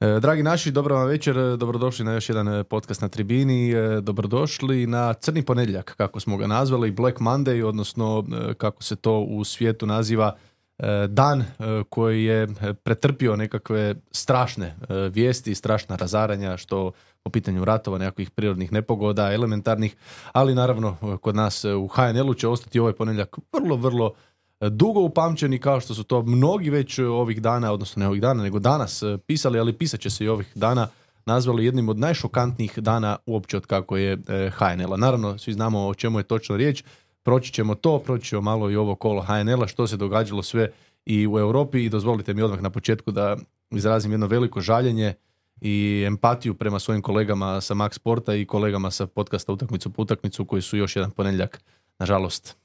E, Dragi naši, dobro vam večer, dobrodošli na još jedan e, podcast na tribini, e, dobrodošli na crni ponedjeljak, kako smo ga nazvali, Black Monday, odnosno e, kako se to u svijetu naziva, e, dan e, koji je e, pretrpio nekakve strašne e, vijesti, strašna razaranja, što po pitanju ratova, nekakvih prirodnih nepogoda, elementarnih, ali naravno e, kod nas e, u HNL-u će ostati ovaj ponedjeljak vrlo, vrlo e, dugo upamćeni kao što su to mnogi već e, ovih dana, odnosno ne ovih dana, nego danas e, pisali, ali pisat će se i ovih dana, nazvali jednim od najšokantnijih dana uopće od kako je e, HNL-a. Naravno, svi znamo o čemu je točno riječ, proći ćemo to, proći ćemo malo i ovo kolo HNL-a, što se događalo sve i u Europi i dozvolite mi odmah na početku da izrazim jedno veliko žaljenje i empatiju prema svojim kolegama sa Max Sporta i kolegama sa podcasta Utakmicu po utakmicu koji su još jedan ponedjeljak, nažalost,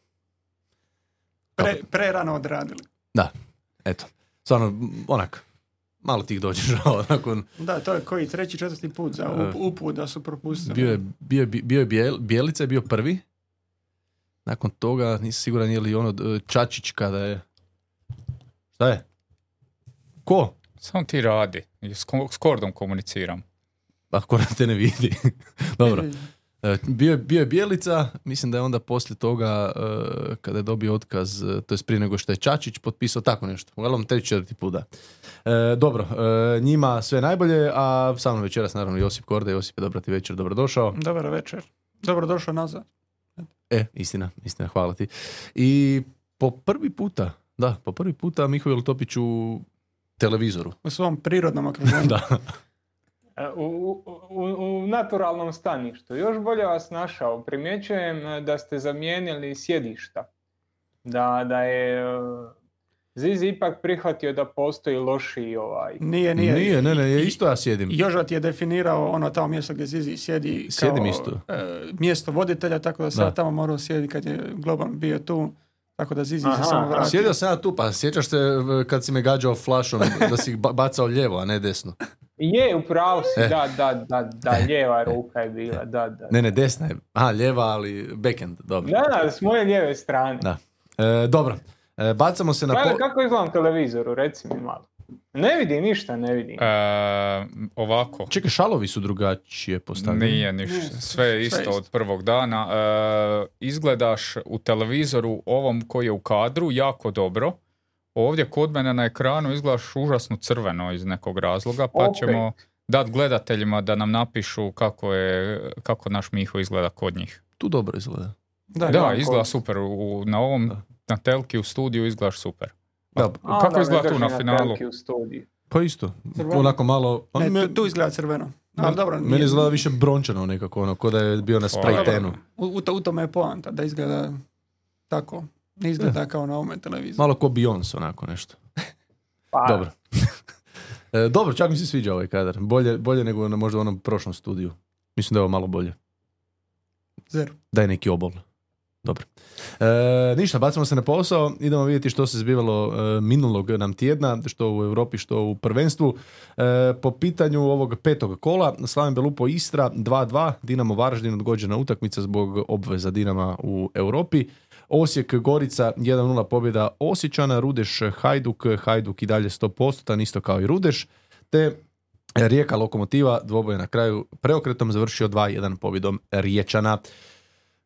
Pre, prerano odradili. da, eto, stvarno, onak, malo tih dođe žao nakon, Da, to je koji treći, četvrti put za up, uput da su propustili. bio je, bio je, bio je Bijel- Bijelica je bio prvi, nakon toga nisam siguran je li ono e, Čačić kada je, šta je? Ko? Samo ti radi. S, s Kordom komuniciram. Ako te ne vidi. Dobro. E, Bio je, bio je Bijelica, mislim da je onda poslije toga, e, kada je dobio otkaz, e, to je prije nego što je Čačić potpisao tako nešto. Uglavnom, treći četvrti put, da. Dobro, njima sve najbolje, a sa mnom večeras naravno Josip Korda. Josip, dobro ti večer, dobrodošao. Dobar večer. Dobro došao nazad. E, istina, istina, hvala ti. I po prvi puta, da, po prvi puta Mihovil Topić u televizoru. U svom prirodnom okruženju. Da. E, U, u, u- u naturalnom staništu. Još bolje vas našao. Primjećujem e, da ste zamijenili sjedišta. Da, da je e, Zizi ipak prihvatio da postoji lošiji ovaj. Nije, nije. Nije, ne, ne, isto ja sjedim. Joža ti je definirao ono tamo mjesto gdje Zizi sjedi kao Sjedim isto. e, mjesto voditelja, tako da sam Da. ja tamo morao sjediti kad je Globan bio tu. Tako da Zizi Aha, se samo vratio. Sjedio sam ja tu, pa sjećaš se kad si me gađao flašom da si ba- bacao lijevo, a ne desno. Je, upravo si, E. da, da, da, da, lijeva ruka je bila, da, da. Ne, ne, desna je. Aha, lijeva, ali backhand, dobro. Da, da, s moje lijeve strane. Da. E, dobro, E, bacamo se na... Gledaj, po- kako izgleda na televizoru, reci mi malo. Ne vidim ništa, ne vidim. E, ovako. Čekaj, šalovi su drugačije postavljeni. Nije ništa. Sve je sve isto. od prvog dana. E, izgledaš u televizoru ovom koji je u kadru jako dobro. Ovdje kod mene na ekranu izgledaš užasno crveno iz nekog razloga, pa Opet. ćemo dati gledateljima da nam napišu kako je kako naš Miho izgleda kod njih. Tu dobro izgleda. Da, Da, da, izgleda kod- super. U, na ovom, Da. na telki u studiju izgledaš super. Da, A, kako da, izgleda tu drži na finalu? u studiju. pa isto. Crveno. Onako malo... Ne, me- tu, tu izgleda crveno. Ali meni- dobro, Meni nije- izgleda više brončano nekako, ono, ko da je bio na spray tenu. U, u, to- u tome je poanta, da izgleda tako. Ne izgleda kao na ovome televiziji. Malo ko Beyoncé, onako nešto. Pa, Dobro. E, dobro, čak mi se sviđa ovaj kadar. Bolje, bolje nego na možda onom prošlom studiju. Mislim da je ovo malo bolje. Zero. Daj neki obol. Dobro. E, ništa, bacimo se na posao, idemo vidjeti što se zbivalo e, minulog nam tjedna, što u Europi, što u prvenstvu. E, po pitanju ovog petog kola, Slaven Belupo Istra 2-2, Dinamo Varaždin odgođena utakmica zbog obveza Dinama u Europi. Osijek Gorica 1-0 pobjeda Osječana, Rudeš Hajduk, Hajduk i dalje 100%, isto kao i Rudeš, te Rijeka Lokomotiva, dvoboj na kraju preokretom završio 2-1 pobjedom Riječana.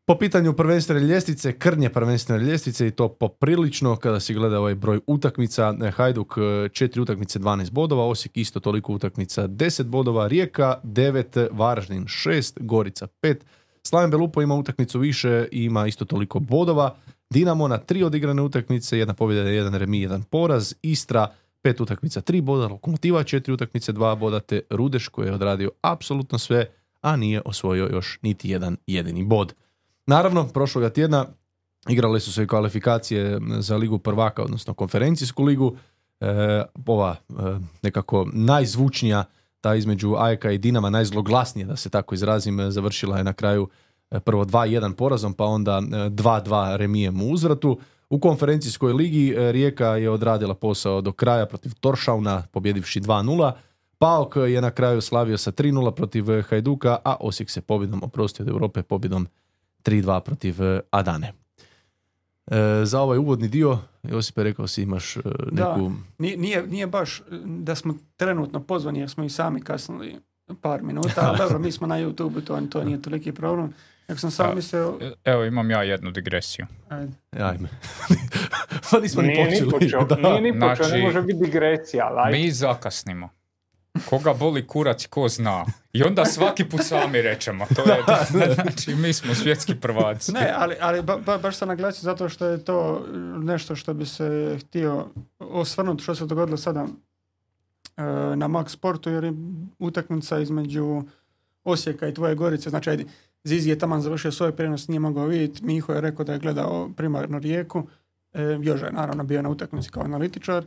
Po pitanju prvenstvene ljestvice, krnje prvenstvene ljestvice i to poprilično kada se gleda ovaj broj utakmica. Hajduk e, četiri utakmice 12 bodova, Osijek isto toliko utakmica 10 bodova, Rijeka 9, Varaždin 6, Gorica 5, Slaven Belupo ima utakmicu više i ima isto toliko bodova. Dinamo na tri odigrane utakmice, jedna pobjeda, jedan remi, jedan poraz. Istra pet utakmica, tri boda. Lokomotiva četiri utakmice, dva boda. Te Rudeš koji je odradio apsolutno sve, a nije osvojio još niti jedan jedini bod. Naravno, prošloga tjedna igrale su se kvalifikacije za ligu prvaka, odnosno konferencijsku ligu. E, ova e, nekako najzvučnija ta između Ajka i Dinama najzloglasnije, da se tako izrazim, e, završila je na kraju e, prvo 2-1 porazom, pa onda e, 2-2 remijem u uzvratu. U konferencijskoj ligi e, Rijeka je odradila posao do kraja protiv Toršauna, pobjedivši 2-0. Paok je na kraju slavio sa 3-0 protiv e, Hajduka, a Osijek se pobjedom oprostio od Europe pobjedom 3-2 protiv e, Adane. E, za ovaj uvodni dio, Josipe, rekao si imaš e, Da. neku... Nije, nije, nije baš da smo trenutno pozvani jer smo i sami kasnili par minuta, ali dobro, mi smo na YouTube, to, to nije toliki problem. Nego sam samo A, mislio, Evo imam ja jednu digresiju. ajde, Ajme. pa nismo ni Nije ni počeli. počeo, Da. nije ni počeo, Znači, ne može biti digresija, ali ajde. Mi zakasnimo. Koga boli kurac, ko zna. I onda svaki put sami rečemo. To je, znači, mi smo svjetski prvaci. Ne, ali, ali ba, ba- baš sam naglasio zato što je to nešto što bi se htio osvrnuti što se dogodilo sada e, na Max Sportu jer je utakmica između Osijeka i Tvoje Gorice, znači ajde, Zizi je taman završio svoj prijenos, nije mogao vidjeti, Miho je rekao da je gledao primarno rijeku, e, Joža je naravno bio na utakmici kao analitičar,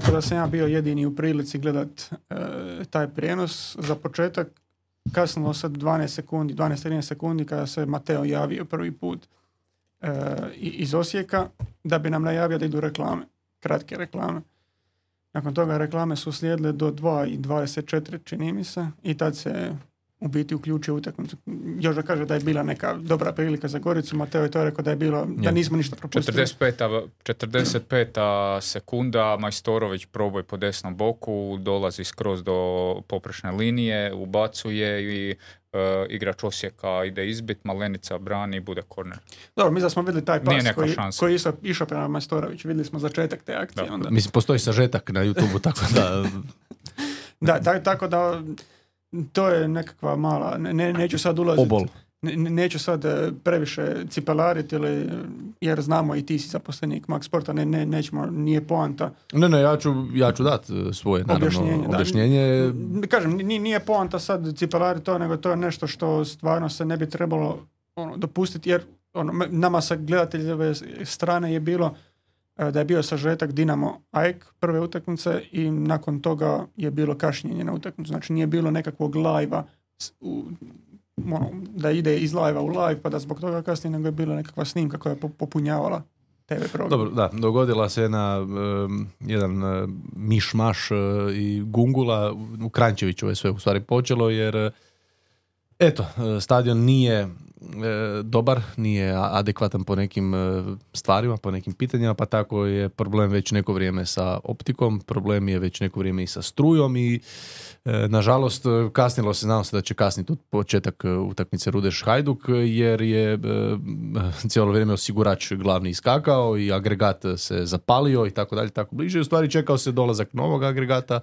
tako da sam ja bio jedini u prilici gledat e, taj prijenos. Za početak kasnilo sad 12 sekundi, 12-13 sekundi kada se Mateo javio prvi put e, iz Osijeka da bi nam najavio da idu reklame, kratke reklame. Nakon toga reklame su slijedile do 2 i 24 čini mi se i tad se u biti uključio u utakmicu. Joža kaže da je bila neka dobra prilika za Goricu, Mateo je to rekao da je bilo, da Je. nismo ništa propustili. 45. 45. sekunda, Majstorović proboj po desnom boku, dolazi skroz do poprečne linije, ubacuje i e, igrač Osijeka ide izbit, Malenica brani i bude korner. Dobro, mi da smo vidjeli taj pas neka koji, šansa. koji je išao, prema Majstoroviću, vidjeli smo začetak te akcije. Da. Onda. Mislim, postoji sažetak na YouTube-u, tako da... Da, ta- tako da to je nekakva mala, ne, ne- neću sad ulaziti, Obol. ne- ne- neću sad e, previše cipelariti ili, jer znamo i ti si zaposlenik Max Sporta, ne, ne, nećemo, nije poanta. Ne, ne, ja ću, ja ću dat e, svoje, naravno, Objašnjenje, objašnjenje. da. Kažem, ni- nije poanta sad cipelariti to, nego to je nešto što stvarno se ne bi trebalo ono, dopustiti, jer ono, nama sa gledateljeve strane je bilo e, da je bio sažetak Dinamo AEK prve utakmice i nakon toga je bilo kašnjenje na utakmicu. Znači nije bilo nekakvog lajva ono, da ide iz live u live pa da zbog toga kasnije nego je bila nekakva snimka koja je po- popunjavala TV program. Dobro, da, dogodila se jedna, em, jedan e, mišmaš e, i gungula. U Krančeviću je sve u stvari počelo jer e, eto, e, stadion nije e, dobar, nije adekvatan po nekim e, stvarima, po nekim pitanjima, pa tako je problem već neko vrijeme sa optikom, problem je već neko vrijeme i sa strujom i e, nažalost e, kasnilo se, znamo se da će kasniti početak e, utakmice Rudeš Hajduk jer je e, cijelo vrijeme osigurač glavni iskakao i agregat se zapalio i tako dalje, tako bliže. U stvari čekao se dolazak novog agregata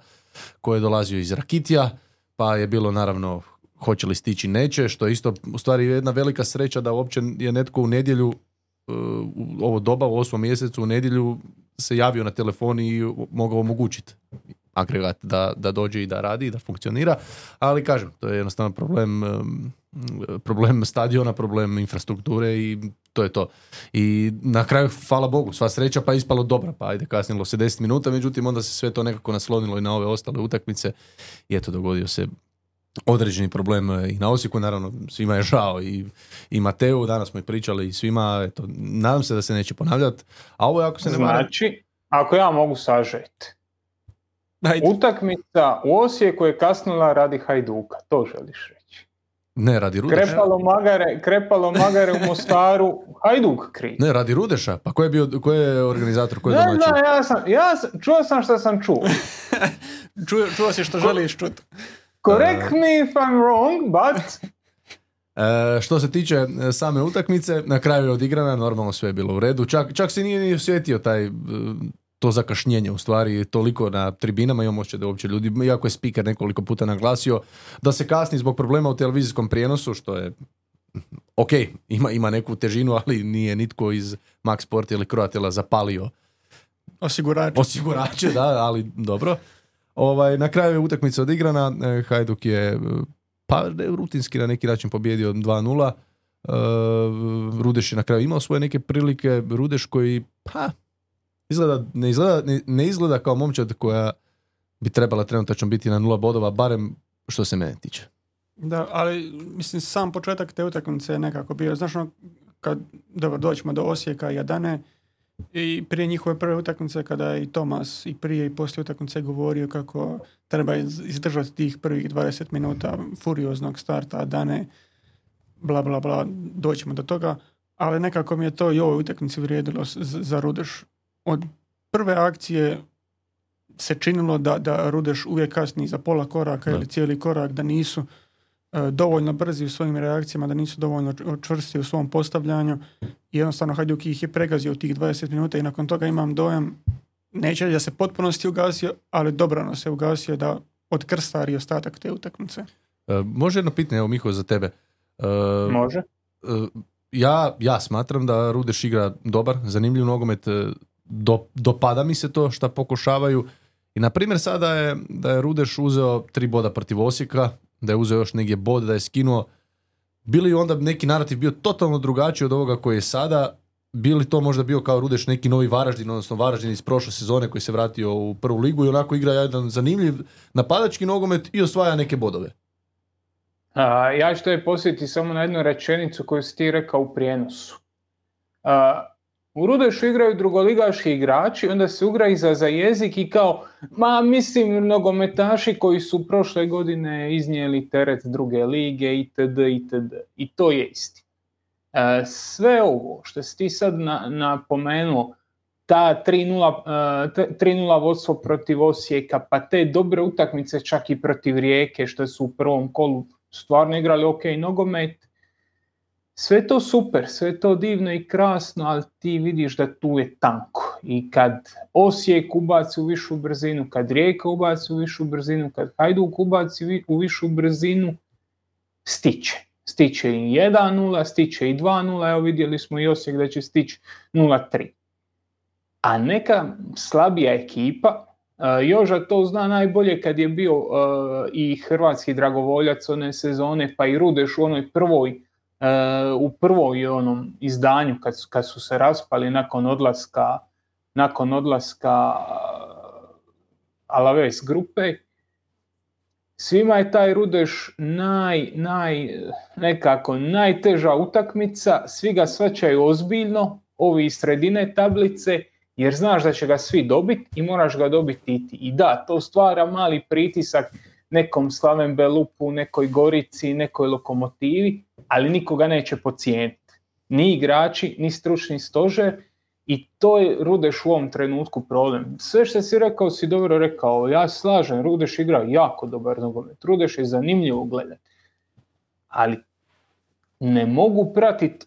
koji je dolazio iz Rakitija, pa je bilo naravno hoće li stići neće, što je isto u stvari jedna velika sreća da uopće je netko u nedjelju e, u ovo doba u osmom mjesecu u nedjelju se javio na telefon i mogao omogućiti agregat da, da dođe i da radi i da funkcionira, ali kažem, to je jednostavno problem em, problem stadiona, problem infrastrukture i to je to. I na kraju, hvala Bogu, sva sreća pa je ispalo dobra, pa ajde kasnilo se 10 minuta, međutim onda se sve to nekako naslonilo i na ove ostale utakmice i eto dogodio se određeni problem e, i na Osijeku, naravno svima je žao i, i Mateu, danas smo i pričali i svima, eto, nadam se da se neće ponavljati, a ovo je ako se ne Znači, ako ja mogu sažeti, Ajde. utakmica u Osijeku je kasnila radi Hajduka, to želiš reći. ne radi Rudeša, Krepalo magare, krepalo magare u Mostaru, Hajduk kriv. ne radi Rudeša, pa ko je bio, ko je organizator, ko je Ne domaćin? znam, ja sam, ja sam, čuo sam što sam čuo. Čuo, čuo si što želiš čuti. Correct me if I'm wrong, but E, što se tiče e, same utakmice, na kraju je odigrana, normalno sve je bilo u redu. Čak, čak se nije ni osjetio taj, e, to zakašnjenje u stvari toliko na tribinama, imamo osjećaj da uopće ljudi, iako je speaker nekoliko puta naglasio, da se kasni zbog problema u televizijskom prijenosu, što je ok, ima, ima neku težinu, ali nije nitko iz Max Sport ili Croatela zapalio Osigurač. osigurače, da, ali dobro. Ovaj, na kraju je utakmica odigrana, e, Hajduk je e, pa rutinski na neki način pobjedio 2-0. E, Rudeš je na kraju imao svoje neke prilike, Rudeš koji pa, izgleda, ne, izgleda, ne, ne izgleda kao momčad koja bi trebala trenutačno biti na nula bodova, barem što se mene tiče. Da, ali mislim sam početak te utakmice je nekako bio, znaš ono, kad, dobro, doćemo do Osijeka i Adane i prije njihove prve utakmice kada je i Tomas i prije i poslije utakmice govorio kako treba iz- izdržati tih prvih 20 minuta furioznog starta Adane, bla bla bla, doćemo do toga, ali nekako mi je to i ovoj utakmici vrijedilo za Rudeš. Od prve akcije se činilo da, da Rudeš uvijek kasni za pola koraka Da. ili cijeli korak, da nisu dovoljno brzi u svojim reakcijama, da nisu dovoljno čvrsti u svom postavljanju. I jednostavno Hajduk ih je pregazio u tih 20 minuta i nakon toga imam dojam, neće da se potpunosti ugasio, ali dobrano se ugasio da odkrstari ostatak te utakmice. E, može jedno pitanje, evo Miho, za tebe. E, Može. e, ja, ja smatram da Rudeš igra dobar, zanimljiv nogomet, e, do, dopada mi se to što pokušavaju. I na primjer sada je da je Rudeš uzeo tri boda protiv Osijeka, da je uzeo još negdje bod, da je skinuo. Bili onda neki narativ bio totalno drugačiji od ovoga koji je sada? Bili to možda bio kao Rudeš neki novi Varaždin, odnosno Varaždin iz prošle sezone koji se vratio u prvu ligu i onako igra jedan zanimljiv napadački nogomet i osvaja neke bodove. A, ja ću te posjetiti samo na jednu rečenicu koju si ti rekao u prijenosu. A, u Rudešu igraju drugoligaški igrači, onda se ugra iza za jezik i kao, ma mislim nogometaši koji su prošle godine iznijeli teret druge lige itd. itd. I to je istina. E, sve ovo što si ti sad na, napomenuo, ta 3-0 e, te- 3-0 vodstvo protiv Osijeka, pa te dobre utakmice čak i protiv Rijeke što su u prvom kolu stvarno igrali ok nogomet. Sve to super, sve to divno i krasno, ali ti vidiš da tu je tanko. I kad Osijek ubaci u višu brzinu, kad Rijeka ubaci u višu brzinu, kad Hajduk ubaci u višu brzinu, stiće. Stiće i 1-0, stiće i 2-0, evo vidjeli smo i Osijek da će stići 0-3. A neka slabija ekipa, Uh, Joža to zna najbolje kad je bio uh, i hrvatski dragovoljac one sezone, pa i Rudeš u onoj prvoj, u prvoj onom izdanju kad, kad su se raspali nakon odlaska nakon odlaska uh, Alaves grupe. Svima je taj Rudeš naj, naj, nekako najteža utakmica, svi ga svaćaju ozbiljno, ovi iz sredine tablice, jer znaš da će ga svi dobiti i moraš ga dobiti i ti. I da, to stvara mali pritisak nekom Slaven Belupu, nekoj Gorici, nekoj lokomotivi, ali nikoga neće pocijeniti. Ni igrači, ni stručni stožer i to je Rudeš u ovom trenutku problem. Sve što si rekao si dobro rekao, ja slažem, Rudeš igra jako dobar nogomet, Rudeš je zanimljivo gledati, ali ne mogu pratiti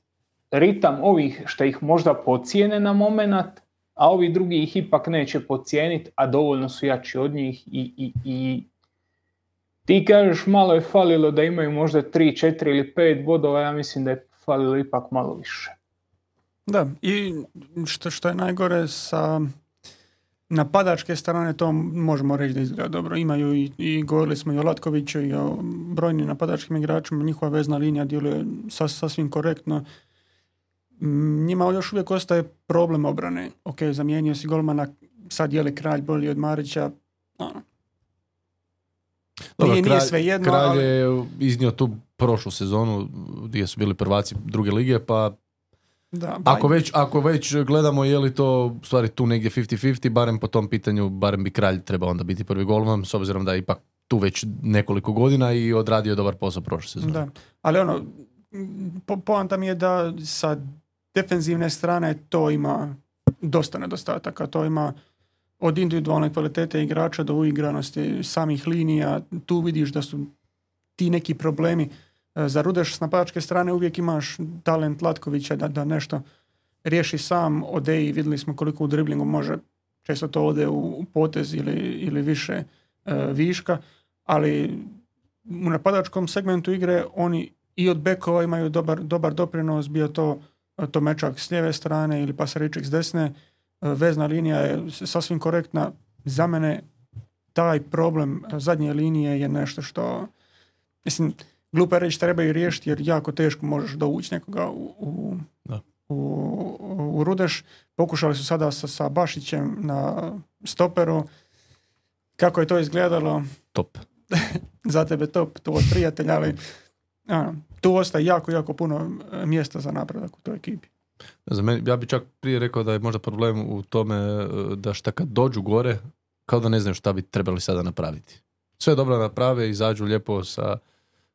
ritam ovih što ih možda pocijene na moment, a ovi drugi ih ipak neće pocijeniti, a dovoljno su jači od njih i, i, i ti kažeš malo je falilo da imaju možda 3, 4 ili 5 bodova, ja mislim da je falilo ipak malo više. Da, i što, što je najgore sa napadačke strane, to možemo reći da izgleda dobro. Imaju i, i govorili smo i o Latkoviću i o brojnim napadačkim igračima, njihova vezna linija djeluje sas, sasvim korektno. Mm, Njima još uvijek ostaje problem obrane. Ok, zamijenio si golmana, sad je li kralj bolji od Marića? Ono, Dobro, Nije- nije kralj, svejedno, kralj ali- je iznio tu prošlu sezonu gdje su bili prvaci druge lige, pa da, ako već, ako već gledamo je li to stvari tu negdje 50-50, barem po tom pitanju, barem bi kralj trebao onda biti prvi golman, s obzirom da je ipak tu već nekoliko godina i odradio dobar posao prošle sezone. Da, ali ono, po, poanta mi je da sa defenzivne strane to ima dosta nedostataka. To ima od individualne kvalitete igrača do uigranosti samih linija. Tu vidiš da su ti neki problemi. E, Za Rudeš s napadačke strane uvijek imaš talent Latkovića da, da nešto riješi sam. Odeji vidjeli smo koliko u driblingu može često to ode u, potez ili, ili više e, viška, ali u napadačkom segmentu igre oni i od bekova imaju dobar, dobar doprinos, bio to e, Tomečak s lijeve strane ili Pasariček s desne. E, Vezna linija je sasvim korektna. Za mene taj problem e, zadnje linije je nešto što mislim, glupo je reći trebaju riješiti jer jako teško možeš dovući nekoga u, u, Da. u, u Rudeš. Pokušali su sada sa, sa Bašićem na stoperu. Kako je to izgledalo? Top. za tebe top, tvoj prijatelj, ali a, tu ostaje jako, jako puno e, mjesta za napredak u toj ekipi. Mene, ja bi čak prije rekao da je možda problem u tome e, da šta kad dođu gore, kao da ne znaju šta bi trebali sada napraviti. Sve dobro naprave, izađu lijepo sa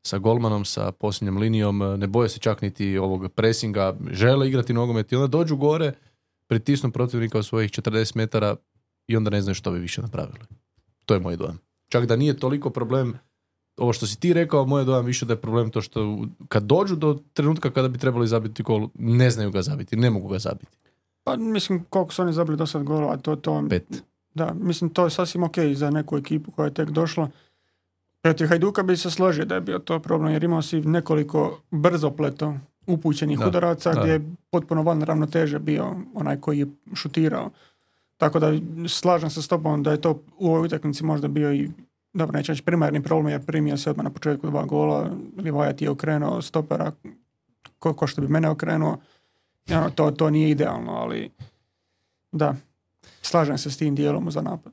sa golmanom, sa posljednjom linijom, ne boje se čak niti ovog presinga, žele igrati nogomet i onda dođu gore, pritisnu protivnika od svojih 40 metara i onda ne znaju što bi više napravili. To je moj dojam. Čak da nije toliko problem ovo što si ti rekao, moj dojam više da je problem to što kad dođu do trenutka kada bi trebali zabiti gol, ne znaju ga zabiti, ne mogu ga zabiti. Pa mislim koliko su oni zabili do sad golova, to, to, Pet. Da, mislim to je sasvim ok za neku ekipu koja je tek došla. Protiv Hajduka bi se složio da je bio to problem jer imao si nekoliko brzopleto upućenih Da, udaraca da. gdje je potpuno van ravnoteže bio onaj koji je šutirao. Tako da slažem se s tobom da je to u ovoj utakmici možda bio i dobro, neću reći primarni problem jer primio se odmah na početku dva gola, Livajat je okrenuo stopera ko, ko što bi mene okrenuo. Ono, to, to nije idealno, ali da, slažem se s tim dijelom za napad.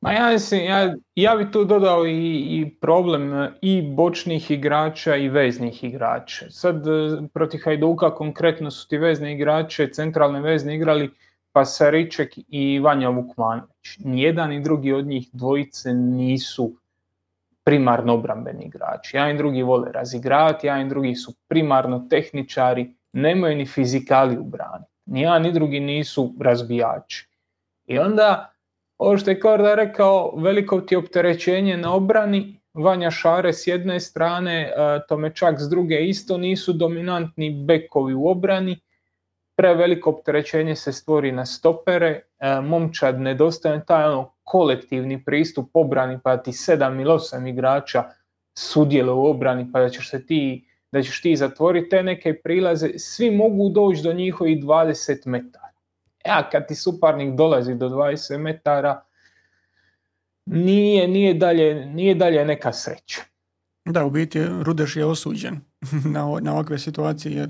Ma ja, mislim, ja, ja bi tu dodao i, i problem i bočnih igrača i veznih igrača. Sad e, protiv Hajduka konkretno su ti vezni igrače, centralne vezne igrali Pasariček i Vanja Vukmanović. Nijedan i drugi od njih dvojice nisu primarno obrambeni igrači. Jedan i drugi vole razigravati, jedan i drugi su primarno tehničari, nemaju ni fizikali u brani. Ni jedan ni drugi nisu razbijači. I onda ovo što je Korda rekao, veliko ti je opterećenje na obrani, Vanja Šare s jedne strane, e, Tomečak s druge isto nisu dominantni bekovi u obrani, preveliko opterećenje se stvori na stopere, e, momčad nedostaje taj ono kolektivni pristup obrani pa ti sedam ili osam igrača sudjele u obrani pa da ćeš se ti da ćeš ti zatvoriti te neke prilaze, svi mogu doći do njihovih 20 metara. E, a kad ti suparnik dolazi do 20 metara, nije, nije, dalje, nije dalje neka sreća. Da, u biti Rudeš je osuđen na, na ovakve situacije jer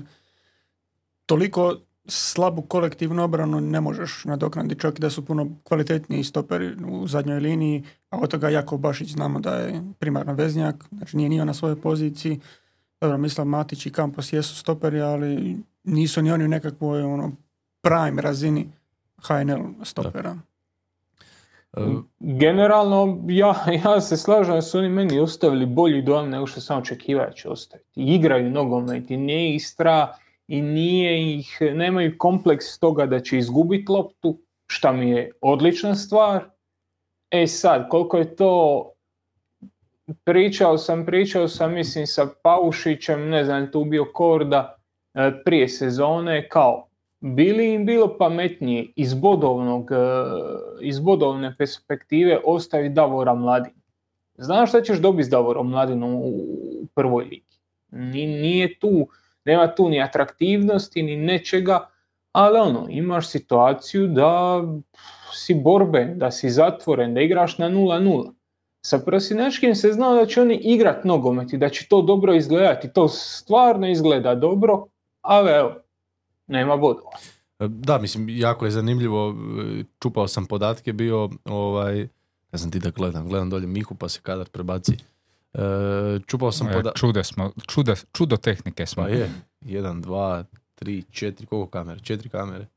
toliko slabu kolektivnu obranu ne možeš nadoknaditi čak da su puno kvalitetniji stoperi u zadnjoj liniji, a od toga Jako Bašić znamo da je primarno veznjak, znači nije ni na svojoj poziciji. Dobro, mislim Matić i Kampos jesu stoperi, ali nisu ni oni u nekakvoj ono, prime razini HNL stopera. E, Generalno, ja, ja se slažem da su oni meni ostavili bolji dojam nego što sam očekivao će ostaviti. Igraju nogomet i nije ih strah i nije ih, nemaju kompleks toga da će izgubiti loptu, šta mi je odlična stvar. E sad, koliko je to pričao sam, pričao sam mislim sa Paušićem, ne znam, tu bio Korda e, prije sezone, kao bili im bilo pametnije iz bodovnog, e, iz bodovne perspektive ostaviti Davora Mladina. Znaš šta ćeš dobiti s Davorom Mladinom u prvoj ligi? Ni- Nije tu, nema tu ni atraktivnosti, ni nečega, ali ono, imaš situaciju da si borben, da si zatvoren, da igraš na 0-0. Sa Prosinačkim se znao da će oni igrat nogomet i da će to dobro izgledati. To stvarno izgleda dobro, ali evo, nema bodova. Da, mislim, jako je zanimljivo, e, čupao sam podatke, bio, ovaj, ne znam ti da gledam, gledam dolje Mihu pa se kadar prebaci. E, čupao sam E, podatke, Čude smo, čude, čudo tehnike smo. pa je, jedan, dva, tri, četiri, koliko kamere? Četiri kamere.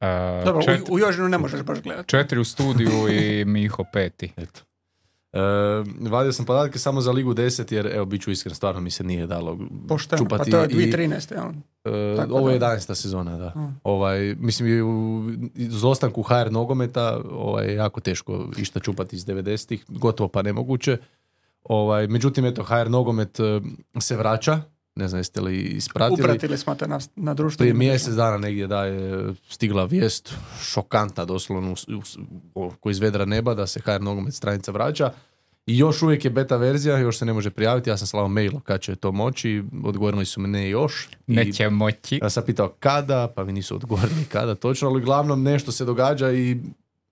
E, Dobro, čet- u, u Jožinu ne možeš baš gledati. četiri u studiju i Miho peti. Eto. E, vadio sam podatke samo za Ligu 10 jer, evo, bit ću iskren, stvarno mi se nije dalo Pošteno, pa čupati to je i- 2013. jel? E, Tako ovo je da. 11. sezona, da. Mm. Ovaj, mislim, i u izostanku HR nogometa ovaj, je jako teško išta čupati iz 90-ih, gotovo pa nemoguće. Ovaj, međutim, eto, HR nogomet e, se vraća, ne znam jeste li ispratili. Upratili smo te na, na Prije društvenim mjesec dana negdje da je stigla vijest, šokantna doslovno, u- u- u- ko iz vedra neba, da se HR nogomet stranica vraća. I još uvijek je beta verzija, još se ne može prijaviti, ja sam slao mail kad će to moći, odgovorili su mi ne još. I- Neće moći. ja sam pitao kada, pa mi nisu odgovorili kada točno, ali uglavnom nešto se događa i...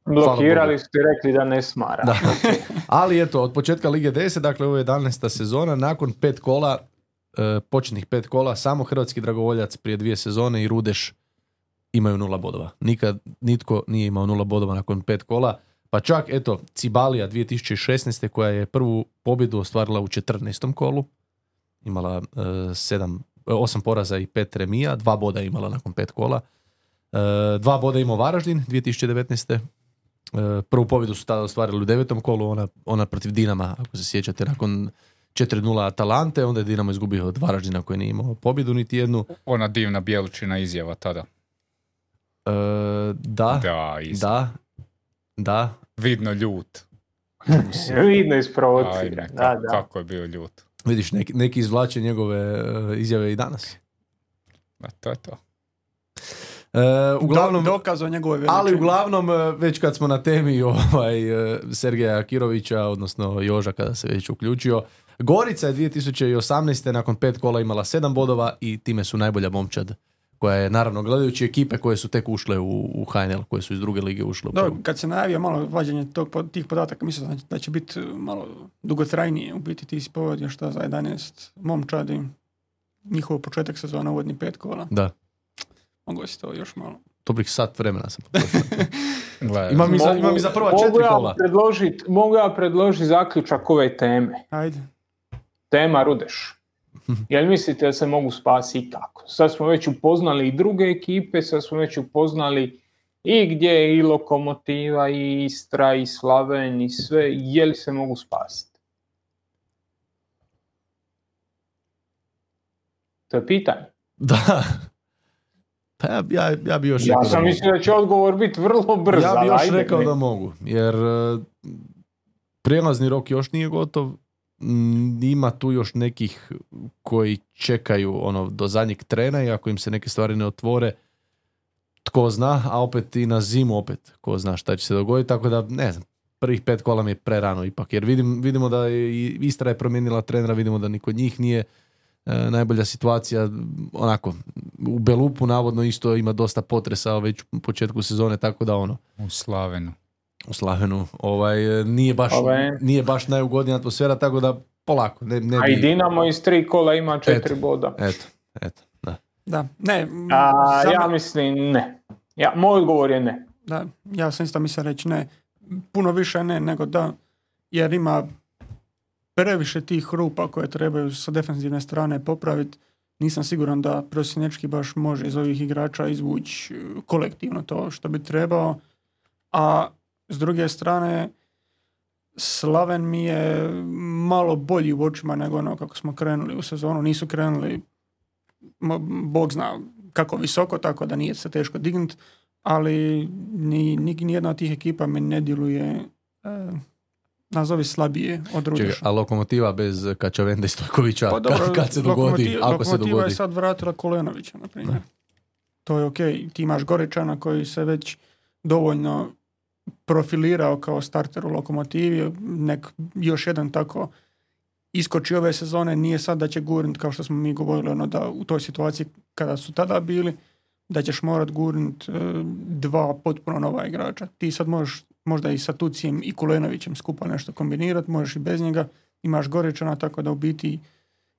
Blokirali ti rekli da ne smara. Da. ali eto, od početka Lige 10, dakle ovo je 11. sezona, nakon pet kola, e, početnih pet kola, samo Hrvatski dragovoljac prije dvije sezone i Rudeš imaju nula bodova. Nikad nitko nije imao nula bodova nakon pet kola. Pa čak, eto, Cibalija 2016. koja je prvu pobjedu ostvarila u 14. kolu, imala e, sedam, e, osam poraza i pet remija, dva boda imala nakon pet kola. E, dva boda imao Varaždin 2019. E, prvu pobjedu su tada ostvarili u devetom kolu, ona, ona protiv Dinama, ako se sjećate, nakon 4-0 Atalante, onda je Dinamo izgubio od Varaždina koji nije imao pobjedu niti jednu. Ona divna Bjelučina izjava tada. E, da, Da, izjava. da, da. Vidno ljut. Vidno isprovociran. Ajme, Da, kako, da. kako je bio ljut. Vidiš, neki, neki izvlače njegove e, izjave i danas. Ma, to je to. E, uglavnom, Do, dokaz o njegovoj veličini. ali uglavnom, e, već kad smo na temi ovaj, e, Sergeja Kirovića, odnosno Joža kada se već uključio, Gorica je 2018. nakon pet kola imala sedam bodova i time su najbolja momčad koja je naravno gledajući ekipe koje su tek ušle u, u HNL, koje su iz druge lige ušle prvu. kad se najavio malo vađenje tog, tih podataka, mislim da će, da će biti malo dugotrajnije. U biti ti si povodio šta za 11 momčadi. Njihov početak sezona uvodni pet kola. Da, Mogu si to još malo. dobrih sat vremena sam potrošio. Imam i za, imam i za prva mogu četiri ja kola. predložit- mogu ja predložiti zaključak ove teme. Ajde. Tema Rudeš. Jel mislite da se mogu spasiti i kako? Sad smo već upoznali i druge ekipe, sad smo već upoznali i gdje je i Lokomotiva, i Istra, i Slaven, i sve. Je li se mogu spasiti? To je pitanje. Da. Pa ja, ja, ja bi još Ja rekao sam mislio da će odgovor biti vrlo brz. Ja bi još ajde, rekao da mogu, jer e, prijelazni rok još nije gotov. Ima tu još nekih koji čekaju ono do zadnjeg trena i ako im se neke stvari ne otvore, tko zna, a opet i na zimu opet ko zna šta će se dogoditi, tako da ne znam, prvih pet kola mi je prerano ipak, jer vidim, vidimo da je Istra je promijenila trenera, vidimo da ni kod njih nije e, najbolja situacija, onako, u Belupu navodno isto ima dosta potresa već u početku sezone, tako da ono, u Slavenu. u Slavenu, ovaj, e, nije baš, Ovaj. nije baš najugodnija atmosfera, tako da polako, ne, ne A i Dinamo iz tri kola ima četiri Eto. boda. eto, eto, da. Da, ne. A, za ja mislim ne. Ja, moj odgovor je ne. Da, ja sam isto mislio reći ne. Puno više ne nego da, jer ima previše tih rupa koje trebaju sa defensivne strane popraviti. Nisam siguran da prosječki baš može iz ovih igrača izvući e, kolektivno to što bi trebao. A s druge strane, Slaven mi je malo bolji u očima nego ono kako smo krenuli u sezonu. Nisu krenuli, Bog zna kako visoko, tako da nije se teško dignut, ali ni, ni, nijedna od tih ekipa mi ne djeluje e, nazovi slabije od Rudeša. a lokomotiva bez Kačavenda i Stojkovića, Pa dobro, kad, kad se dogodi, ako se Lokomotiva dogodi. je sad vratila Kolenovića, na primjer. To je ok. Ti imaš Goričana koji se već dovoljno profilirao kao starter u Lokomotivi. Nek još jedan tako iskoči ove sezone. Nije sad da će gurnut, kao što smo mi govorili, ono da u toj situaciji kada su tada bili, da ćeš morat gurnut e, dva potpuno nova igrača. Ti sad možeš možda i sa Tucijem i Kulenovićem skupa nešto kombinirati, možeš i bez njega. Imaš Goričana, tako da u biti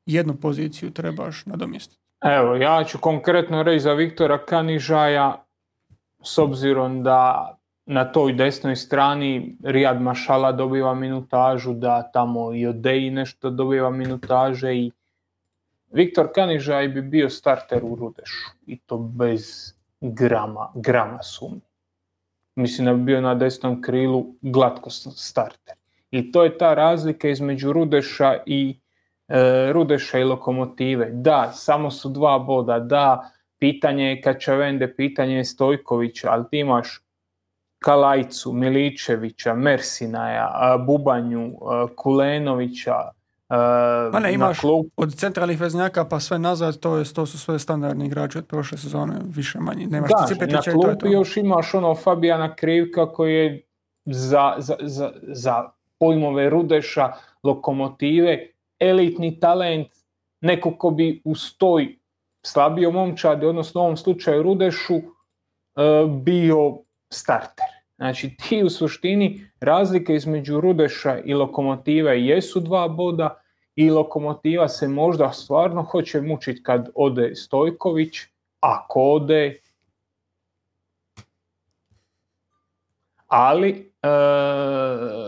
jednu poziciju trebaš nadomjestiti. Evo, ja ću konkretno reći za Viktora Kanižaja, s obzirom da na toj desnoj strani Rijad Mašala dobiva minutažu, da tamo i Odeji nešto dobiva minutaže i Viktor Kanižaj bi bio starter u Rudešu i to bez grama, grama sumnje. Mislim da bi bio na desnom krilu glatko starter. I to je ta razlika između Rudeša i e, Rudeša i Lokomotive. Da, samo su dva boda, da, pitanje je Kačavende, pitanje je Stojkovića, ali ti imaš Kalajcu, Miličevića, Mersinaja, Bubanju, Kulenovića, Ma ne, imaš klupu. od centralnih veznjaka pa sve nazad, to, je, to su sve standardni igrači od prošle sezone, više manje. Nemaš Da, na to. još imaš ono Fabijana Krivka koji je za, za, za, za pojmove Rudeša, lokomotive, elitni talent, neko ko bi uz toj slabio momčadi, odnosno u ovom slučaju Rudešu, e, bio starter. Znači ti u suštini razlike između Rudeša i lokomotive jesu dva boda i lokomotiva se možda stvarno hoće mučiti kad ode Stojković, ako ode. Ali e,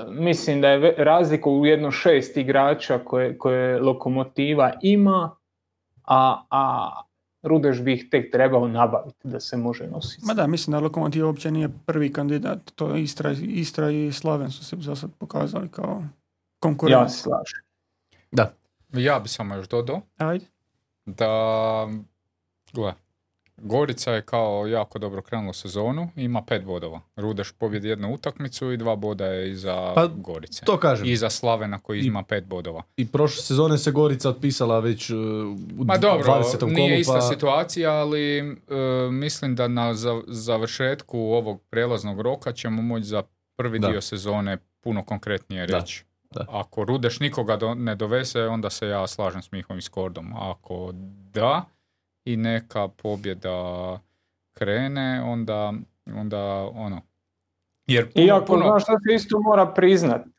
mislim da je razlika u jedno šest igrača koje, koje lokomotiva ima, a, a Rudeš bi ih tek trebao nabaviti da se može nositi. Ma da, mislim da Lokomotiv uopće nije prvi kandidat. To je Istra, Istra i Slaven su se za sad pokazali kao konkurent. Ja se slažem. Da. Ja bi samo još dodao Ajde. da, gle, Gorica je kao jako dobro krenula sezonu, ima pet bodova. Rudeš pobjedi jednu utakmicu i dva boda je iza Pa, Gorice. To kažem. I za Slavena koji I- ima pet bodova. I prošle sezone se Gorica otpisala već uh, u Ma dobro, 20. kolu, nije ista pa... situacija, ali e, mislim da na za- završetku ovog prelaznog roka ćemo moći za prvi Da. dio sezone puno konkretnije Da, reći. da. Ako Rudeš nikoga do- ne dovese, onda se ja slažem s Mihom i Skordom. Ako da i neka pobjeda krene, onda, onda ono... Jer puno, Iako, puno- znaš što se isto mora priznat, e,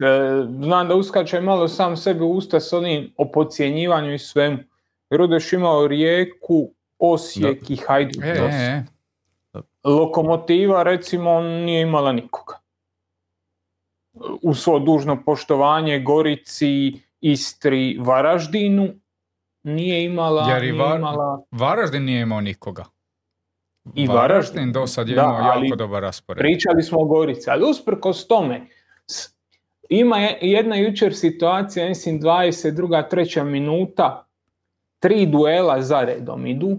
znam da uskače malo sam sebi u usta s onim o podcjenjivanju i svemu. Rudeš imao Rijeku, Osijek i Hajduk. E, e, e. Lokomotiva recimo nije imala nikoga. U svo dužno poštovanje Gorici, Istri, Varaždinu nije imala, Jer i Var- imala Varaždin nije imao nikoga. I Varaždin. do sad je Da, imao ali jako dobar raspored. Pričali smo o Gorici, ali usprkos tome, ima je- jedna jučer situacija, mislim 22. treća minuta, tri duela za redom idu,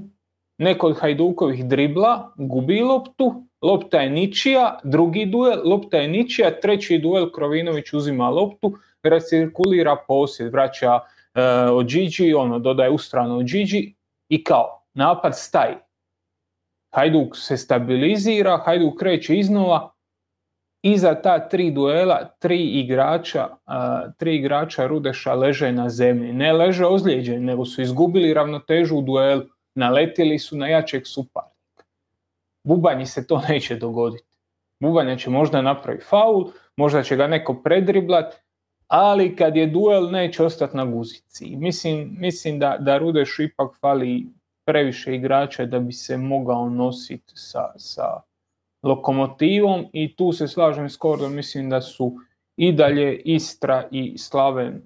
neko od Hajdukovih dribla, gubi loptu, lopta je ničija, drugi duel, lopta je ničija, treći duel Krovinović uzima loptu, recirkulira posjed, vraća e, od Gigi, ono, dodaje u stranu od Gigi i kao, napad staje. Hajduk se stabilizira, Hajduk kreće iznova, iza ta tri duela, tri igrača, a, tri igrača Rudeša leže na zemlji. Ne leže ozlijeđeni, nego su izgubili ravnotežu u duelu, naletili su na jačeg suparnika. Bubanji se to neće dogoditi. Bubanja će možda napraviti faul, možda će ga neko predriblat, ali kad je duel neće ostati na guzici. Mislim, mislim da, da Rudešu ipak fali previše igrača da bi se mogao nositi sa, sa lokomotivom i tu se slažem s Kordom, mislim da su i dalje Istra i Slaven e,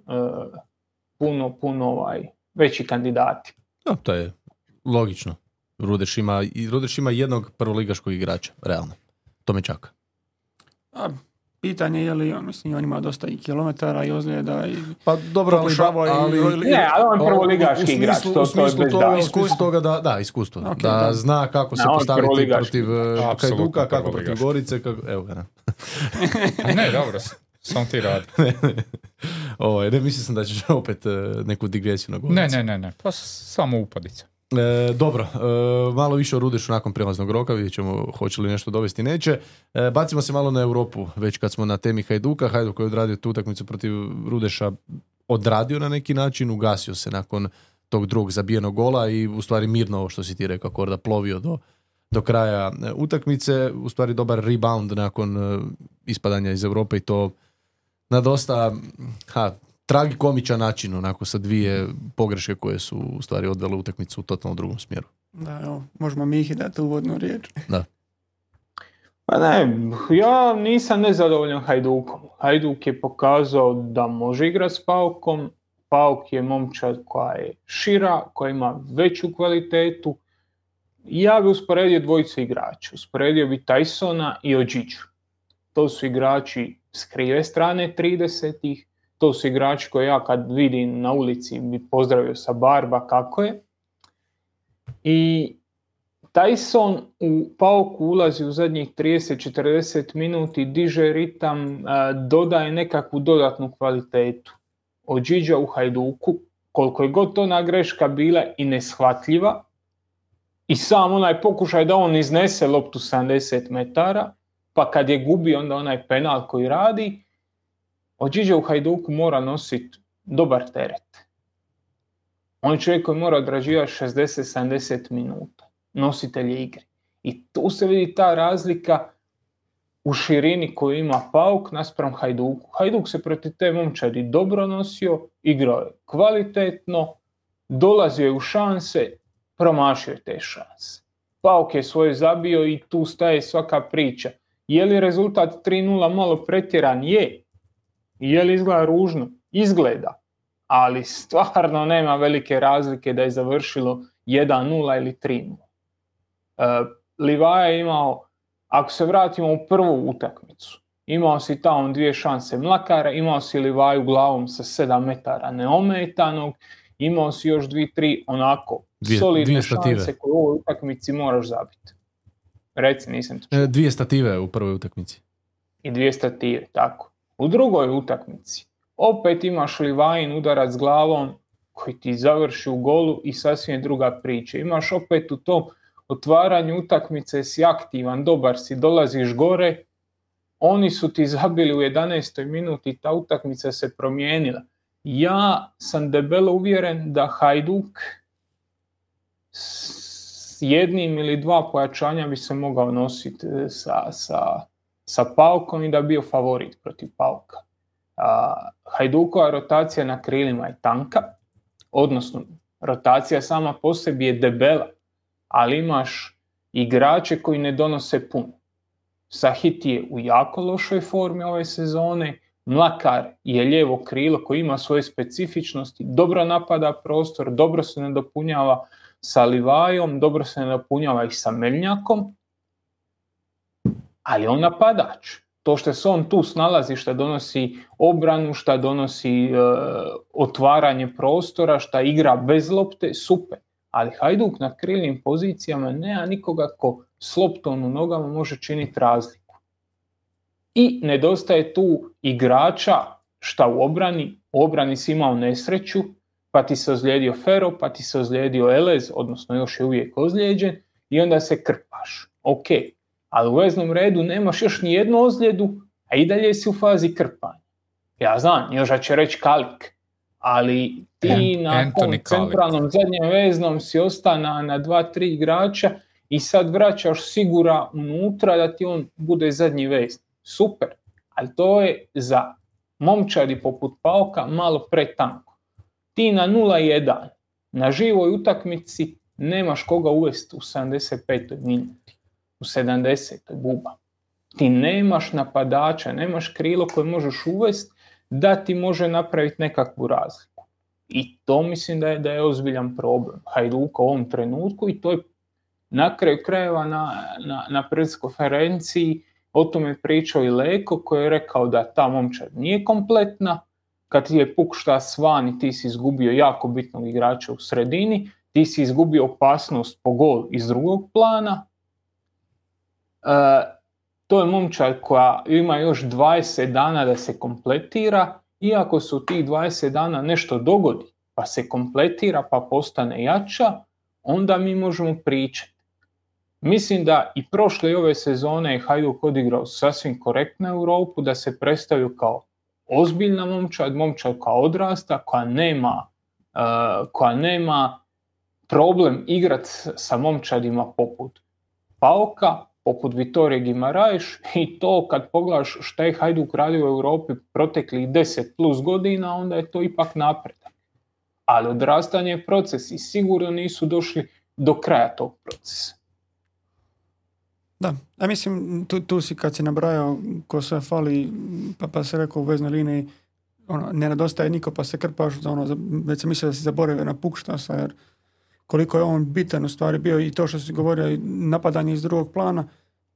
puno, puno ovaj, veći kandidati. Da, to je logično. Rudeš ima, Rudeš ima jednog prvoligaškog igrača, realno. To me čaka. A, pitanje je li, on, mislim, on ima dosta i kilometara i ozljeda i Pa dobro, ali, je ali, i- Ne, ali on je o, prvoligaški u igrač, smislu, to- u to je smislu toga, davanja. iskustvo toga da, da, iskustvo. Ok, da, da. zna kako se Da, je postaviti protiv uh, Apsolutno Hajduka, kako protiv. Gorice, kako, evo ga, ne. Ne, dobro, samo ti radi. Ovaj, ne, mislio sam da ćeš opet uh, neku digresiju na Goricu. Ne, ne, ne, ne, pa samo upadica. E, dobro, e, malo više o Rudešu nakon prijelaznog roka, vidjet ćemo hoće li nešto dovesti, neće. E, bacimo se malo na Europu, već kad smo na temi Hajduka. Hajduk koji je odradio tu utakmicu protiv Rudeša, odradio na neki način, ugasio se nakon tog drugog zabijenog gola i u stvari mirno ovo što si ti rekao, Korda plovio do, do kraja e, utakmice, u stvari dobar rebound nakon e, ispadanja iz Europe i to na dosta ha, tragikomičan način, onako sa dvije pogreške koje su u stvari odvele utakmicu u totalno drugom smjeru. da, evo, možemo Mihi dati uvodnu riječ. Pa ne, ja nisam nezadovoljan Hajdukom. Hajduk je pokazao da može igrati s Paukom. Pauk je momčad koja je šira, koja ima veću kvalitetu. Ja bi usporedio dvojicu igrača. Usporedio bi Tysona i Ođiću. To su igrači s krive strane 30-ih. To su igrači koje ja kad vidim na ulici bi pozdravio sa barba kako je. I Tyson u Pauku ulazi u zadnjih 30-40 minuti, diže ritam, a, dodaje nekakvu dodatnu kvalitetu. Od u Hajduku, koliko je god to na greška bila i neshvatljiva, i sam onaj pokušaj da on iznese loptu 70 metara, pa kad je gubi onda onaj penal koji radi, od Điđa u Hajduku mora nositi dobar teret. On je čovjek koji mora odrađivati 60-70 minuta nositelje igre. I tu se vidi ta razlika u širini koju ima Pauk naspram Hajduku. Hajduk se protiv te momčadi dobro nosio, igrao je kvalitetno, dolazio je u šanse, promašio je te šanse. Pauk je svoje zabio i tu staje svaka priča. Je li rezultat 3-0 malo pretjeran? Je. Je li izgleda ružno? Izgleda. Ali stvarno nema velike razlike da je završilo 1-0 ili 3-0. Uh, Livaja je imao, ako se vratimo u prvu utakmicu, Imao si tamo dvije šanse Mlakara, imao si Livaju glavom sa 7 metara neometanog, imao si još dvije, tri onako Dvije- solidne dvije šanse koje u ovoj utakmici moraš zabiti. Reci, nisam. E, Dvije stative u prvoj utakmici. I dvije stative, tako. U drugoj utakmici opet imaš Livajin udarac glavom koji ti završi u golu i sasvim druga priča. Imaš opet u tom otvaranju utakmice si aktivan, dobar si, dolaziš gore, oni su ti zabili u 11. minuti ta utakmica se promijenila. Ja sam debelo uvjeren da Hajduk s jednim ili dva pojačanja bi se mogao nositi e, sa, sa, sa Paukom i da bi bio favorit protiv Pauka. A, Hajdukova rotacija na krilima je tanka, odnosno rotacija sama po sebi je debela, ali imaš igrače koji ne donose puno. Sahit je u jako lošoj formi ove sezone, Mlakar je lijevo krilo koji ima svoje specifičnosti, dobro napada prostor, dobro se nadopunjava sa Livajom, dobro se nadopunjava i sa Meljnjakom, ali on napadač. To što se on tu snalazi, što donosi obranu, što donosi e, otvaranje prostora, što igra bez lopte, super. Ali Hajduk na krilnim pozicijama nema nikoga ko s loptom u nogama može činiti razliku. I nedostaje tu igrača šta u obrani, u obrani si imao nesreću, pa ti se ozlijedio Fero, pa ti se ozlijedio Elez, odnosno još je uvijek ozlijeđen, i onda se krpaš. Ok, ali u veznom redu nemaš još ni jednu ozljedu, a i dalje si u fazi krpanja. Ja znam, Joža će reći Kalik, ali ti na centralnom zadnjem veznom si ostana na dva, tri igrača i sad vraćaš sigura unutra da ti on bude zadnji vez. Super, ali to je za momčadi poput Pauka malo pretanko. Ti na 0-1 na živoj utakmici nemaš koga uvesti u 75. minuti, u 70. buba. Ti nemaš napadača, nemaš krilo koje možeš uvesti da ti može napraviti nekakvu razliku. I to mislim da je, da je ozbiljan problem Hajduka u ovom trenutku i to je na kraju krajeva na, na, na konferenciji o tome pričao i Leko koji je rekao da ta momčad nije kompletna, kad ti je pukšta i ti si izgubio jako bitnog igrača u sredini, ti si izgubio opasnost po gol iz drugog plana. E, to je momčad koja ima još 20 dana da se kompletira, iako se u tih 20 dana nešto dogodi, pa se kompletira, pa postane jača, onda mi možemo pričati. Mislim da i prošle i ove sezone je Hajduk odigrao sasvim korektno Europu, da se predstavio kao ozbiljna momčad, momčad koja odrasta, koja nema, uh, koja nema problem igrat sa momčadima poput Pauka, poput Vitorije Gimarajš i to kad pogledaš šta je Hajduk radio u Europi proteklih 10 plus godina, onda je to ipak napredak. Ali odrastanje je proces i sigurno nisu došli do kraja tog procesa. Da, a mislim, tu, tu si kad si nabrajao ko sve fali, pa, pa se rekao u veznoj liniji, ono, ne nedostaje niko pa se krpaš, ono, već sam mislio da si zaboravio na Pukštasa, jer koliko je on bitan u stvari bio i to što si govorio, napadanje iz drugog plana,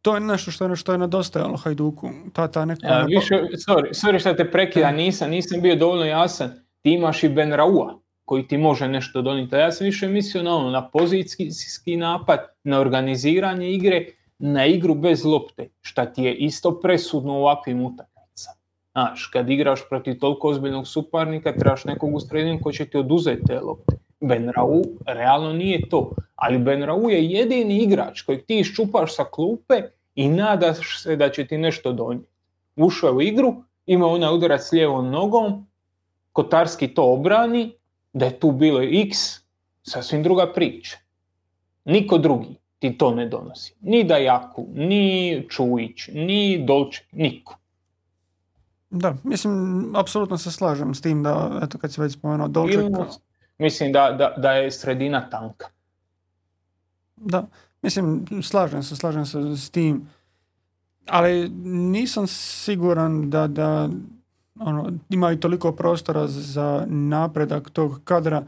to je nešto što je, što je nedostajalo Hajduku. Ta, ta neka... A, više, sorry, sorry što te prekida, nisam, nisam bio dovoljno jasan. Ti imaš i Ben Raua koji ti može nešto donijeti. Ja sam više mislio na ono, na pozicijski napad, na organiziranje igre, na igru bez lopte, šta ti je isto presudno u ovakvim utakmicama. Znaš, kad igraš protiv toliko ozbiljnog suparnika, trebaš nekog u sredinu koji će ti oduzeti te lopte. Ben Rau realno nije to, ali Ben Rau je jedini igrač kojeg ti iščupaš sa klupe i nadaš se da će ti nešto donijeti. Ušao je u igru, ima onaj udarac lijevom nogom, Kotarski to obrani, da je tu bilo x, sasvim druga priča. Niko drugi ti to ne donosi. Ni Dajaku, ni Čujić, ni Dolček, niko. Da, mislim, apsolutno se slažem s tim da, eto, kad si već spomenuo Dolček, Ili, mislim da, da, da je sredina tanka. Da, mislim, slažem se, slažem se s tim, ali nisam siguran da, da ono, ima i toliko prostora za napredak tog kadra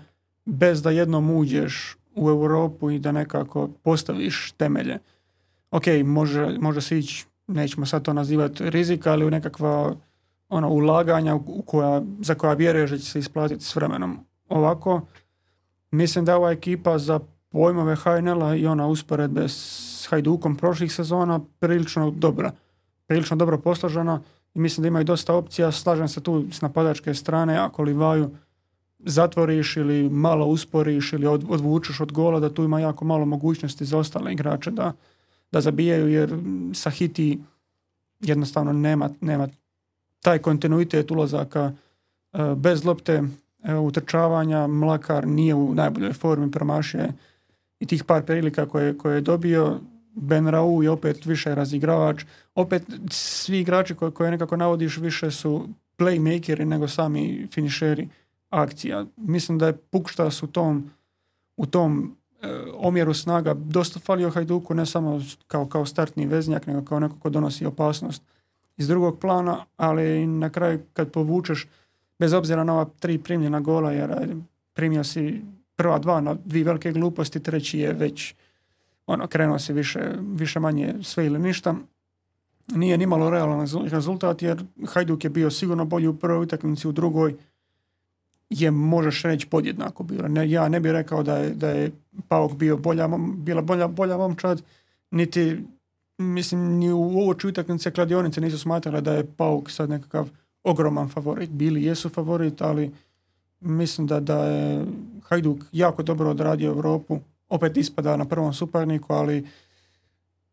bez da jednom uđeš u Europu i da nekako postaviš temelje. Ok, može, može se ići nećemo sad to nazivati rizika, ali u nekakva ono, ulaganja u koja, za koja vjeruješ da će se isplatiti s vremenom. Ovako, mislim da ova ekipa za pojmove HNL-a i ona usporedbe s Hajdukom prošlih sezona prilično dobra. Prilično dobro posložena i mislim da imaju dosta opcija. Slažem se tu s napadačke strane, ako Livaju zatvoriš ili malo usporiš ili odvučeš od gola, da tu ima jako malo mogućnosti za ostale igrače da, da zabijaju, jer sa hiti jednostavno nema, nema taj kontinuitet ulazaka e, bez lopte, utrčavanja, Mlakar nije u najboljoj formi, promašuje i tih par prilika koje, koje je dobio, Ben Rau je opet više razigravač, opet svi igrači koje, koje nekako navodiš više su playmakeri nego sami finišeri akcija. Mislim da je Pukštas u tom, u tom e, omjeru snaga dosta falio Hajduku, ne samo kao, kao startni veznjak, nego kao neko ko donosi opasnost iz drugog plana, ali na kraju kad povučeš, bez obzira na ova tri primljena gola, jer primio si prva dva na dvije velike gluposti, treći je već ono, krenuo si više, više manje sve ili ništa. Nije ni malo realan rezultat jer Hajduk je bio sigurno bolji u prvoj utakmici, u drugoj je možeš reći podjednako bilo. Ne, ja ne bih rekao da je, da je Pauk bio bolja, bila bolja, bolja momčad, niti mislim ni u ovoj utakmice kladionice nisu smatrali da je Pauk sad nekakav ogroman favorit. Bili jesu favorit, ali mislim da, da je Hajduk jako dobro odradio Europu. Opet ispada na prvom suparniku, ali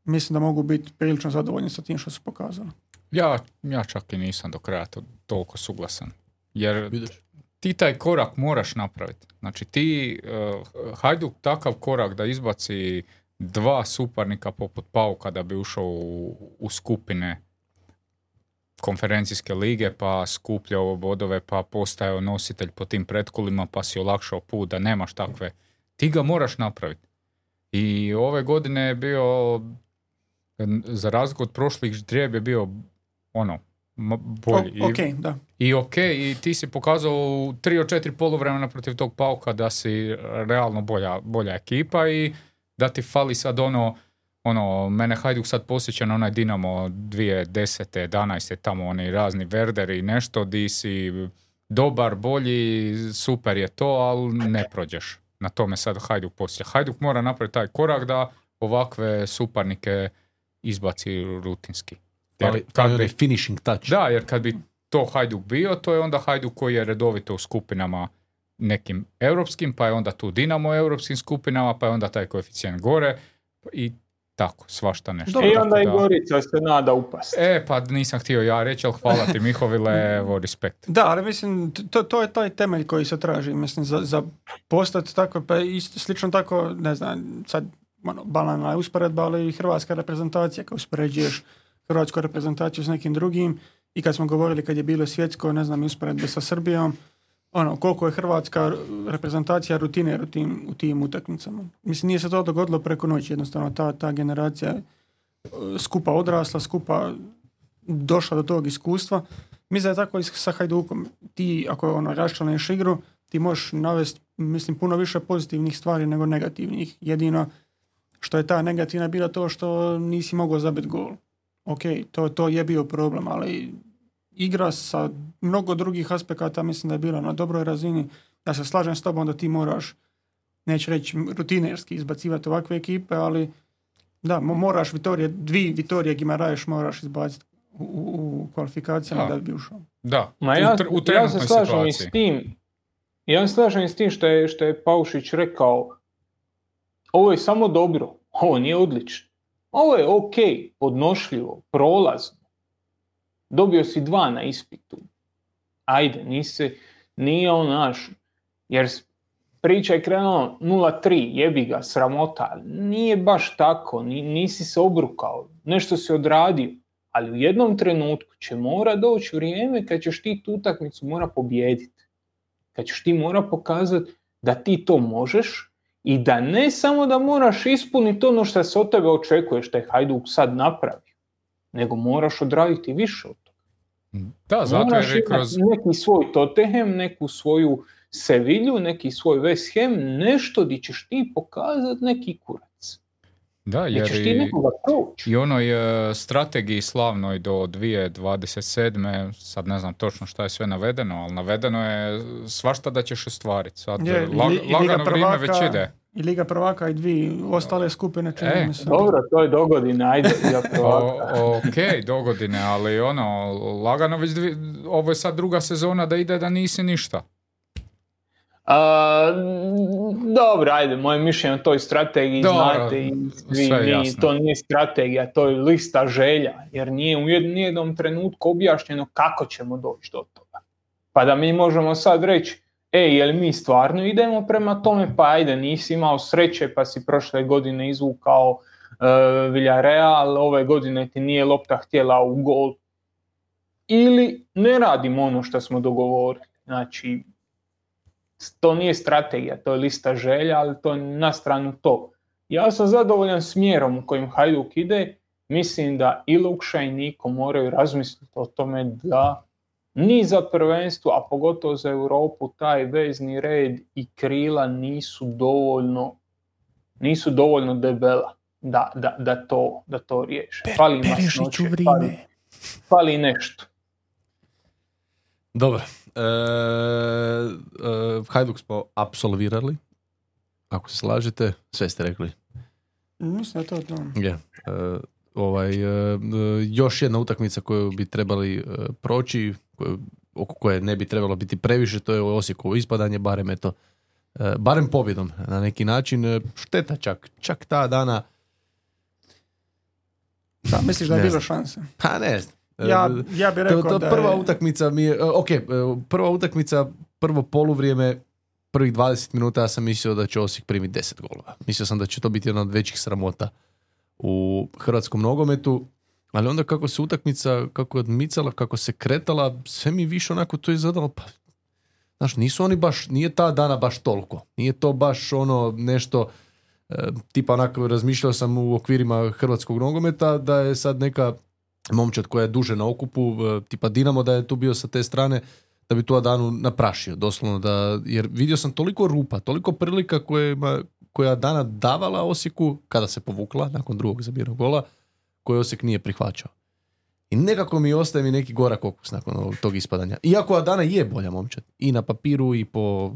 mislim da mogu biti prilično zadovoljni sa tim što su pokazali. Ja, ja čak i nisam do kraja to, toliko suglasan. Jer ti taj korak moraš napraviti. Znači ti, uh, Hajduk takav korak da izbaci dva suparnika poput Pauka da bi ušao u, u skupine konferencijske lige pa skupljao bodove pa postao nositelj po tim pretkolima pa si olakšao put da nemaš takve. Ti ga moraš napraviti. I ove godine je bio za razliku od prošlih ždrijeb je bio ono bolji. O, okay, da. I ok, i ti si pokazao u tri od četiri poluvremena protiv tog pauka da si realno bolja, bolja ekipa i da ti fali sad ono, ono, mene Hajduk sad posjeća na onaj Dinamo 2010. 11. tamo oni razni Verderi i nešto di si dobar, bolji, super je to, ali ne prođeš. Na tome sad Hajduk posjeća. Hajduk mora napraviti taj korak da ovakve suparnike izbaci rutinski. Jer kad bi, finishing touch. Da, jer kad bi to Hajduk bio, to je onda Hajduk koji je redovito u skupinama nekim europskim, pa je onda tu Dinamo u europskim skupinama, pa je onda taj koeficijent gore i tako, svašta nešto. I onda i Gorica se nada upast. E, pa nisam htio ja reći, ali hvala ti Mihovile, evo, respekt. Da, ali mislim, to, to je taj temelj koji se traži, mislim, za, za postati tako, pa isto, slično tako, ne znam, sad, ono, banalna je usporedba, ali i hrvatska reprezentacija, kao uspoređuješ hrvatsku reprezentaciju s nekim drugim, i kad smo govorili kad je bilo svjetsko, ne znam, usporedbe sa Srbijom, ono, koliko je hrvatska reprezentacija rutine u tim, u tim utakmicama. Mislim, nije se to dogodilo preko noći, jednostavno ta, ta generacija e, skupa odrasla, skupa došla do tog iskustva. Mislim da je tako i sa Hajdukom. Ti, ako ono, raščlaniš igru, ti možeš navesti, mislim, puno više pozitivnih stvari nego negativnih. Jedino što je ta negativna bila to što nisi mogao zabiti gol. Ok, to, to je bio problem, ali igra sa mnogo drugih aspekata mislim da je bila na dobroj razini. Ja se slažem s tobom da ti moraš, neću reći rutinerski izbacivati ovakve ekipe, ali da, moraš Vitorije, dvi Vitorije Gimaraješ moraš izbaciti u, u kvalifikacijama da, bi ušao. Da, Ma ja, u, ja se slažem i s tim, ja se slažem i s tim što je, što je Paušić rekao, ovo je samo dobro, ovo nije odlično. Ovo je ok, podnošljivo, prolazno dobio si dva na ispitu. Ajde, nisi, nije on naš, jer priča je krenula 0-3, jebi ga, sramota. Nije baš tako, nisi se obrukao, nešto si odradio. Ali u jednom trenutku će mora doći vrijeme kad ćeš ti tu utakmicu mora pobijediti. Kad ćeš ti mora pokazati da ti to možeš i da ne samo da moraš ispuniti ono što se od tebe očekuje, što je Hajduk sad napravi nego moraš odraditi više od toga. Da, zato moraš je kroz... neki svoj Tottenham, neku svoju Sevilju, neki svoj West Ham, nešto di ćeš ti pokazati neki kurac. Da, jer ti i, i onoj e, strategiji slavnoj do 2027. sad ne znam točno šta je sve navedeno, ali navedeno je svašta da ćeš ostvariti. Sad Je, lag- lagano vrijeme već prvaka, ide. I Liga prvaka i dvije ostale skupine čini E, mi se. Dobro, to je dogodine, ajde. Ja O, ok, dogodine, ali ono, lagano već dvi, ovo je sad druga sezona da ide da nisi ništa. A, dobro, ajde, moje mišljenje o toj strategiji Dobro, znate i jasno. to nije strategija, to je lista želja, jer nije u jed- nijednom trenutku objašnjeno kako ćemo doći do toga. Pa da mi možemo sad reći, ej, jel mi stvarno idemo prema tome, pa ajde, nisi imao sreće pa si prošle godine izvukao uh, Villarreal, ove godine ti nije lopta htjela u gol. Ili ne radimo ono što smo dogovorili. Znači, to nije strategija, to je lista želja, ali to je na stranu to. Ja sam zadovoljan smjerom u kojim Hajduk ide, mislim da i Lukša i Niko moraju razmisliti o tome da ni za prvenstvo, a pogotovo za Europu, taj vezni red i krila nisu dovoljno, nisu dovoljno debela da, da, da, to, da to riješe. Fali masnoće, fali, fali nešto. Dobro. E, e, Hajduk smo apsolvirali. Ako se slažete, sve ste rekli. Mislim da je to to. Je. E, ovaj, e, e, još jedna utakmica koju bi trebali e, proći, oko koje ne bi trebalo biti previše, to je u Osijekovo ispadanje, barem eto, e, barem pobjedom na neki način. E, Šteta čak, čak ta dana, Šta, misliš da je bilo šanse? pa ne znam. E, Ja, ja bih To, rekao to da prva je... utakmica mi je, ok, prva utakmica, prvo poluvrijeme, prvih 20 minuta ja sam mislio da će Osijek primiti 10 golova. Mislio sam da će to biti jedna od većih sramota u hrvatskom nogometu, ali onda kako se utakmica, kako je odmicala, kako se kretala, sve mi više onako to izgledalo, pa Znaš, nisu oni baš, nije ta dana baš toliko. Nije to baš ono nešto, e, tipa onako razmišljao sam u okvirima hrvatskog nogometa da je sad neka momčad koja je duže na okupu, e, tipa Dinamo da je tu bio sa te strane, da bi tu danu naprašio, doslovno da, jer vidio sam toliko rupa, toliko prilika koje, koja dana davala Osijeku kada se povukla nakon drugog zabiranog gola, koje Osijek nije prihvaćao. I nekako mi ostaje mi neki gorak okus nakon ovog, tog ispadanja. Iako Adana je bolja momčad. I na papiru, i po uh,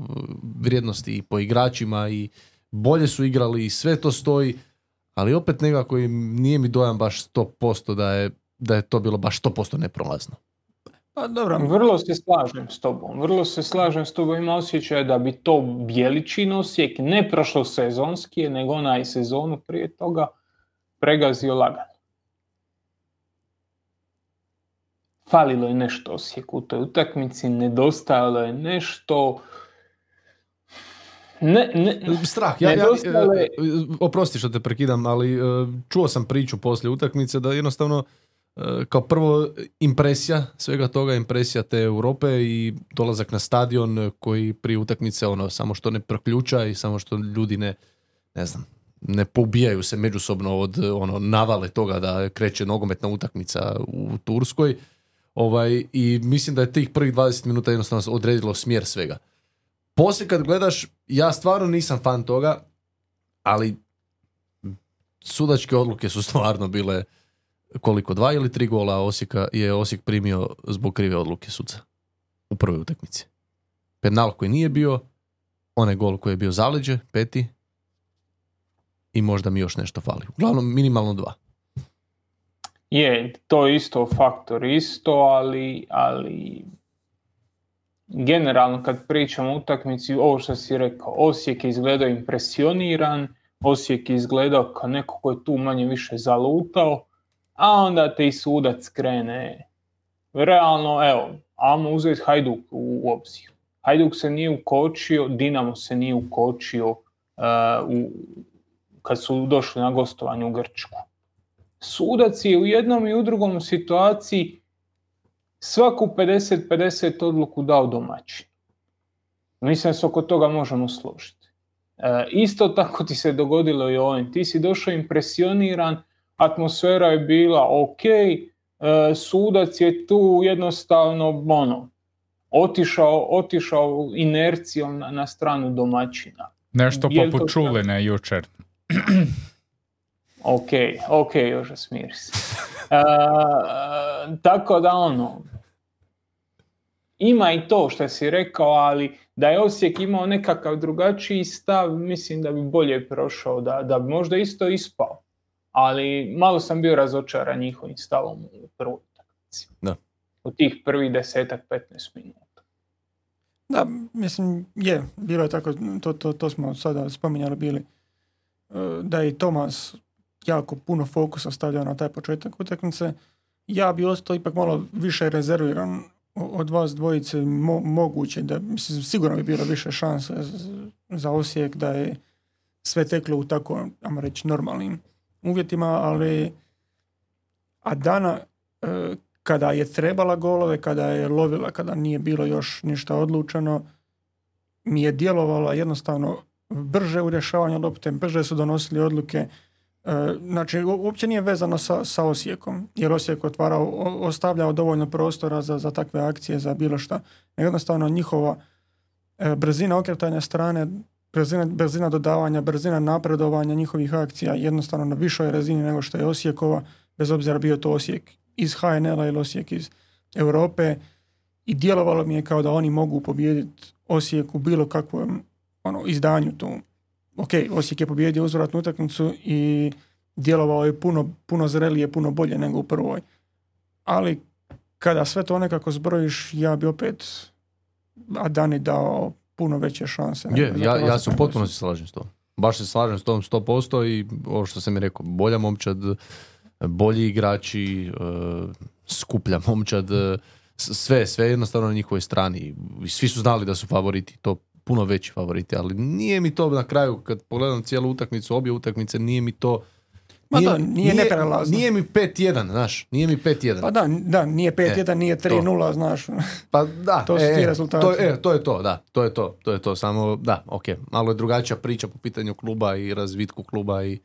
vrijednosti, i po igračima, i bolje su igrali, i sve to stoji, ali opet nekako im nije mi dojam baš 100% da je, da je to bilo baš 100% neprolazno. Pa dobro, Vrlo se slažem s tobom. Vrlo se slažem s tobom. Ima osjećaj da bi to Bjeličin Osijek ne prošlo sezonski, nego onaj sezonu prije toga pregazio lagano. Falilo je nešto Osijeku u toj utakmici, nedostajalo je nešto... Ne, ne, Strah. Ja, ja, Nedostajalo je- e, oprosti što te prekidam, ali e, čuo sam priču poslije utakmice da jednostavno e, kao prvo impresija svega toga, impresija te Europe i dolazak na stadion koji prije utakmice ono samo što ne proključa i samo što ljudi ne ne znam, ne poubijaju se međusobno od ono navale toga da kreće nogometna utakmica u Turskoj. Ovaj, I mislim da je tih prvih 20 minuta jednostavno odredilo smjer svega. Poslije kad gledaš, ja stvarno nisam fan toga, ali sudačke odluke su stvarno bile koliko, dva ili tri gola Osijeka je Osijek primio zbog krive odluke suca u prvoj utakmici. Penal koji nije bio, onaj gol koji je bio zaleđe, peti, i možda mi još nešto fali. Uglavnom, minimalno dva. Je, to je isto faktor isto, ali, ali generalno kad pričamo o utakmici, ovo što si rekao, Osijek je izgledao impresioniran, Osijek je izgledao kao neko ko je tu manje više zalutao, a onda te i sudac krene. Realno, evo, ajmo uzeti Hajduk u, u obzir. Hajduk se nije ukočio, Dinamo se nije ukočio uh, u, kad su došli na gostovanje u Grčku. Sudac je u jednom i u drugom situaciji svaku 50-50 odluku dao domaći. Mislim da se oko toga možemo složiti. E, isto tako ti se dogodilo i ovim. Ti si došao impresioniran, atmosfera je bila ok, e, sudac je tu jednostavno ono, otišao, otišao inercijom na, na stranu domaćina. Nešto poput? Čuline jučer. Ok, ok, Joža, smiri se. E, tako da ono, ima i to što si rekao, ali da je Osijek imao nekakav drugačiji stav, mislim da bi bolje prošao, da, da bi možda isto ispao. Ali malo sam bio razočaran njihovim stavom u prvoj utakmici. Da. U tih prvih desetak, 15 minuta. Da, mislim, je, bilo je tako, to, to, to smo sada spominjali bili, e, da je i Tomas jako puno fokusa stavljao na taj početak utakmice. Ja bi ostao ipak malo više rezerviran od vas dvojice mo- moguće da mislim, sigurno bi bilo više šanse za Osijek da je sve teklo u tako, ajmo reći, normalnim uvjetima, ali a dana e, kada je trebala golove, kada je lovila, kada nije bilo još ništa odlučeno, mi je djelovala jednostavno brže u rješavanju lopte, brže su donosili odluke, znači, uopće nije vezano sa, sa Osijekom, jer Osijek otvarao, ostavljao dovoljno prostora za, za takve akcije, za bilo šta. Jednostavno, njihova e, brzina okretanja strane, brzina, brzina dodavanja, brzina napredovanja njihovih akcija jednostavno na višoj razini nego što je Osijekova, bez obzira bio to Osijek iz HNL-a ili Osijek iz Europe i djelovalo mi je kao da oni mogu pobijediti Osijek u bilo kakvom ono, izdanju tu ok, Osijek je pobijedio uzvratnu utakmicu i djelovao je puno, puno zrelije, puno bolje nego u prvoj. Ali kada sve to nekako zbrojiš, ja bi opet Adani dao puno veće šanse. Je, ja, ja se potpuno se slažem s tom. Baš se slažem s tom 100% i ovo što sam mi rekao, bolja momčad, bolji igrači, e, skuplja momčad, sve, sve jednostavno na njihovoj strani. Svi su znali da su favoriti, to puno veći favoriti, ali nije mi to na kraju, kad pogledam cijelu utakmicu, obje utakmice, nije mi to nije, da, nije, nije, nije mi 5-1, znaš, nije mi 5-1. Pa da, da nije 5-1, e, nije 3-0, znaš. Pa da, to su e, ti rezultati. To, e, to je to, da, to je to, to je to, samo, da, ok, malo je drugačija priča po pitanju kluba i razvitku kluba i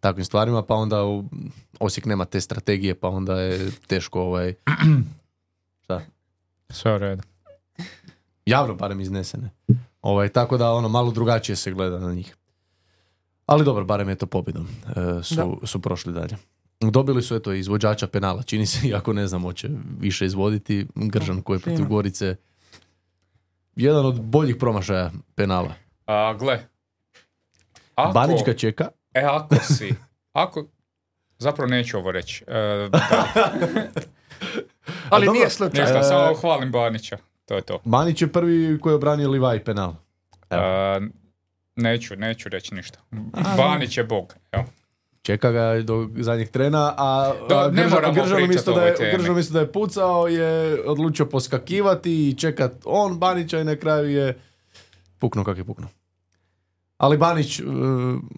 takvim stvarima, pa onda u, Osijek nema te strategije, pa onda je teško ovaj, šta? Sve u redu. Javno barem iznesene. Ovaj, tako da ono malo drugačije se gleda na njih. Ali dobro, barem je to pobjedom. E, su, su prošli dalje. Dobili su eto izvođača penala, čini se, iako ne znam, hoće više izvoditi. Gržan koji je protiv Gorice jedan od boljih promašaja penala. A, gle. Ako, Banić ga čeka. E, ako si, ako, zapravo neću ovo reći. E, Ali nije slučaj. Ništa, samo hvalim Banića. To je to. Banić je prvi koji je obranio Livaj penal. neću, neću reći ništa. Banić je bog. Evo. Čeka ga do zadnjeg trena, a, Do, ne Gržan umjesto da, je, da je pucao, je odlučio poskakivati i čekat on Banića i na kraju je puknuo kak je puknuo. Ali Banić... Uh,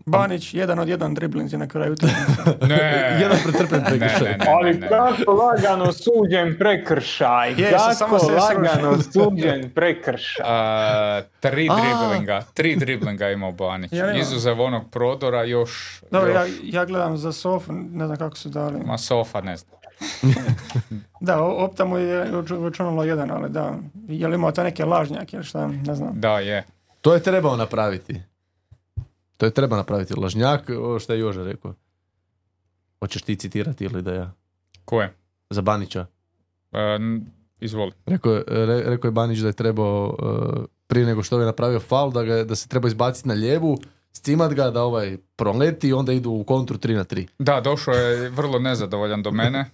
Banić, jedan od jedan driblinzi na kraju ne. jedan pretrpen prekršaj. Ali kako lagano suđen prekršaj. Je, kako lagano suđen prekršaj. Uh, tri driblinga. Tri driblinga imao Banić. Ja, Izuzev onog prodora još... Dobro, Ja, ja gledam za Sofu, ne znam kako su dali. Ma Sofa ne znam. da, Opta mu je učinilo jedan, ali da. Je li imao to neke lažnjake ili šta, ne znam. Da, je. To je trebao napraviti. To je treba napraviti lažnjak, ovo što je Jože rekao. Hoćeš ti citirati ili da ja? Ko je? Za Banića. E, izvoli. Rekao, re, rekao je Banić da je trebao uh, prije nego što je napravio faul, da, ga, da se treba izbaciti na lijevu, scimat ga da ovaj proleti i onda idu u kontru 3 na 3. Da, došao je vrlo nezadovoljan do mene e,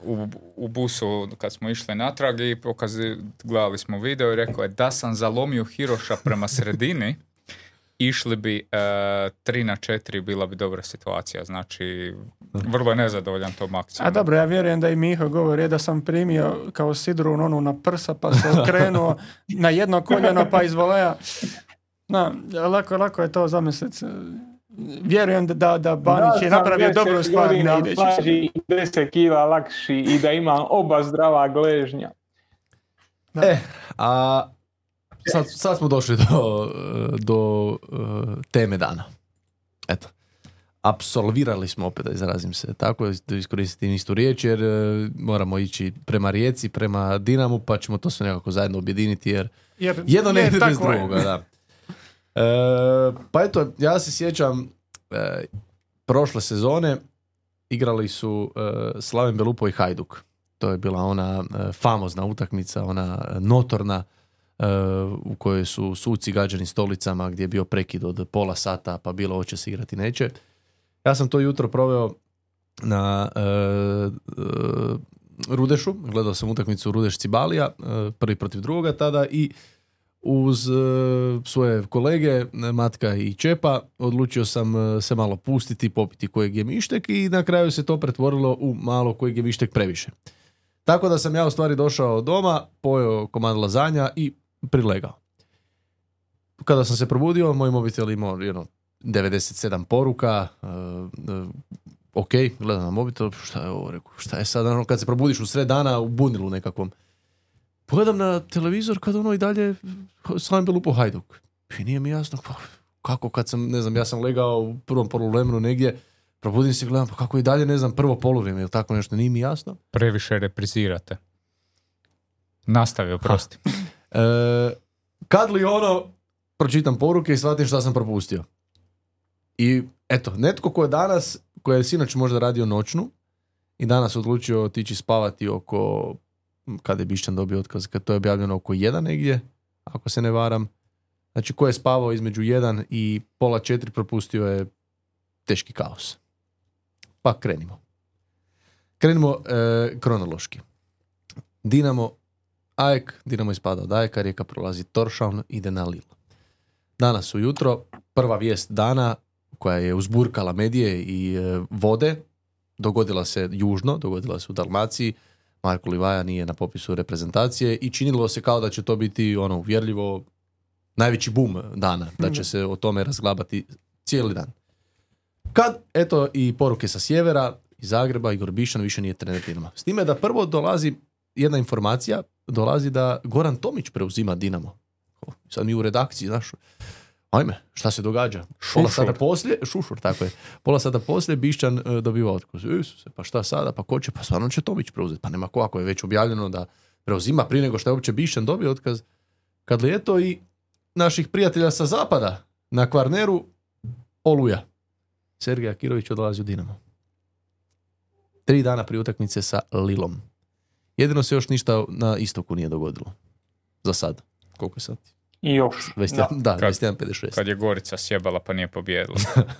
u, u busu kad smo išli natrag i pokazi, gledali smo video i rekao je da sam zalomio Hiroša prema sredini išli bi e, 3 na 4 bila bi dobra situacija, znači vrlo je nezadovoljan tom akcijom. A dobro, ja vjerujem da i Miho govori da sam primio kao sidru onu na prsa pa se okrenuo na jedno koljeno pa iz voleja. Na, lako, lako je to zamisliti. Vjerujem da, da Banić je napravio dobru stvar na ideći. 10 kila lakši i da ima oba zdrava gležnja. Da. E, a sad, sad smo došli do, do uh, teme dana. Eto. Apsolvirali smo, opet da izrazim se tako, da iskoristiti istu riječ, jer uh, moramo ići prema Rijeci, prema Dinamu, pa ćemo to sve nekako zajedno objediniti, jer, jer jedno ne ide bez drugoga. Da. Uh, pa eto, ja se sjećam, prošle sezone igrali su uh, Slaven Belupo i Hajduk. To je bila ona uh, famozna utakmica, ona uh, notorna uh, u kojoj su suci gađani stolicama gdje je bio prekid od pola sata pa bilo hoće se igrati neće. Ja sam to jutro proveo na uh, uh, Rudešu, gledao sam utakmicu Rudeš Cibalija, uh, prvi protiv drugoga tada i uz svoje kolege Matka i Čepa odlučio sam se malo pustiti, popiti kojeg je mištek i na kraju se to pretvorilo u malo kojeg je mištek previše. Tako da sam ja u stvari došao doma, pojeo komad lazanja i prilegao. Kada sam se probudio, moj mobitel imao jedno 97 poruka, uh, uh, ok, gledam na mobitel, šta je ovo, rekao, šta je sad, ono, kad se probudiš u sred dana u bunilu nekakvom. Pogledam na televizor kad ono i dalje slavim Belupo Hajduk. I nije mi jasno, pa, kako kad sam, ne znam, ja sam legao u prvom poluvremenu negdje, probudim se i gledam, pa kako i dalje, ne znam, prvo poluvrijeme ili tako nešto, nije mi jasno. Previše reprizirate. Nastavi, oprosti. E, kad li ono, pročitam poruke i shvatim šta sam propustio. I eto, netko ko je danas, ko je sinoć možda radio noćnu i danas odlučio otići spavati oko, kada je Bišćan dobio otkaz, kad to je objavljeno oko jedan negdje, ako se ne varam. Znači, ko je spavao između jedan i pola četiri, propustio je teški kaos. Pa krenimo. Krenimo e, kronološki. Dinamo Ajek, Dinamo ispada od Ajeka, Rijeka prolazi Toršaun, ide na Lille. Danas ujutro, prva vijest dana koja je uzburkala medije i e, vode, dogodila se južno, dogodila se u Dalmaciji, Marko Livaja nije na popisu reprezentacije i činilo se kao da će to biti ono uvjerljivo najveći bum dana, da će se o tome razglabati cijeli dan. Kad, eto, i poruke sa sjevera, iz Zagreba, Igor Bišan više nije trener Dinama. S time da prvo dolazi jedna informacija, dolazi da Goran Tomić preuzima Dinamo. Sad mi u redakciji, znaš, ajme, šta se događa? Pola sata poslije, šušur, tako je. Pola sata poslije Bišćan e, dobiva otkaz. Isuse, pa šta sada, pa ko će, pa stvarno će Tomić preuzeti. Pa nema ko, ako je već objavljeno da preuzima prije nego što je uopće Bišćan dobio otkaz. Kad li je to i naših prijatelja sa zapada na Kvarneru, Oluja. Sergej Akirović odlazi u Dinamo. Tri dana prije utakmice sa Lilom. Jedino se još ništa na istoku nije dogodilo. Za sad. Koliko je sad? I još. 21, Da. da, Kad- 21.56. Kad je Gorica sjebala pa nije pobijedila.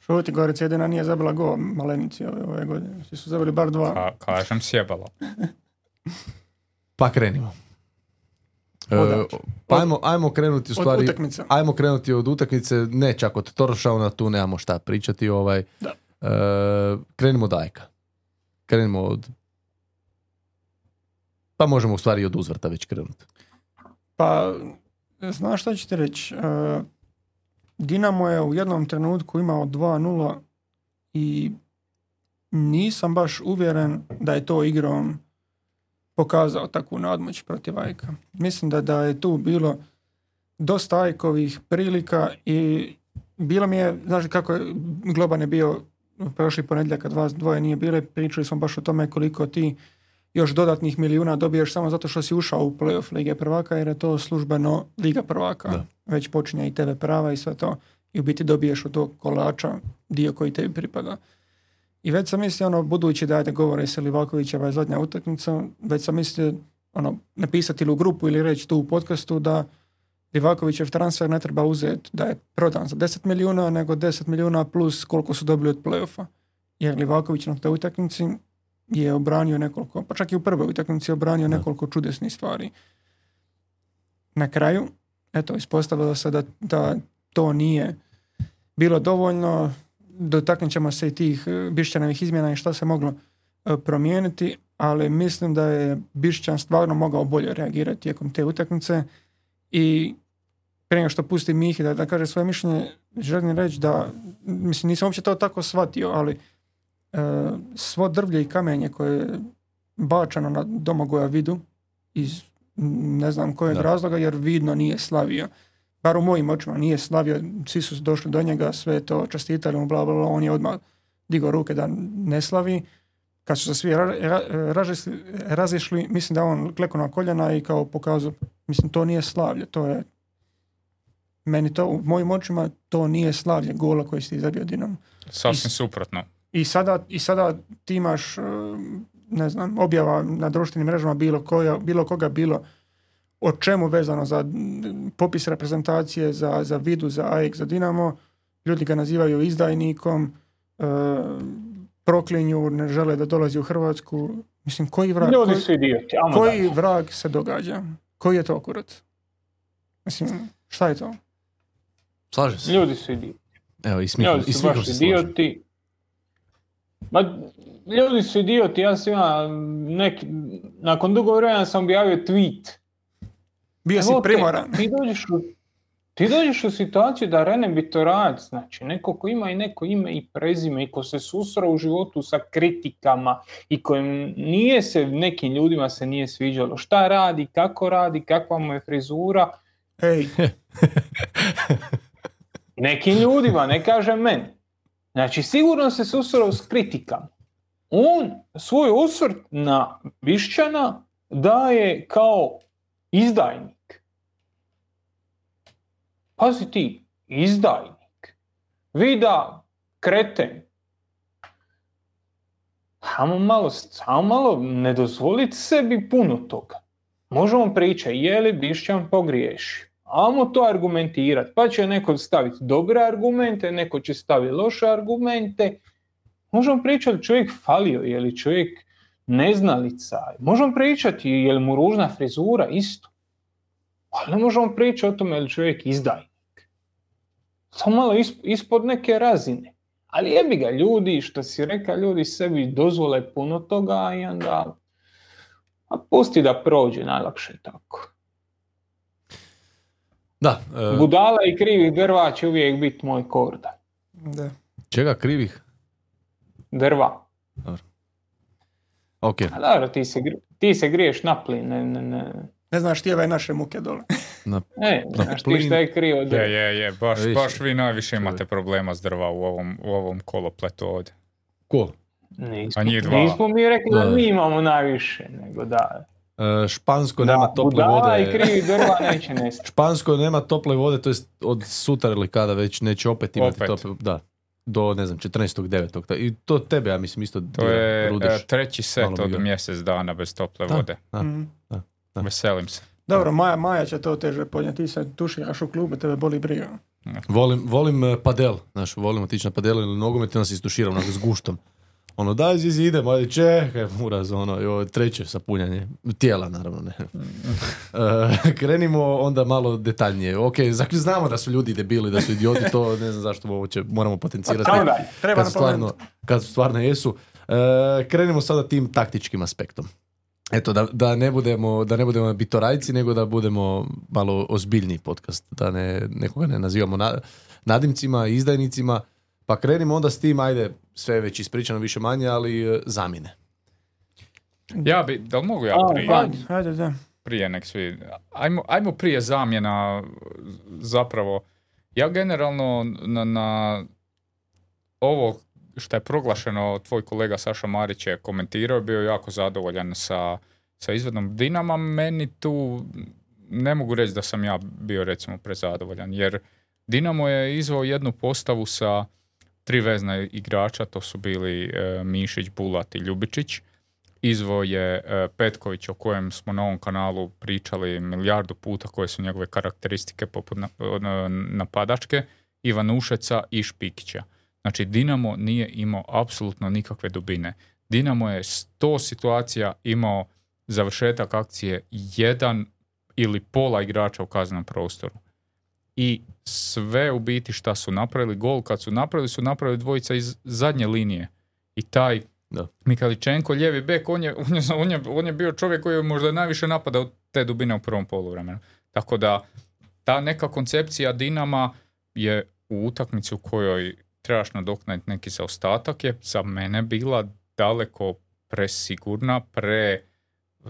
Šuti Gorica jedina nije zabila go Malenici ove, ove godine. Svi su zabili bar dva. Ka- kažem sjebala. Pa krenimo. E, pa ajmo, ajmo krenuti u Od stvari, utakmice. ajmo krenuti od utakmice, ne čak od Toršauna, tu nemamo šta pričati. Ovaj. Da. E, krenimo od Ajka. Krenimo od... Pa možemo u stvari od uzvrta već krenuti. Pa, znaš šta ću ti reći? E, Dinamo je u jednom trenutku imao 2-0 i nisam baš uvjeren da je to igrom pokazao takvu nadmoć protiv Ajka. Mislim da, da je tu bilo dosta Ajkovih prilika i bilo mi je, znaš kako je Globan je bio prošli ponedjeljak kad vas dvoje nije bile, pričali smo baš o tome koliko ti još dodatnih milijuna dobiješ samo zato što si ušao u playoff Lige prvaka jer je to službeno Liga prvaka. Da. Već počinje i TV prava i sve to i u biti dobiješ od tog kolača dio koji tebi pripada. I već sam mislio, ono, budući da ajde govore se Livakovićeva je zadnja utakmica, već sam mislio ono, napisati ili u grupu ili reći tu u podcastu da Livakovićev transfer ne treba uzeti da je prodan za 10 milijuna, nego 10 milijuna plus koliko su dobili od playoffa. Jer Livaković na toj utakmici je obranio nekoliko, pa čak i u prvoj utakmici je obranio nekoliko čudesnih stvari. Na kraju, eto, ispostavilo se da, da to nije bilo dovoljno, dotaknut ćemo se i tih e, Bišćanovih izmjena i šta se moglo e, promijeniti, ali mislim da je Bišćan stvarno mogao bolje reagirati tijekom te utakmice. I prije nego što pusti Mihi da, da kaže svoje mišljenje, želim reći da, mislim, nisam uopće to tako shvatio, ali svo drvlje i kamenje koje je bačeno na Domagoja Vidu iz ne znam kojeg Da. razloga, jer vidno nije slavio. Bar u mojim očima nije slavio, svi su došli do njega, sve to čestitali mu, bla, bla, bla, on je odmah digao ruke da ne slavi. Kad su se svi ra- ra- razišli, razišli, mislim da on klekao na koljena i kao pokazao, mislim, to nije slavlje, to je Meni to, u mojim očima, to nije slavlje gola koji si ti zabio Dinamo. Sasvim suprotno. I sada, I sada ti imaš, e, ne znam, objava na društvenim mrežama bilo, koja, bilo koga bilo o čemu vezano za popis reprezentacije, za, za Vidu, za AEK, za Dinamo. Ljudi ga nazivaju izdajnikom, e, proklinju, ne žele da dolazi u Hrvatsku. Mislim, koji vrag, Ljudi koji, su idioti. Koji vrag se događa? Koji je to kurac? Mislim, šta je to? Slažem se. Ljudi su idioti. Evo, i smihom, Ljudi i su smihom baš se slažem. idioti. Ma, ljudi su idioti, ja sam ima neki, nakon dugo vremena sam objavio tweet. Bio si Evo te, primoran. Ti dođeš u, ti dođeš u situaciju da René Bitorac, znači neko ko ima i neko ime i prezime i ko se susra u životu sa kritikama i kojem nije se, nekim ljudima se nije sviđalo šta radi, kako radi, kakva mu je frizura, Ej, nekim ljudima, ne kažem meni. Znači, sigurno se susreo s kritikama. On svoj osvrt na Bišćana daje kao izdajnik. Pazi ti, izdajnik. Vida, kreten. Samo malo, samo malo ne dozvoliti sebi puno toga. Možemo pričati je li Bišćan pogriješio. Ajmo to argumentirati. Pa će neko staviti dobre argumente, neko će staviti loše argumente. Možemo pričati čovjek falio, je li čovjek neznalica. Možemo pričati je li mu ružna frizura isto. Ali ne možemo pričati o tome je li čovjek izdajnik. Samo malo is- ispod neke razine. Ali jebi ga ljudi, što si reka, ljudi sebi dozvole puno toga i onda a pusti da prođe, najlakše tako. Da, e, Budala i krivih drva će uvijek biti moj korda. da. čega krivih? Drva. Ok, A dobro, ti se, ti se griješ na plin. Ne, ne, ne. Ne znaš ti ove naše muke dole. na, E, Na znaš ti plin. šta je krivo Je, je, je, baš, Više. baš vi najviše imate problema s drva u ovom, u ovom kolopletu ovdje. ko? Nismo, A njih dva. nismo mi rekli da, Da. mi imamo najviše, nego da. E, Špansko da nema tople budala i vode. krivih drva neće nestati. Špansko nema tople vode, to jest od sutra ili kada već neće opet imati Opet. tople, da, do ne znam 14.9. Ta- I to tebe, ja mislim, isto To je rudeš. e, treći set od mjesec dana bez tople Da. vode. Da. Mhm. Da. Veselim se. Dobro, Maja, Maja će to teže podnijeti. Ti se tuširaš u klubu, tebe boli briga. Volim, volim e, padel, znaš, volim otići na padel ili nogomet i onda se istuširam onako s guštom. Ono, daj zizi, idemo, ajde, čekaj, muraz, ono, ovo treće sapunjanje, tijela, naravno, ne. E, krenimo onda malo detaljnije. Ok, zak- znamo da su ljudi debili, da su idioti, to ne znam zašto ovo će, moramo potencirati. Dalje. Treba kad stvarno, kad stvarno jesu. E, krenimo sada tim taktičkim aspektom. Eto, da, da, ne budemo, da ne budemo bitorajci, nego da budemo malo ozbiljniji podcast, da ne, nekoga ne nazivamo na, nadimcima, izdajnicima, pa krenimo onda s tim, ajde, sve je već ispričano više manje, ali e, zamjene. Ja bi, da li mogu ja A, prije? pa, Ajde, da. prije nek svi. Ajmo, ajmo prije zamjena zapravo. Ja generalno na, na ovo što je proglašeno, tvoj kolega Saša Marić je komentirao, bio jako zadovoljan sa, sa izvedom Dinama. Meni tu ne mogu reći da sam ja bio recimo prezadovoljan, jer Dinamo je izvao jednu postavu sa tri vezna igrača, to su bili e, Mišić, Bulat i Ljubičić. Izvo je e, Petković o kojem smo na ovom kanalu pričali milijardu puta koje su njegove karakteristike poput na- na- napadačke, Ivanušeca i Špikića. Znači Dinamo nije imao apsolutno nikakve dubine. Dinamo je sto situacija imao završetak akcije jedan ili pola igrača u kaznenom prostoru. I sve u biti šta su napravili, gol kad su napravili, su napravili dvojica iz zadnje linije. I taj Da. Mikaličenko, lijevi bek, on je, on, je, on, je, on je bio čovjek koji je možda najviše napadao te dubine u prvom poluvremenu. Tako da ta neka koncepcija Dinama je u utakmici u kojoj trebaš nadoknaditi neki zaostatak je za mene bila daleko presigurna, pre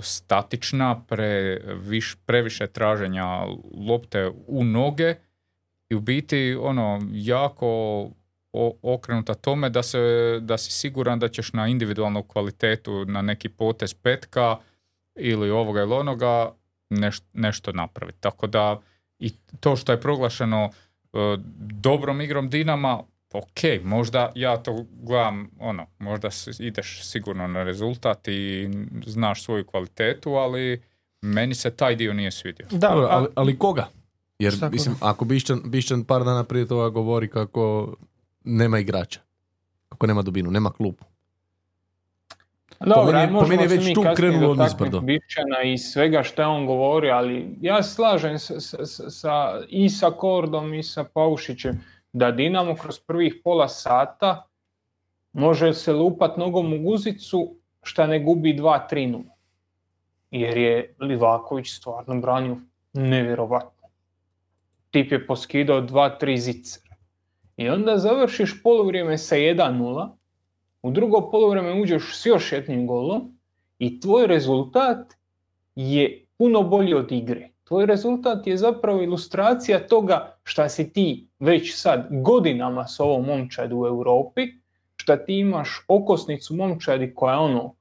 statična, pre, viš, previše traženja lopte u noge i u biti ono jako o- okrenuta tome da, se, da si siguran da ćeš na individualnu kvalitetu, na neki potez petka ili ovoga ili onoga neš- nešto napraviti. Tako da i to što je proglašeno e, dobrom igrom Dinama, ok, možda ja to gledam, ono, možda ideš sigurno na rezultat i znaš svoju kvalitetu, ali meni se taj dio nije svidio. Da, ali, ali koga? Jer, mislim, ako Bišćan, Bišćan par dana prije toga govori kako nema igrača, kako nema dubinu, nema klubu. Dobro, po meni, je već tu krenulo nizbrdo. Bišćana i svega što je on govori, ali ja slažem sa, sa, sa, i sa Kordom i sa Paušićem da Dinamo kroz prvih pola sata može se lupat nogom u guzicu šta ne gubi 2-3-0. Jer je Livaković stvarno branio nevjerovatno. Tip je poskidao 2-3 zicera. I onda završiš polovrijeme sa 1-0, u drugo polovrijeme uđeš s još jednim golom i tvoj rezultat je puno bolji od igre. Tvoj rezultat je zapravo ilustracija toga šta si ti već sad godinama s ovom momčadi u Europi, šta ti imaš okosnicu momčadi koja je ono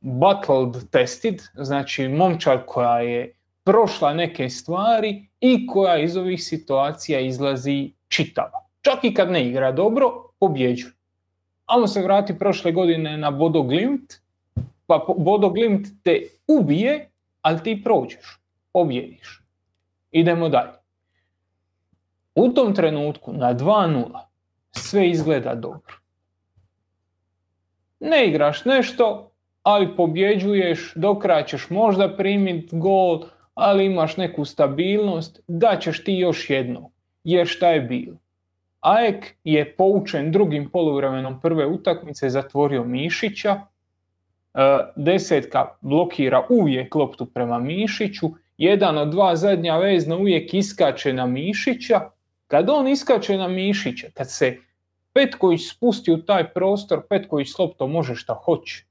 battled tested, znači momčad koja je prošla neke stvari i koja iz ovih situacija izlazi čitava. Čak i kad ne igra dobro, pobjeđuje. Amo se vrati prošle godine na Bodo Glimt, pa Bodo Glimt te ubije, ali ti prođeš pobjediš. Idemo dalje. U tom trenutku na 2-0 sve izgleda dobro. Ne igraš nešto, ali pobjeđuješ, do možda primiti gol, ali imaš neku stabilnost, da ćeš ti još jedno. Jer šta je bilo? Aek je poučen drugim poluvremenom prve utakmice, zatvorio Mišića, e, desetka blokira uvijek loptu prema Mišiću jedan od dva zadnja vezna uvijek iskače na Mišića. Kad on iskače na Mišića, kad se Petković spusti u taj prostor, Petković slopto može šta hoće.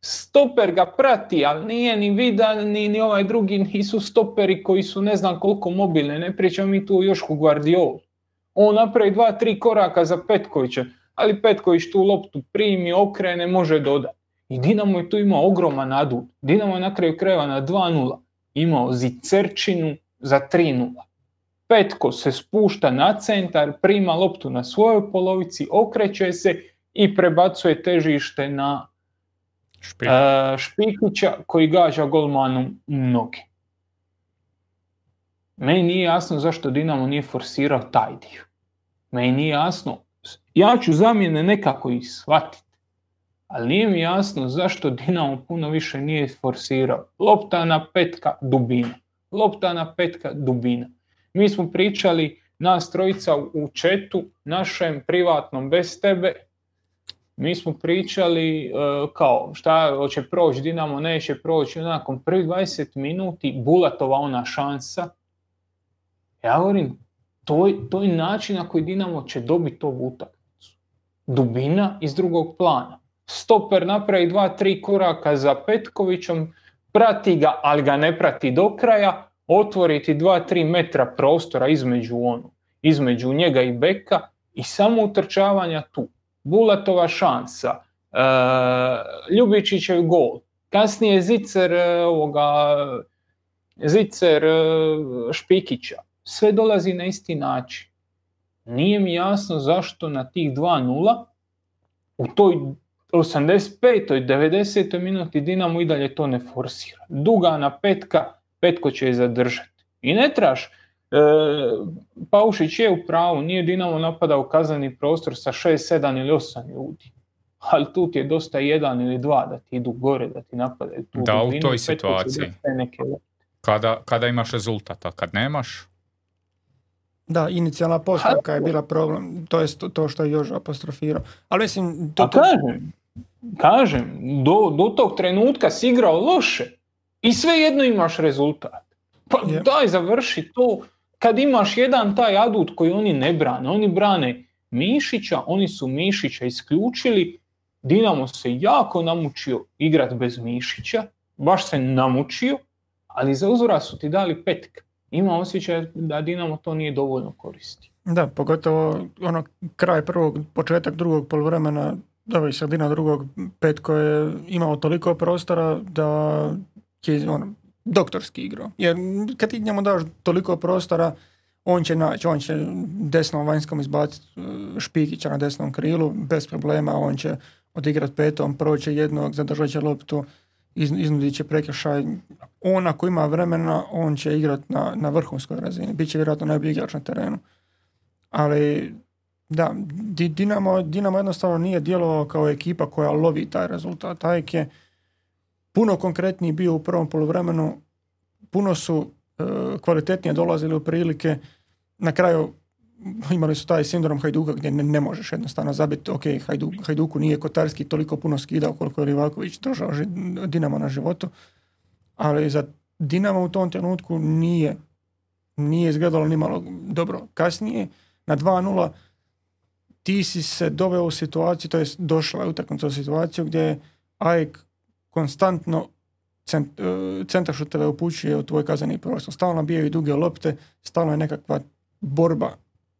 Stoper ga prati, ali nije ni Vidan, ni, ni ovaj drugi, nisu stoperi koji su ne znam koliko mobilne, ne pričam mi tu o Jošku Guardiolu. On napravi dva, tri koraka za Petkovića, ali Petković tu loptu primi, okrene, može dodati. I Dinamo je tu imao ogroman adut. Dinamo je na kraju krajeva na 2-0 imao Zicerčinu za 3-0. Petko se spušta na centar, prima loptu na svojoj polovici, okreće se i prebacuje težište na uh, Špikića koji gađa golmanu noge. Meni nije jasno zašto Dinamo nije forsirao taj dio. Meni nije jasno. Ja ću zamjene nekako ih shvatiti ali nije mi jasno zašto Dinamo puno više nije forsirao. Lopta na petka dubina. Lopta na petka dubina. Mi smo pričali nas trojica u četu, našem privatnom bez tebe, mi smo pričali e, kao šta hoće proći Dinamo, neće proći, nakon prvih 20 minuti Bulatova ona šansa. Ja govorim, to, to je način na koji Dinamo će dobiti ovu utakmicu. Dubina iz drugog plana stoper napravi dva, tri koraka za Petkovićom, prati ga, ali ga ne prati do kraja, otvoriti dva, tri metra prostora između onu, između njega i Beka i samo utrčavanja tu. Bulatova šansa, e, Ljubičićev gol, kasnije Zicer e, ovoga, Zicer e, Špikića. Sve dolazi na isti način. Nije mi jasno zašto na tih 2-0 u toj 85. i 90. minuti Dinamo i dalje to ne forsira. Duga na petka, petko će je zadržati. I ne traš, e, Paušić je u pravu, nije Dinamo napadao kazneni prostor sa 6, 7 ili 8 ljudi. Ali tu ti je dosta jedan ili dva da ti idu gore, da ti napadaju tu Da, u toj situaciji. Kada, kada imaš rezultat, a kad nemaš? Da, inicijalna postavka je bila problem, to je to što je još apostrofirao. Ali mislim... To, to... kažem, kažem, do, do tog trenutka si igrao loše i svejedno imaš rezultat. Pa daj završi to kad imaš jedan taj adut koji oni ne brane. Oni brane Mišića, oni su Mišića isključili, Dinamo se jako namučio igrat bez Mišića, baš se namučio, ali za uzora su ti dali petka. Ima osjećaj da Dinamo to nije dovoljno koristi. Da, pogotovo ono kraj prvog, početak drugog poluvremena da i sredina drugog Petko je imao toliko prostora da je ono, doktorski igrao. Jer kad ti njemu daš toliko prostora, on će naći, on će desnom vanjskom izbaciti e, Špikića na desnom krilu, bez problema, on će odigrat petom, proće jednog, zadržat će loptu, iznudit će prekršaj. On ako ima vremena, on će igrat na, na vrhunskoj razini. Biće vjerojatno najbolji igrač na terenu. Ali da, Dinamo, Dinamo jednostavno nije djelovao kao ekipa koja lovi taj rezultat. Taj je puno konkretniji bio u prvom poluvremenu, puno su e, kvalitetnije dolazili u prilike. Na kraju imali su taj sindrom Hajduka gdje ne, ne možeš jednostavno zabiti, ok, Hajduk, Hajduku nije Kotarski toliko puno skidao koliko je Livaković držao Dinamo na životu, ali za Dinamo u tom trenutku nije, nije izgledalo ni malo dobro. Kasnije, na 2-0, ti si se doveo u situaciju, to je došla je utakmica u situaciju gdje je AEK konstantno cent, e, centar upućuje u tvoj kazani prostor. Stalno bijaju duge lopte, stalno je nekakva borba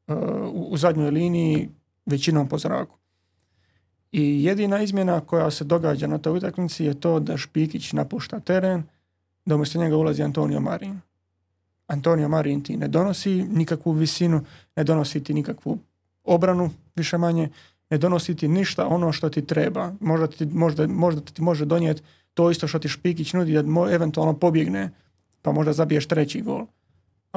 e, u, zadnjoj liniji, većinom po zraku. I jedina izmjena koja se događa na toj utakmici je to da Špikić napušta teren, da umjesto njega ulazi Antonio Marin. Antonio Marin ti ne donosi nikakvu visinu, ne donosi ti nikakvu obranu, više manje, ne donosi ti ništa ono što ti treba. Možda ti, možda, možda ti može donijeti to isto što ti Špikić nudi da eventualno pobjegne pa možda zabiješ treći gol.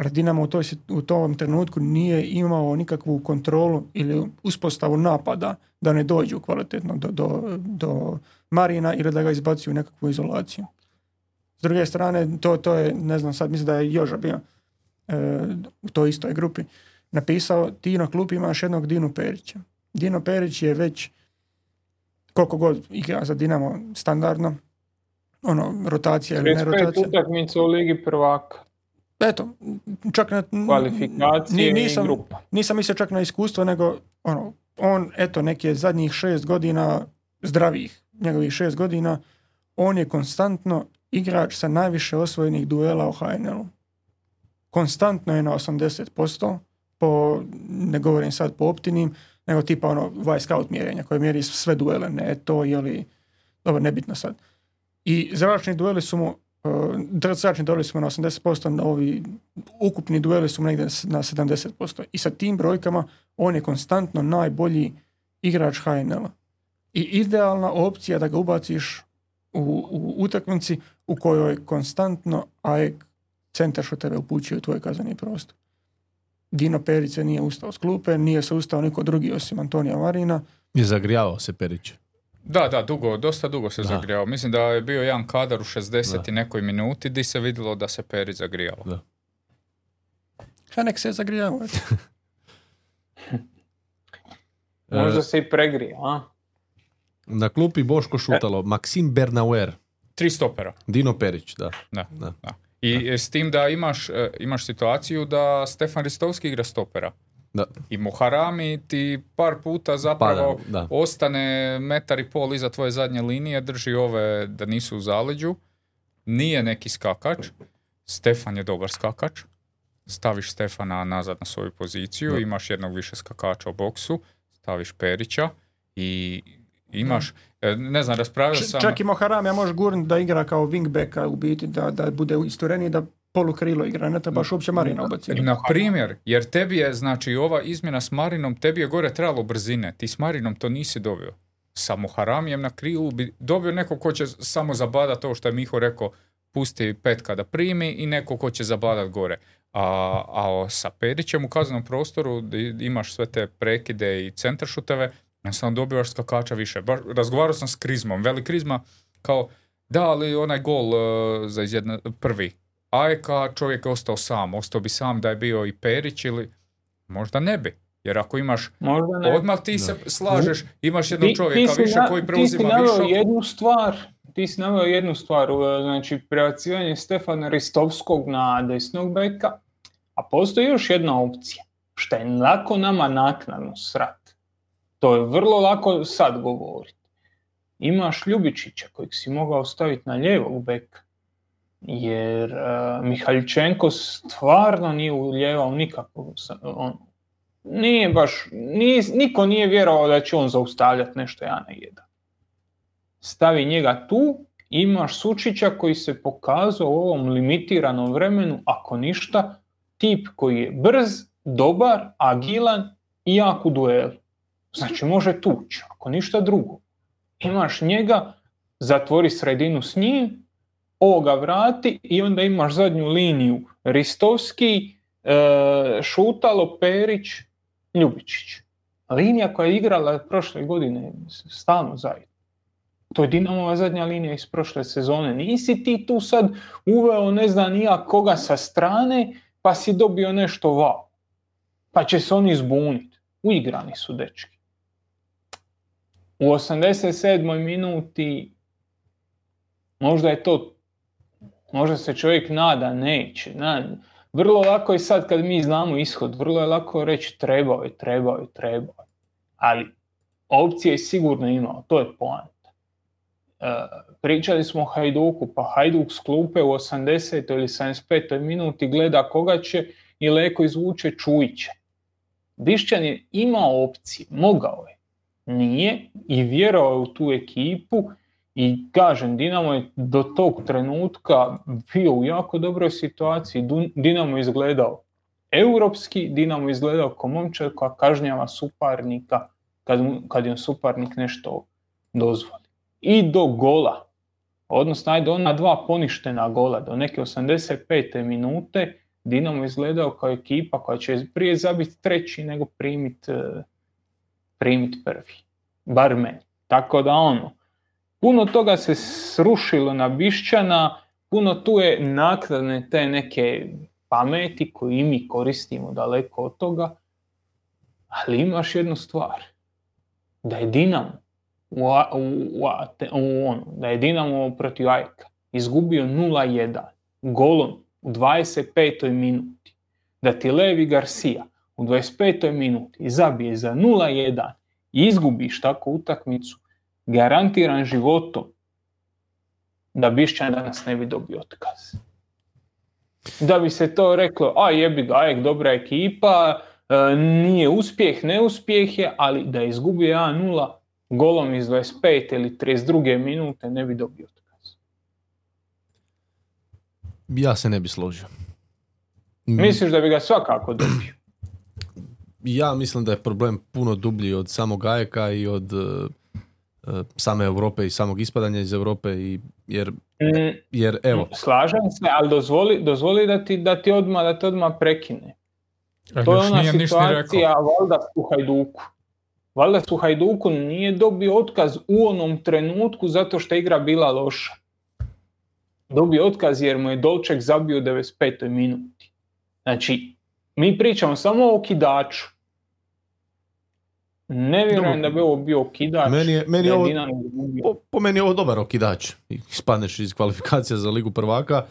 Ali Dinamo u, toj, u tom trenutku nije imao nikakvu kontrolu ili uspostavu napada da ne dođu kvalitetno do, do, do Marina ili da ga izbaci u nekakvu izolaciju. S druge strane, to, to je, ne znam sad, mislim da je Joža bio e, u toj istoj grupi, napisao ti na klupi imaš jednog Dinu Perića. Dino Perić je već koliko god igra za Dinamo standardno, ono, rotacija ili ne rotacija. utakmica u Ligi prvaka. Eto, čak na... Kvalifikacije nisam, i grupa. Nisam mislio čak na iskustvo, nego ono, on, eto, neke zadnjih šest godina zdravih, njegovih šest godina, on je konstantno igrač sa najviše osvojenih duela u HNL-u. Konstantno je na 80%, po, ne govorim sad po optinim, nego tipa ono scout mjerenja koje mjeri sve duele, ne to je li, dobro, nebitno sad. I zračni dueli su mu, zračni dueli su mu na 80%, na ovi ukupni dueli su negdje na 70%. I sa tim brojkama on je konstantno najbolji igrač HNL-a. I idealna opcija da ga ubaciš u, u utakmici u kojoj konstantno AEK centar što tebe upućuje u tvoj kazani prostor. Dino Perice nije ustao s klupe, nije se ustao niko drugi osim Antonija Marina. Je zagrijavao se Perić. Da, da, dugo, dosta dugo se zagrijao. Mislim da je bio jedan kadar u 60 i nekoj minuti di se vidjelo da se Perić zagrijao. Da. Ha, nek se zagrijao. Možda se i pregrije, a? Na klupi Boško Šutalo, Maksim Bernauer. Tri stopera. Dino Perić, da. Da, da. da. I s tim da imaš, e, imaš situaciju da Stefan Ristovski igra stopera. Da. I Muharami ti par puta zapravo ostane metar i pol iza tvoje zadnje linije, drži ove da nisu u zaleđu. Nije neki skakač. Stefan je dobar skakač. Staviš Stefana nazad na svoju poziciju, imaš jednog više skakača u boksu, staviš Perića i Imaš, e, ne znam, raspravljao sam... Čak i Moharam ja može gurniti da igra kao wingbacka u biti, da, da bude istureniji, da polukrilo igra, ne trebaš uopće Marina ubaciti. Na primjer, jer tebi je, znači, ova izmjena s Marinom, tebi je gore trebalo brzine, ti s Marinom to nisi dobio. Sa Moharamijem na krilu bi dobio neko ko će samo zabadati to što je Miho rekao, pusti pet kada primi i neko ko će zabadat gore. A, a sa Perićem u kaznenom prostoru imaš sve te prekide i centaršuteve, ja sam dobivaš skakača više. Baš, razgovarao sam s Krizmom. Veli Krizma kao, da, ali onaj gol uh, za izjedna, prvi. Ajka čovjek je ostao sam. Ostao bi sam da je bio i Perić ili možda ne bi. Jer ako imaš, ne. odmah ti se slažeš, imaš jednog čovjeka više koji preuzima više. Ti si jednu stvar, ti si naveo jednu stvar, znači prebacivanje Stefana Ristovskog na desnog beka, a postoji još jedna opcija, što je lako nama naknadno srat. To je vrlo lako sad govoriti. Imaš Ljubičića kojeg si mogao staviti na lijevog beka, jer uh, Mihaljčenko stvarno nije uljevao nikako. On, nije baš, nije, niko nije vjerovao da će on zaustavljati nešto ja na jedan. Stavi njega tu imaš Sučića koji se pokazao u ovom limitiranom vremenu, ako ništa, tip koji je brz, dobar, agilan i jak u duelu. Znači može tući, ako ništa drugo. Imaš njega, zatvori sredinu s njim, ovoga vrati i onda imaš zadnju liniju Ristovski, e, Šutalo, Perić, Ljubičić. Linija koja je igrala prošle godine stalno zajedno. To je Dinamova zadnja linija iz prošle sezone. Nisi ti tu sad uveo ne znam nija koga sa strane pa si dobio nešto wow. Pa će se oni zbuniti. Uigrani su dečki. U 87. minuti možda je to, možda se čovjek nada, neće. Vrlo lako je sad kad mi znamo ishod, vrlo je lako reći trebao je, trebao je, trebao je. Ali opcije je sigurno imao, to je poanta. E, pričali smo o Hajduku, pa Hajduk s klupe u 80. ili 75. minuti gleda koga će i Leko izvuče Čujića. Bišćan je imao opcije, mogao je, nije i vjerovao je u tu ekipu i kažem, Dinamo je do tog trenutka bio u jako dobroj situaciji, Dinamo je izgledao europski, Dinamo je izgledao kao momčar koja kažnjava suparnika kad, kad im suparnik nešto dozvoli. I do gola, odnosno ajde ona dva poništena gola, do neke 85. minute, Dinamo izgledao kao ekipa koja će prije zabiti treći nego primiti e, primit prvi. Bar meni. Tako da ono, puno toga se srušilo na Bišćana, puno tu je nakladne te neke pameti koje mi koristimo daleko od toga, ali imaš jednu stvar, da je Dinamo u, u, u, ono, da je Dinamo protiv Ajka izgubio 0-1 golom u 25. minuti, da ti Levi Garcia u 25. minuti zabije za 0-1 i izgubiš takvu utakmicu, garantiran životom da Bišćan danas ne bi dobio otkaz. Da bi se to reklo, a jebi ga, Ajek dobra ekipa, e, nije uspjeh, neuspjeh je, ali da je izgubio 1-0 golom iz 25. ili 32. minute ne bi dobio otkaz. Ja se ne bi složio. Misliš da bi ga svakako dobio? Ja mislim da je problem puno dublji od samog Ajeka i od uh, same Europe i samog ispadanja iz Europe i jer, mm, jer evo. Slažem se, ali dozvoli, dozvoli da ti, da ti odmah da te odmah prekine. to je ona situacija valjda u Hajduku. Valjda su Hajduku nije dobio otkaz u onom trenutku zato što je igra bila loša. Dobio otkaz jer mu je Dolček zabio u 95. minuti. Znači, mi pričamo samo o kidaču. Ne vjerujem da bi ovo bio okidač. Meni je, meni ovo, po, po, meni je ovo dobar okidač. Ispadneš iz kvalifikacija za Ligu prvaka.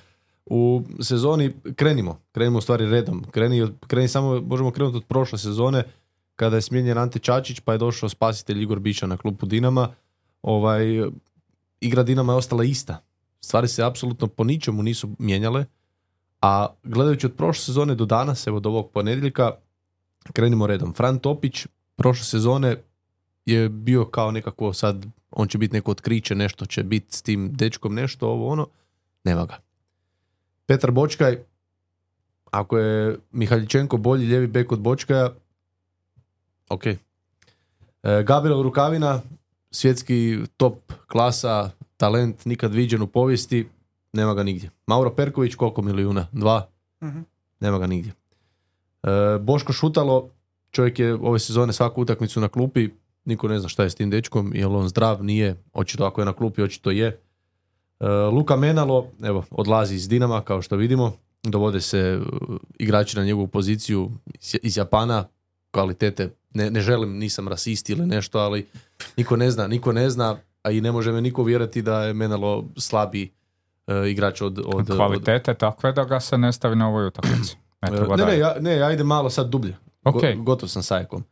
U sezoni krenimo. Krenimo u stvari redom. Kreni, kreni samo, možemo krenuti od prošle sezone kada je smijenjen Ante Čačić pa je došao spasitelj Igor Bića na klupu Dinama. Ovaj, igra Dinama je ostala ista. Stvari se apsolutno po ničemu nisu mijenjale. A gledajući od prošle sezone do danas, evo do ovog ponedjeljka, krenimo redom. Fran Topić prošle sezone je bio kao nekako sad, on će biti neko otkriće, nešto će biti s tim dečkom, nešto, ovo ono, nema ga. Petar Bočkaj, ako je Mihaljičenko bolji ljevi bek od Bočkaja, ok. E, Gabriel Rukavina, svjetski top klasa, talent nikad viđen u povijesti, nema ga nigdje. Mauro Perković, koliko milijuna? Dva? uh Nema ga nigdje. E, Boško Šutalo, čovjek je ove sezone svaku utakmicu na klupi, niko ne zna šta je s tim dečkom, je li on zdrav, nije, očito ako je na klupi, očito je. E, Luka Menalo, evo, odlazi iz Dinama, kao što vidimo, dovode se e, igrači na njegovu poziciju iz Japana, kvalitete, ne, ne želim, nisam rasist ili nešto, ali niko ne zna, niko ne zna, a i ne može me niko vjerati da je Menalo slabi uh, igrač od, od... Kvalitete takve da ga se ne stavi na ovoj utakmici. E, ne, ne, ja, ne, ja idem malo sad dublje. Okay. gotov sam sa Ajakom.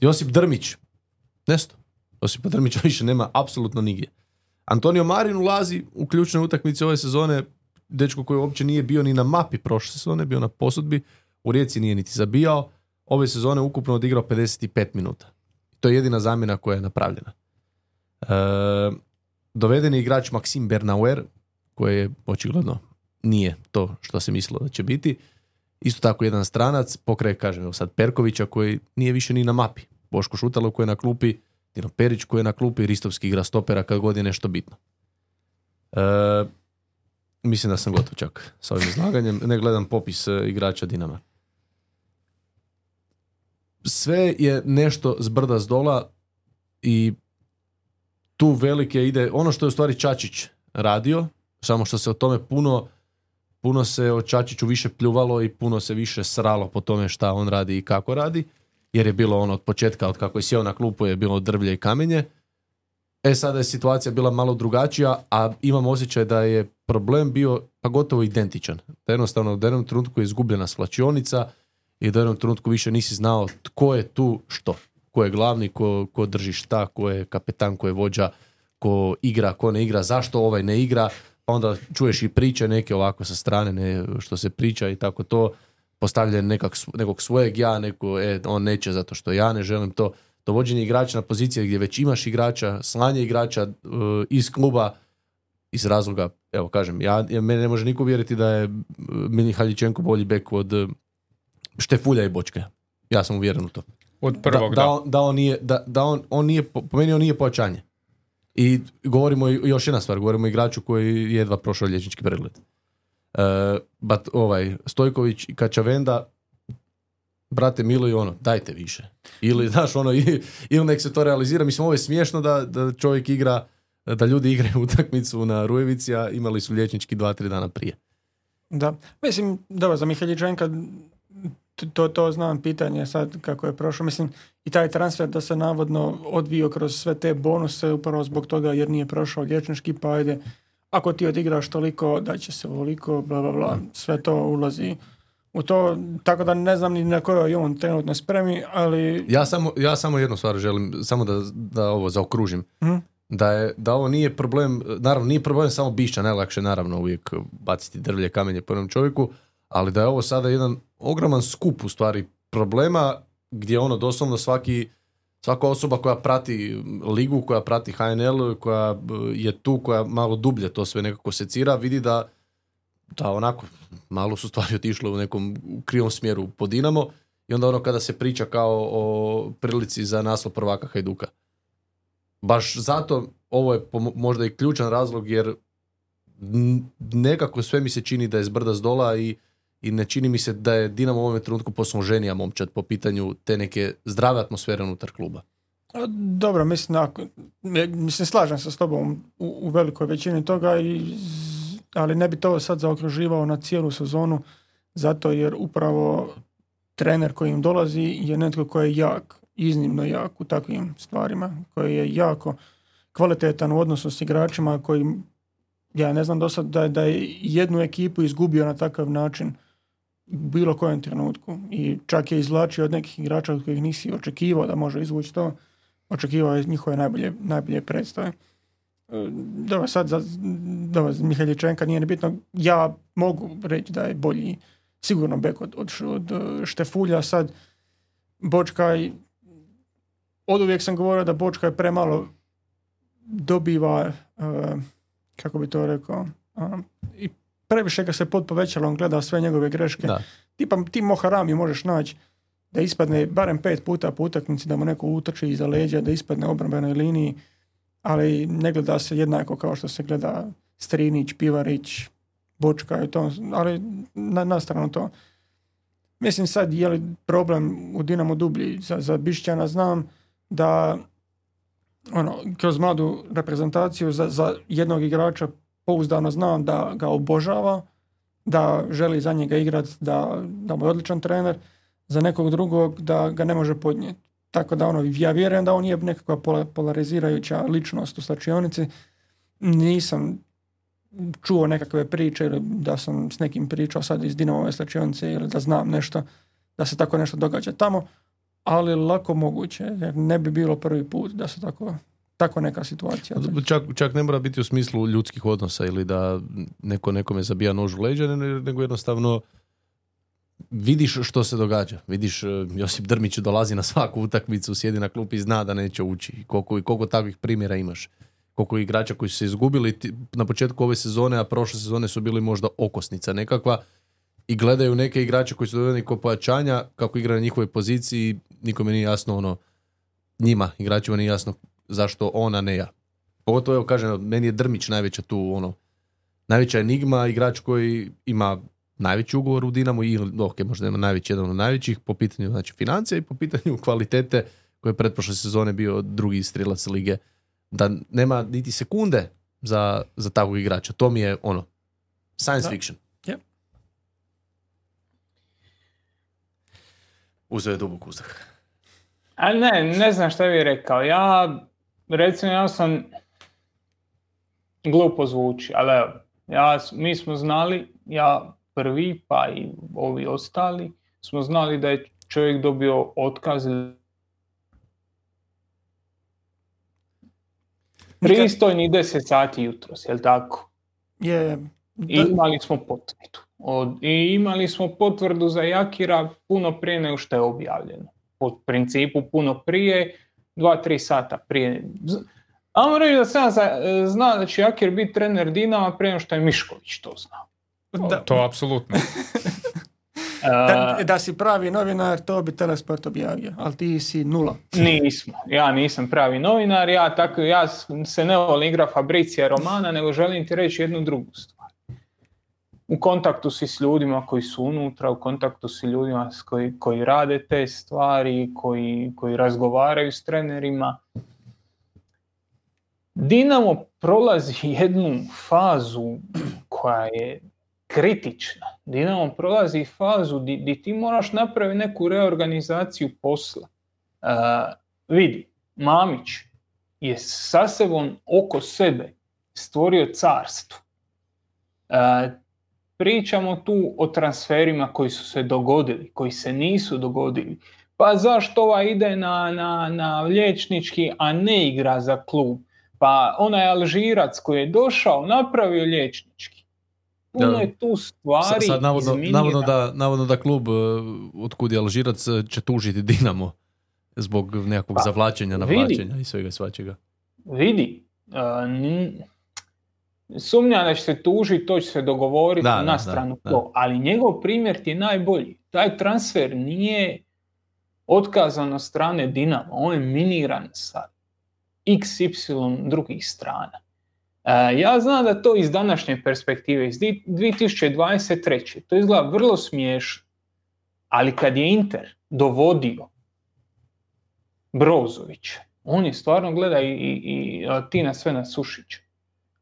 Josip Drmić, nesto. Josipa Drmića više nema apsolutno nigdje. Antonio Marin ulazi u ključne utakmice ove sezone, dečko koji uopće nije bio ni na mapi prošle sezone, bio na posudbi, u Rijeci nije niti zabijao, ove sezone ukupno odigrao 55 minuta. To je jedina zamjena koja je napravljena. E, doveden je igrač Maksim Bernauer, koji je očigledno nije to što se mislilo da će biti. Isto tako jedan stranac, pokraj, kažem, evo sad Perkovića koji nije više ni na mapi. Boško Šutalo koji je na klupi, Dino Perić koji je na klupi, Ristovski igra stopera kad god je nešto bitno. E, mislim da sam gotov čak sa ovim izlaganjem. Ne gledam popis e, igrača Dinama. Sve je nešto zbrda zdola i tu velike ide, ono što je u stvari Čačić radio, samo što se o tome puno puno se o Čačiću više pljuvalo i puno se više sralo po tome šta on radi i kako radi, jer je bilo ono od početka, od kako je sjeo na klupu je bilo drvlje i kamenje. E sada je situacija bila malo drugačija, a imam osjećaj da je problem bio pa gotovo identičan. Da jednostavno u jednom trenutku je izgubljena svlačionica i u jednom trenutku više nisi znao tko je tu što. Ko je glavni, ko, ko drži šta, ko je kapetan, ko je vođa, ko igra, ko ne igra, zašto ovaj ne igra, pa onda čuješ i priče neke ovako sa strane ne, što se priča i tako to, postavljanje nekak, nekog svojeg ja, neko e, on neće zato što ja ne želim to, dovođenje igrača na pozicije gdje već imaš igrača, slanje igrača uh, iz kluba iz razloga, evo kažem, ja, ja mene ne može niko vjeriti da je Mini Haljičenko bolji bek od uh, Štefulja i Bočke. Ja sam uvjeren u to. Od prvog, da. Da, on, da on nije, da, da on, on nije, po meni on nije pojačanje. I govorimo još jedna stvar, govorimo o igraču koji jedva prošao liječnički pregled. Uh, but, ovaj, Stojković i Kačavenda, brate milo i ono, dajte više. Ili, znaš, ono, ili nek se to realizira. Mislim, ovo je smiješno da, da čovjek igra, da ljudi igraju utakmicu na Rujevici, a imali su liječnički dva, tri dana prije. Da, mislim, dobro, za Mihaljičenka to, to znam pitanje sad kako je prošlo. Mislim, i taj transfer da se navodno odvio kroz sve te bonuse upravo zbog toga jer nije prošao liječnički, pa ajde, ako ti odigraš toliko, da će se ovoliko, bla, bla, bla, sve to ulazi u to, tako da ne znam ni na kojoj on trenutno spremi, ali Ja samo, ja samo jednu stvar želim, samo da, da ovo zaokružim. Mhm. Da, je, da ovo nije problem, naravno nije problem samo bišća, najlakše naravno uvijek baciti drvlje kamenje po jednom čovjeku, ali da je ovo sada jedan ogroman skup u stvari problema gdje ono doslovno svaki svaka osoba koja prati ligu, koja prati HNL, koja e, je tu, koja malo dublje to sve nekako secira, vidi da da onako malo su stvari otišle u nekom krivom smjeru po Dinamo i onda ono kada se priča kao o prilici za naslov prvaka Hajduka. Baš zato ovo je možda i ključan razlog jer nekako sve mi se čini da je zbrda zdola i, i ne čini mi se da je Dinamo u ovom trenutku posloženija momčad po pitanju te neke zdrave atmosfere unutar kluba. Dobro, mislim, ako, mislim, slažem se s tobom u, u velikoj većini toga, i, ali ne bi to sad zaokruživao na cijelu sezonu, zato jer upravo trener koji im dolazi je netko koji je jak, iznimno jak u takvim stvarima, koji je jako kvalitetan u odnosu s igračima koji, ja ne znam do sad da, da je jednu ekipu izgubio na takav način bilo kojem trenutku i čak je izvlačio od nekih igrača od kojih nisi očekivao da može izvući to očekivao je njihove najbolje, najbolje predstave. E, Dobro, sad za dobro, Mihaljičenka nije ni bitno. Ja mogu reći da je bolji sigurno bek od, od, od e, Štefulja. Sad Bočkaj od uvijek sam govorio da Bočkaj premalo dobiva e, kako bi to rekao a, i previše ga se pod povećalom gleda sve njegove greške. Da. Tipa ti Moharami možeš naći da ispadne barem pet puta po utakmici, da mu neko utrči iza leđa, da ispadne u obrambenoj liniji, ali ne gleda se jednako kao što se gleda Strinić, Pivarić, Bočka i to, ali na, na stranu to. Mislim sad je li problem u Dinamo dublji za, za Bišćana znam da ono, kroz mladu reprezentaciju za, za jednog igrača pouzdano znam da ga obožava, da želi za njega igrati, da, da mu je odličan trener, za nekog drugog da ga ne može podnijeti. Tako da ono, ja vjerujem da on je nekakva pola- polarizirajuća ličnost u slačionici. Nisam čuo nekakve priče ili da sam s nekim pričao sad iz Dinamove slačionice ili da znam nešto, da se tako nešto događa tamo, ali lako moguće, jer ne bi bilo prvi put da se tako, tako neka situacija. Čak, čak ne mora biti u smislu ljudskih odnosa ili da neko nekome zabija nož u leđa, ne- nego jednostavno vidiš što se događa. Vidiš, eh, Josip Drmić dolazi na svaku utakmicu, sjedi na klupi i zna da neće ući. Koliko, i koliko takvih primjera imaš. koliko igrača koji su se izgubili na početku ove sezone, a prošle sezone su bili možda okosnica nekakva i gledaju neke igrače koji su dovedeni kod pojačanja, kako igra na njihovoj poziciji, nikome nije jasno ono, njima, igračima nije jasno zašto ona ne ja. Pogotovo, evo kažem, meni je Drmić najveća tu, ono, najveća enigma, igrač koji ima najveći ugovor u Dinamu i ok, možda ima najveći, jedan od najvećih po pitanju znači, financija i po pitanju kvalitete koje je pretprošle sezone bio drugi strilac lige. Da nema niti sekunde za, za takvog igrača. To mi je ono, science Da. fiction. Yep. Uzeo je dubok uzdah. A ne, ne znam šta bi rekao. Ja, recimo, ja sam glupo zvuči, ali evo, ja, mi smo znali, ja prvi, pa i ovi ostali, smo znali da je čovjek dobio otkaz pristojni 10 sati jutros, jel tako? Je, I imali smo potvrdu. Od, I imali smo potvrdu za Jakira puno prije nego što je objavljeno. Po principu puno prije, dva, tri sata prije. Ajmo reći da sam ja za- zna da će Jakir biti trener Dinama prije nego što je Mišković to znao. da, To apsolutno. da, da si pravi novinar, to bi Telesport objavio, ali ti si nula. Nismo. Ja nisam pravi novinar, ja, tako, ja se ne volim igra Fabricija romana, nego želim ti reći jednu drugu stvar. U kontaktu si s ljudima koji su unutra, u kontaktu si ljudima s koji, koji rade te stvari, koji, koji razgovaraju s trenerima. Dinamo prolazi jednu fazu koja je kritična. Dinamo prolazi fazu di, di ti moraš napraviti neku reorganizaciju posla. Uh, vidi, Mamić je sa oko sebe stvorio carstvo. Uh, pričamo tu o transferima koji su se dogodili, koji se nisu dogodili. Pa zašto ova ide na, na, na liječnički, a ne igra za klub? Pa onaj Alžirac koji je došao, napravio liječnički. Puno je tu stvari Sad navodno, izminirano. navodno, da, navodno da klub, e, otkud je Alžirac, e, će tužiti Dinamo zbog nekakvog Pa, zavlačenja, vidi. navlačenja i svega svačega. vidi, n- sumnja da će se tužiti, to će se dogovoriti Da, na da, stranu da. to, ali njegov primjer ti je najbolji. Taj transfer nije otkazan od strane Dinama, on je miniran sa XY drugih strana. E, ja znam da to iz današnje perspektive, iz di- 2023. to izgleda vrlo smiješno, ali kad je Inter dovodio Brozović. On je stvarno gleda i, i, i Tina sve na Sušića.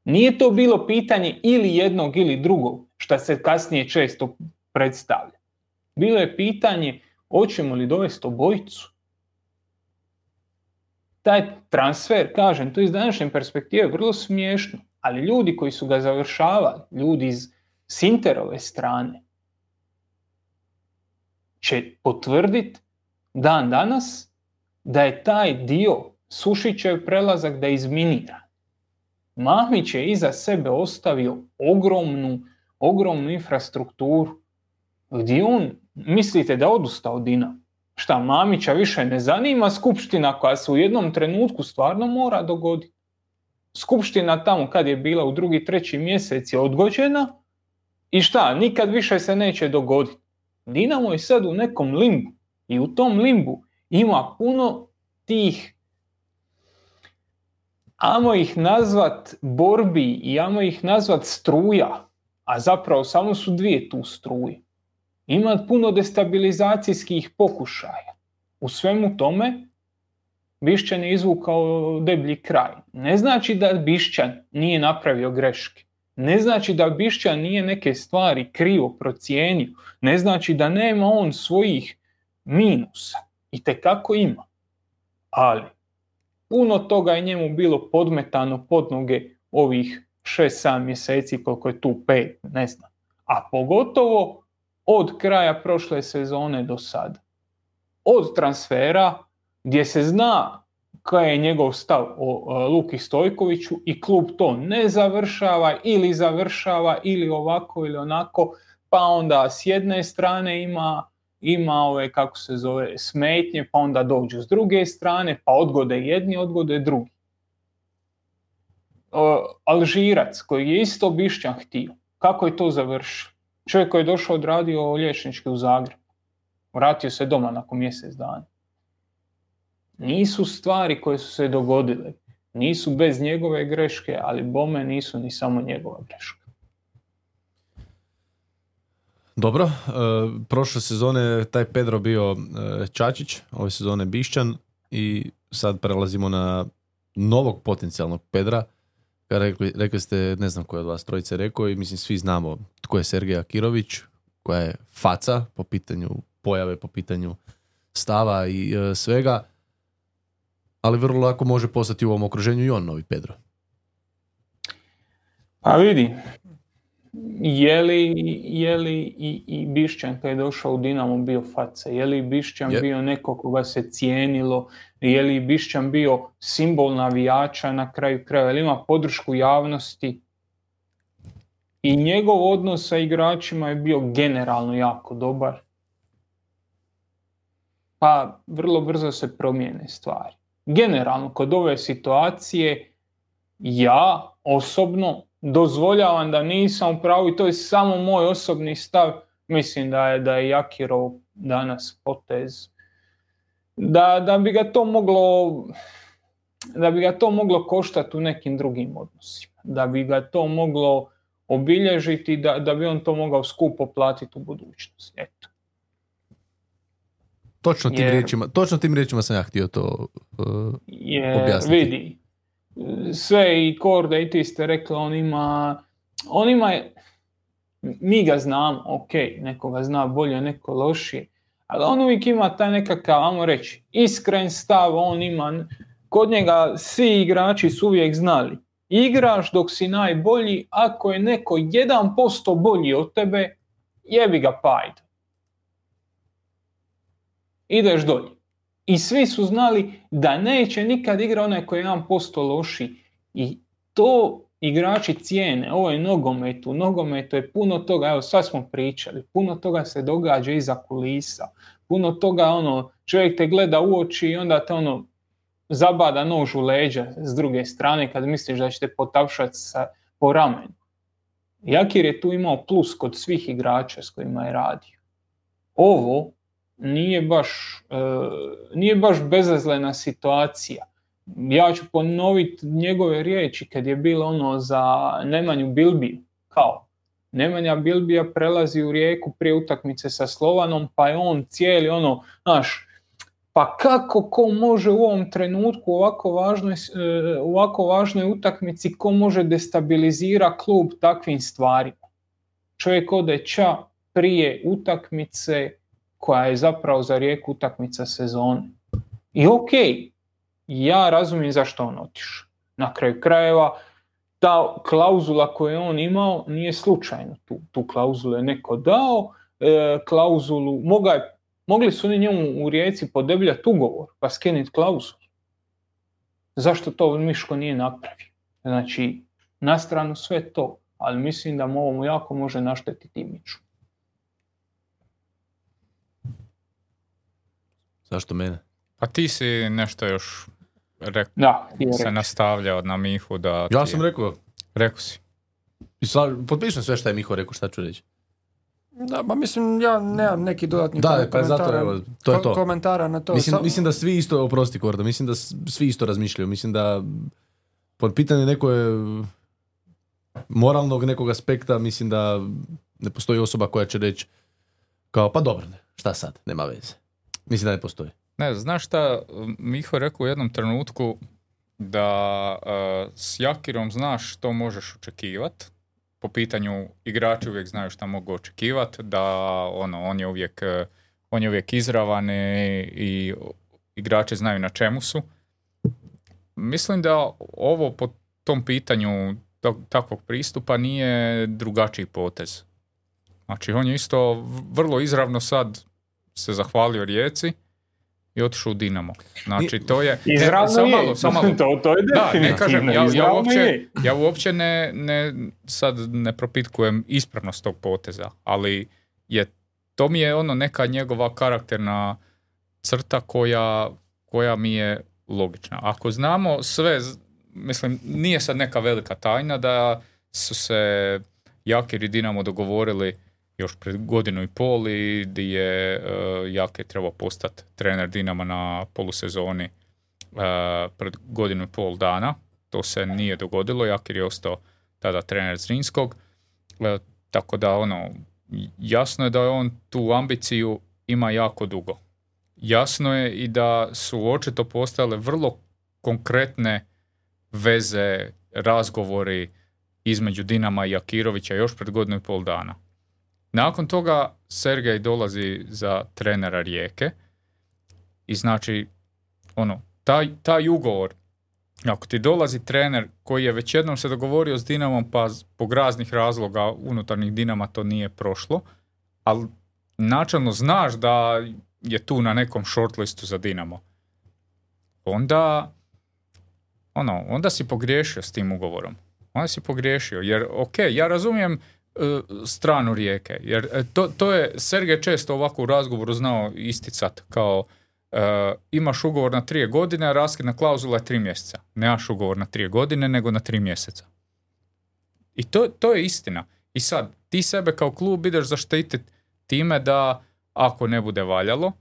Nije to bilo pitanje ili jednog ili drugog, što se kasnije često predstavlja. Bilo je pitanje hoćemo li dovesti obojicu. Taj transfer, kažem, to iz današnje perspektive vrlo smiješno, ali ljudi koji su ga završavali, ljudi iz Sinterove strane, će potvrditi dan danas da je taj dio Sušićev prelazak da je izminiran. Mamić je iza sebe ostavio ogromnu, ogromnu infrastrukturu gdje on, mislite da je odustao od Dinama? Šta, Mamića više ne zanima skupština koja se u jednom trenutku stvarno mora dogoditi. Skupština tamo kad je bila u drugi, treći mjesec je odgođena i šta, nikad više se neće dogoditi. Dinamo je sad u nekom limbu i u tom limbu ima puno tih amo ih nazvat borbi i amo ih nazvat struja, a zapravo samo su dvije tu struje. Ima puno destabilizacijskih pokušaja. U svemu tome Bišćan je izvukao deblji kraj. Ne znači da Bišćan nije napravio greške. Ne znači da Bišćan nije neke stvari krivo procijenio. Ne znači da nema on svojih minusa. I kako ima. Ali puno toga je njemu bilo podmetano pod noge ovih 6-7 mjeseci koliko je tu pet, ne znam. A pogotovo od kraja prošle sezone do sada. Od transfera gdje se zna koji je njegov stav o e, Luki Stojkoviću i klub to ne završava ili završava ili ovako ili onako, pa onda s jedne strane ima ima ove, kako se zove, smetnje, pa onda dođu s druge strane, pa odgode jedni, odgode drugi. Alžirac koji je isto Bišćan htio. Kako je to završio? Čovjek koji je došao odradio liječnički u Zagreb. Vratio se doma nakon mjesec dana. Nisu stvari koje su se dogodile. Nisu bez njegove greške, ali bome nisu ni samo njegova greška. Dobro, e, prošle sezone taj Pedro bio e, Čačić, ove sezone Bišćan i sad prelazimo na novog potencijalnog Pedra. Rekli, rekli ste, ne znam ko je od vas trojice rekao i mislim svi znamo tko je Sergej Akirović, koja je faca po pitanju pojave, po pitanju stava i e, svega, ali vrlo lako može postati u ovom okruženju i on novi Pedro. Pa vidi, je li, je li i, i Bišćan kad je došao u Dinamo bio faca? Je li Bišćan bio neko koga se cijenilo? Je li Bišćan bio simbol navijača na kraju kraja? Je ima podršku javnosti? I njegov odnos sa igračima je bio generalno jako dobar. Pa vrlo brzo se promijene stvari. Generalno, kod ove situacije, ja osobno dozvoljavam da nisam u pravu i to je samo moj osobni stav. Mislim da je, da je Jakirov danas potez. Da, da bi ga to moglo da bi ga to moglo koštati u nekim drugim odnosima. Da bi ga to moglo obilježiti, da, da bi on to mogao skupo platiti u budućnosti. Eto. Točno tim, riječima, točno tim riječima sam ja htio to uh, objasniti. Vidi, sve i Korda i ti ste rekli, on ima, on ima, mi ga znamo, ok, nekoga zna bolje, neko lošije, ali on uvijek ima taj nekakav, ajmo reći, iskren stav, on ima, kod njega svi igrači su uvijek znali, igraš dok si najbolji, ako je neko 1% bolji od tebe, jebi ga pajd. Ideš dolje. I svi su znali da neće nikad igra onaj koji je 1% loši. I to igrači cijene. Ovo je nogomet. U nogometu je puno toga, evo sad smo pričali, puno toga se događa iza kulisa. Puno toga, ono, čovjek te gleda u oči i onda te ono, zabada nož u leđa s druge strane kad misliš da ćete potapšati sa, po ramenu. Jakir je tu imao plus kod svih igrača s kojima je radio. Ovo nije baš, e, nije baš bezazlena situacija. Ja ću ponoviti njegove riječi kad je bilo ono za Nemanju Bilbiju. Kao, Nemanja Bilbija prelazi u rijeku prije utakmice sa Slovanom, pa je on cijeli ono, znaš, pa kako ko može u ovom trenutku ovako važnoj, e, ovako važnoj utakmici, ko može destabilizira klub takvim stvarima? Čovjek ode ča prije utakmice, koja je zapravo za rijeku utakmica sezone. I ok, ja razumijem zašto on otišao. Na kraju krajeva, ta klauzula koju je on imao nije slučajno. Tu, tu klauzulu je neko dao, e, klauzulu, mogli su oni njemu u rijeci podebljati ugovor pa skeniti klauzulu. Zašto to Miško nije napravio? Znači, na stranu sve to, ali mislim da mu jako može naštetiti imiču. Zašto mene? Pa ti si nešto još rekao, da, se nastavljao na Mihu da... Ja sam rekao. Rekao si. I potpišem sve što je Miho rekao, šta ću reći. Da, pa mislim, ja nemam neki dodatni da, pa zato, evo, to je to. komentara na to. Mislim, mislim da svi isto, oprosti Korda, mislim da svi isto razmišljaju. Mislim da pod pitanje neko je moralnog nekog aspekta, mislim da ne postoji osoba koja će reći kao, pa dobro, ne, šta sad, nema veze. Mislim da ne postoji. Ne, znaš šta, Miho rekao u jednom trenutku da uh, s Jakirom znaš što možeš očekivati. Po pitanju igrači uvijek znaju što mogu očekivati, da ono, on je uvijek, uh, on je uvijek izravan i, i igrači znaju na čemu su. Mislim da ovo po tom pitanju takvog pristupa nije drugačiji potez. Znači on je isto vrlo izravno sad se zahvalio Rijeci i otišao u Dinamo. Znači, to je... Izravno samo malo, samo malo. To, to je da, ne kažem, ja, ja uopće, ja uopće ne, ne, sad ne propitkujem ispravnost tog poteza, ali je, to mi je ono neka njegova karakterna crta koja, koja mi je logična. Ako znamo sve mislim, nije sad neka velika tajna da su se Jakir i Dinamo dogovorili još pred godinu i pol i di je uh, Jakir trebao postati trener Dinama na polusezoni uh, pred godinu i pol dana. To se nije dogodilo, Jakir je ostao tada trener Zrinskog. Uh, tako da ono, jasno je da on tu ambiciju ima jako dugo. Jasno je i da su očito postale vrlo konkretne veze, razgovori između Dinama i Jakirovića još pred godinu i pol dana. Nakon toga Sergej dolazi za trenera Rijeke i znači ono, taj, taj ugovor ako ti dolazi trener koji je već jednom se dogovorio s Dinamom pa zbog raznih razloga unutarnjih Dinama to nije prošlo, ali načelno znaš da je tu na nekom shortlistu za Dinamo, onda ono, onda si pogriješio s tim ugovorom. Onda si pogriješio, jer ok, ja razumijem stranu rijeke, jer e, to, to je Sergej često ovako u razgovoru znao isticat kao e, imaš ugovor na tri godine, a raskidna klauzula je tri mjeseca. Nemaš ugovor na tri godine, nego na tri mjeseca. I to, to je istina. I sad, ti sebe kao klub ideš zaštititi time da ako ne bude valjalo,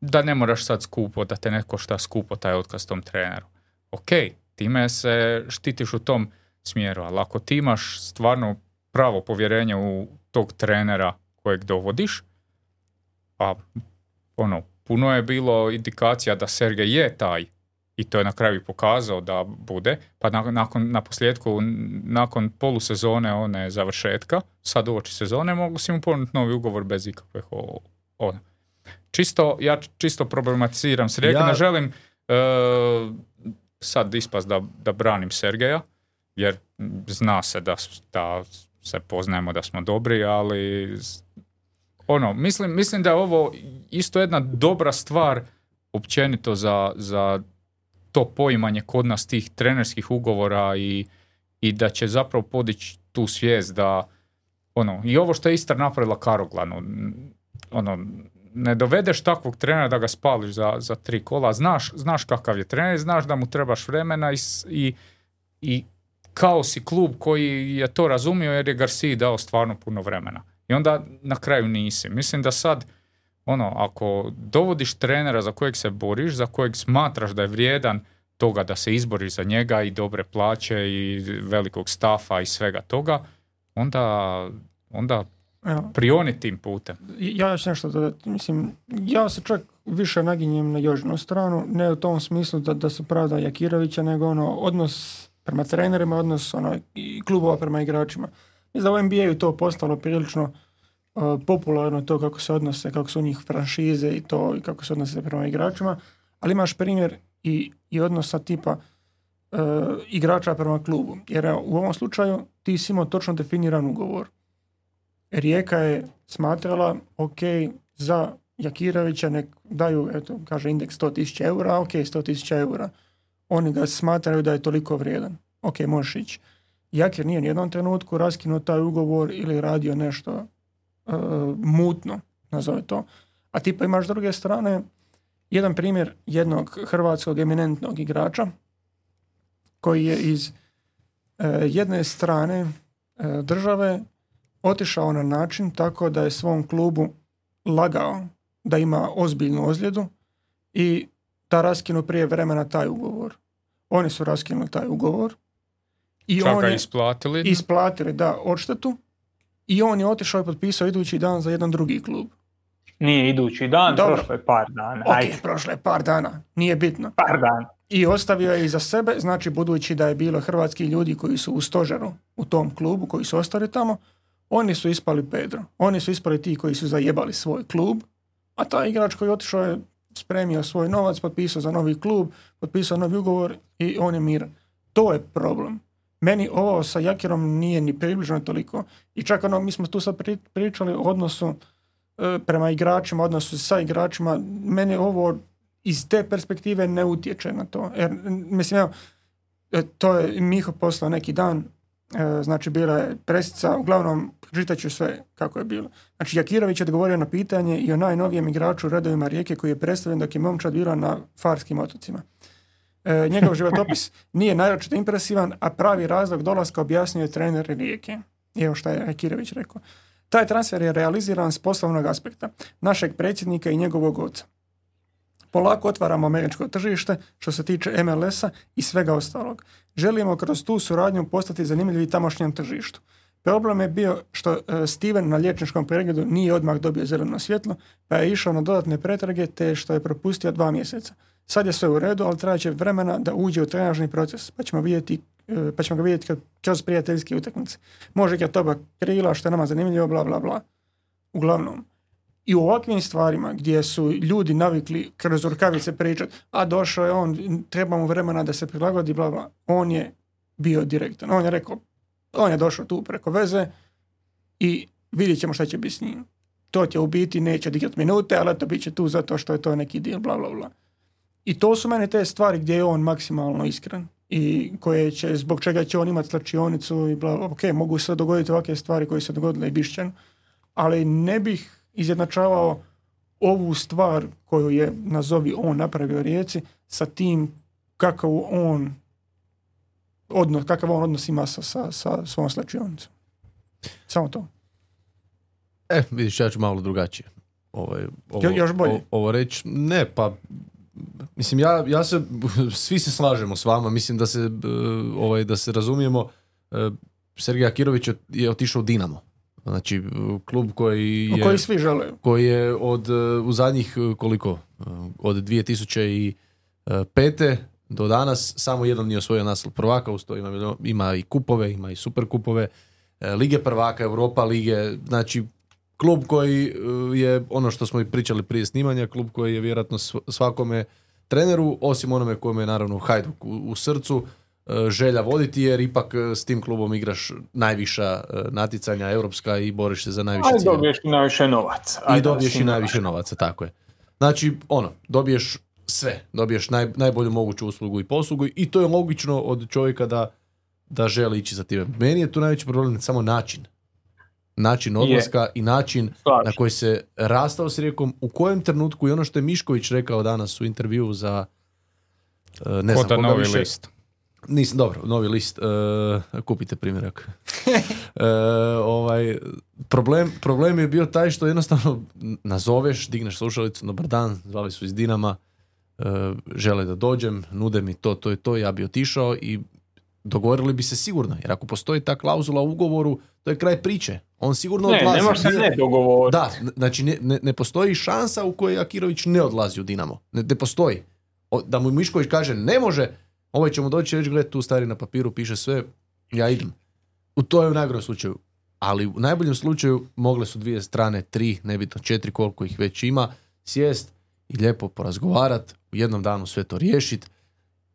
da ne moraš sad skupo, da te neko šta skupo taj otkaz tom treneru. Ok, time se štitiš u tom smjeru, ali ako ti imaš stvarno pravo povjerenje u tog trenera kojeg dovodiš, a ono, puno je bilo indikacija da Sergej je taj i to je na kraju pokazao da bude, pa nakon, na posljedku, nakon polusezone one završetka, sad uoči sezone, mogu si mu ponuditi novi ugovor bez ikakve ono. Čisto, ja čisto problematiziram se, ja... ne želim uh, sad ispast da, da branim Sergeja, jer zna se da, da se poznajemo da smo dobri, ali ono, mislim, mislim da je ovo isto jedna dobra stvar općenito za, za to poimanje kod nas tih trenerskih ugovora i, i da će zapravo podići tu svijest da ono, i ovo što je Istar napravila Karoglanu, ono, ne dovedeš takvog trenera da ga spališ za, za tri kola, znaš, znaš kakav je trener, znaš da mu trebaš vremena i, i, i kao si klub koji je to razumio jer je Garcia dao stvarno puno vremena. I onda na kraju nisi. Mislim da sad, ono, ako dovodiš trenera za kojeg se boriš, za kojeg smatraš da je vrijedan toga da se izboriš za njega i dobre plaće i velikog stafa i svega toga, onda, onda prioni tim putem. Ja još nešto dodati. Mislim, ja se čak više naginjem na Jožinu stranu, ne u tom smislu da, da se pravda Jakirovića, nego ono, odnos prema trenerima, odnos ono, i klubova prema igračima. Mislim da u NBA-u to postalo prilično uh, popularno to kako se odnose, kako su njih franšize i to i kako se odnose prema igračima, ali imaš primjer i, i odnosa tipa uh, igrača prema klubu. Jer u ovom slučaju ti si imao točno definiran ugovor. Rijeka je smatrala, ok, za Jakirovića nek daju, eto, kaže indeks 100.000 eura, ok, 100.000 eura. Oni ga smatraju da je toliko vrijedan. Ok, možeš ići. Jakir nije nijednom trenutku raskinuo taj ugovor ili radio nešto uh, mutno, nazove to. A ti pa imaš s druge strane jedan primjer jednog hrvatskog eminentnog igrača koji je iz uh, jedne strane uh, države otišao na način tako da je svom klubu lagao da ima ozbiljnu ozljedu i da raskinu prije vremena taj ugovor. Oni su raskinuli taj ugovor i Čak on je isplatili? Isplatili, da, odštetu. I on je otišao i potpisao idući dan za jedan drugi klub. Nije idući dan, Dobro. prošlo je par dana. Ok, prošlo je par dana, nije bitno. Par dana. I ostavio je iza sebe, znači budući da je bilo hrvatski ljudi koji su u stožeru u tom klubu, koji su ostali tamo, oni su ispali Pedro. Oni su ispali ti koji su zajebali svoj klub, a taj igrač koji je otišao je spremio svoj novac, potpisao za novi klub, potpisao novi ugovor i on je miran. To je problem meni ovo sa Jakirom nije ni približno toliko. I čak ono, mi smo tu sad pričali o odnosu e, prema igračima, odnosu sa igračima. Meni ovo iz te perspektive ne utječe na to. Jer, mislim, evo, e, to je Miho poslao neki dan, znači bila je presica, uglavnom čitat ću sve kako je bilo. Znači Jakirović je odgovorio na pitanje i o najnovijem igraču u redovima Rijeke koji je predstavljen dok je momčad bila na Farskim otocima. E, njegov životopis nije naročito impresivan, a pravi razlog dolaska objasnio je trener Rijeke. Evo što je Akirović rekao. Taj transfer je realiziran s poslovnog aspekta našeg predsjednika i njegovog oca. Polako otvaramo američko tržište što se tiče MLS-a i svega ostalog. Želimo kroz tu suradnju postati zanimljivi tamošnjem tržištu. Problem je bio što e, Steven na liječničkom pregledu nije odmah dobio zeleno svjetlo, pa je išao na dodatne pretrage te što je propustio dva mjeseca. Sad je sve u redu, ali trajet će vremena da uđe u trenažni proces, pa ćemo vidjeti e, pa ćemo ga vidjeti kroz prijateljske utakmice. Može ga toba krila, što je nama zanimljivo, bla, bla, bla. Uglavnom, i u ovakvim stvarima gdje su ljudi navikli kroz rukavice pričati, a došao je on, treba mu vremena da se prilagodi, bla, bla, on je bio direktan. On je rekao, on je došao tu preko veze i vidjet ćemo šta će biti s njim. To će u biti, neće odigrati minute, ali to bit će tu zato što je to neki dio, bla, bla, bla. I to su mene te stvari gdje je on maksimalno iskren i koje će, zbog čega će on imati slačionicu i bla, ok, mogu se dogoditi ovakve stvari koje se dogodile i Bišćan, ali ne bih izjednačavao ovu stvar koju je, nazovi, on napravio Rijeci sa tim kakav on odnos, kakav on odnos ima sa, sa, sa svojom slačionicom. Samo to. E, vidiš, ja ću malo drugačije. Ovaj, ovo, Jo- još bolje. o- ovo reći, ne, pa mislim, ja, ja se, svi se slažemo s vama, mislim da se, e, ovaj, da se razumijemo, e, Sergej Akirović je- je otišao u Dinamo. Znači, e, klub koji je, Koji svi žele. koji je od, e, u zadnjih e, koliko, od 2005. do danas samo jedan nije osvojio naslov prvaka, uz to ima, ima i kupove, ima i super kupove, e, Lige prvaka, Europa lige, znači klub koji je ono što smo i pričali prije snimanja, klub koji je vjerojatno sv- svakome treneru, osim onome kome je naravno Hajduk u, u srcu, želja voditi jer ipak e, s tim klubom igraš najviša e, natjecanja europska i boriš se za najviše Ali ciljeve. dobiješ i najviše novaca. I dobiješ i najviše novaca, tako je. Znači, ono, dobiješ sve. Dobiješ naj, najbolju moguću uslugu i poslugu i to je logično od čovjeka da, da želi ići za time. Meni je tu najveći problem samo način. Način odlaska i način na koji se rastao s Rijekom, u kojem trenutku i ono što je Mišković rekao danas u intervjuu za e, ne znam Kota koga novi više. list. Nisam, dobro, novi list, e, kupite primjerak. E, ovaj, problem, problem je bio taj što jednostavno nazoveš, digneš slušalicu, dobar dan, zvali su iz Dinama, e, žele da dođem, nude mi to, to i to, ja bi otišao i dogovorili bi se sigurno, jer ako postoji ta klauzula u ugovoru, to je kraj priče. On sigurno Ne, odlazi. ne se ne dogovoriti. da, znači ne, ne, ne postoji šansa u kojoj Akirović ne odlazi u Dinamo. Ne, ne postoji. O, da mu Mišković kaže ne može, ovaj će mu doći i reći, gled tu stari na papiru, piše sve, ja idem. U to je u najgorem slučaju. Ali u najboljem slučaju mogle su dvije strane, tri, nebitno četiri, koliko ih već ima, sjest i lijepo porazgovarat, u jednom danu sve to riješit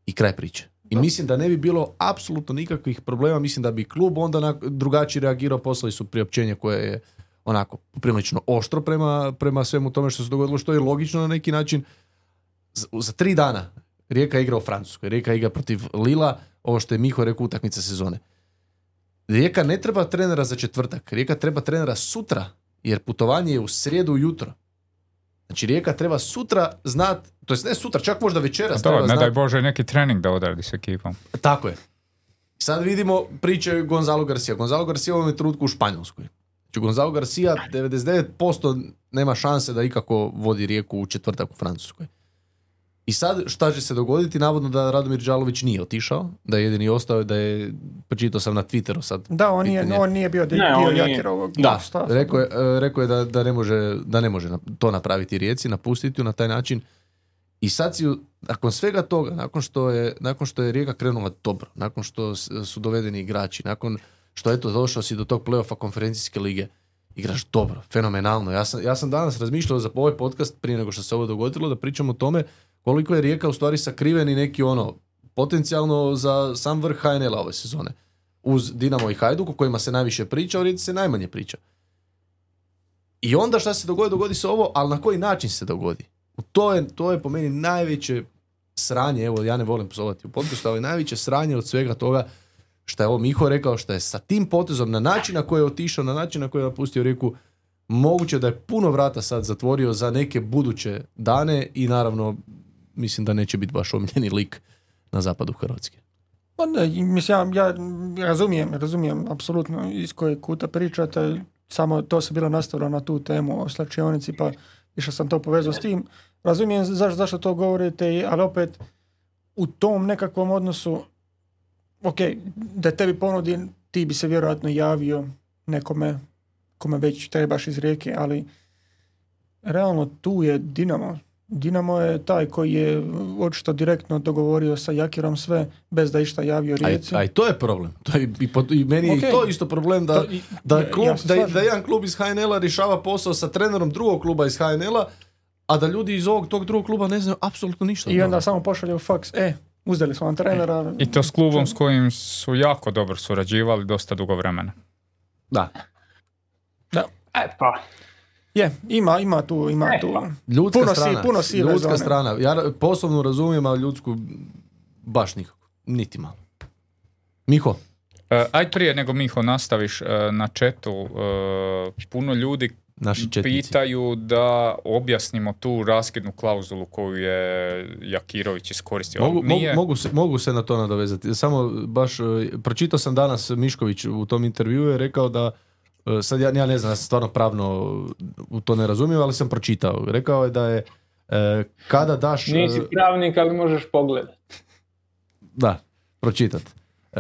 i kraj priče. I mislim da ne bi bilo apsolutno nikakvih problema, mislim da bi klub onda drugačije reagirao, poslali su priopćenje koje je onako prilično oštro prema, prema svemu tome što se dogodilo, što je logično na neki način. Za, za tri dana Rijeka igra u Francuskoj, Rijeka igra protiv Lila, ovo što je Miho rekao utakmica sezone. Rijeka ne treba trenera za četvrtak, Rijeka treba trenera sutra, jer putovanje je u srijedu ujutro. Znači Rijeka treba sutra znat, to jest ne sutra, čak možda večeras To, treba ne znat. daj Bože neki trening da odradi s ekipom. Tako je. Sad vidimo priče Gonzalo Garcia. Gonzalo Garcia u ovom je trenutku u Španjolskoj. Znači Gonzalo Garcia 99% nema šanse da ikako vodi rijeku u četvrtak u Francuskoj. I sad šta će se dogoditi? Navodno da Radomir Đalović nije otišao, da je jedini ostao, da je, pročitao sam na Twitteru sad. Da, on nije, Pitanje. on nije bio de- Ne, dio on nije. Jakirovog Da, rekao je, e, rekao je da, da ne može, da ne može to napraviti Rijeci, napustiti ju na taj način. I sad si, ju- nakon svega toga, nakon što je, nakon što je Rijeka krenula dobro, nakon što su dovedeni igrači, nakon što eto došao si do tog playoffa konferencijske lige, igraš dobro, fenomenalno. Ja sam, ja sam danas razmišljao za ovaj podcast prije nego što se ovo dogodilo da pričam o tome koliko je Rijeka u stvari sakriven i neki ono potencijalno za sam vrh HNL-a ove sezone. Uz Dinamo i Hajduk o kojima se najviše priča, o Rijeci se najmanje priča. I onda šta se dogodi, dogodi se ovo, ali na koji način se dogodi? To je, to je po meni najveće sranje, evo ja ne volim psovati u podcastu, ali najveće sranje od svega toga što je ovo Miho rekao, što je sa tim potezom na način na koji je otišao, na način na koji je napustio Rijeku, moguće da je puno vrata sad zatvorio za neke buduće dane i naravno mislim da neće biti baš omiljeni lik na zapadu Hrvatske. Pa ne, mislim, ja, ja razumijem, razumijem apsolutno iz kojeg kuta pričate, samo to se bilo nastavilo na tu temu o slačionici, pa išao sam to povezao s tim. Razumijem zašto, zašto to govorite, ali opet u tom nekakvom odnosu, ok, da tebi ponudi, ti bi se vjerojatno javio nekome kome već trebaš iz rijeke, ali realno tu je Dinamo. Dinamo je taj koji je očito direktno dogovorio sa Jakirom sve bez da je išta javio Rijeci. a i to je problem. To je, i, po- i meni je Ok. i to isto problem da, To i- da, klub, ja da, da jedan klub iz HNL-a rješava posao sa trenerom drugog kluba iz HNL-a, a da ljudi iz ovog tog drugog kluba ne znaju apsolutno ništa. I onda samo pošalju faks, e, uzeli smo vam trenera. I to s klubom s kojim su jako dobro surađivali dosta dugo vremena. Da. E pa, Je, ima, ima tu, ima E, tu. pa. Ljudska Puno si- strana. puno sive ljudska zone. strana. Ja poslovno razumijem, ali ljudsku baš nikako. Niti malo. Miho, E, aj prije nego Miho nastaviš e, na četu, e, puno ljudi naši četnici. pitaju da objasnimo tu raskidnu klauzulu koju je Jakirović iskoristio. Mogu, mogu, Nije- mogu, se, mogu se na to nadovezati. Samo baš, e, pročitao sam danas Mišković u tom intervjuu je rekao da sad ja, ja ne znam, ja sam stvarno pravno u to ne razumijem, ali sam pročitao. Rekao je da je e, kada daš... e, nisi pravnik, ali možeš pogledati. Da, pročitat. E,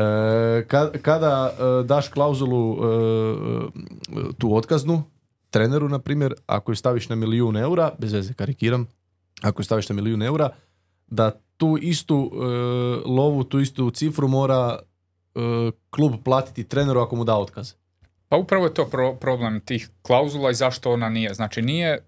ka- kada e, daš klauzulu e, e, tu otkaznu, treneru, na primjer, ako ju staviš na milijun eura, bez veze karikiram, ako ju staviš na milijun eura, da tu istu e, lovu, tu istu cifru mora e, klub platiti treneru ako mu da otkaz. Pa upravo je to pro- problem tih klauzula i zašto ona nije. Znači nije,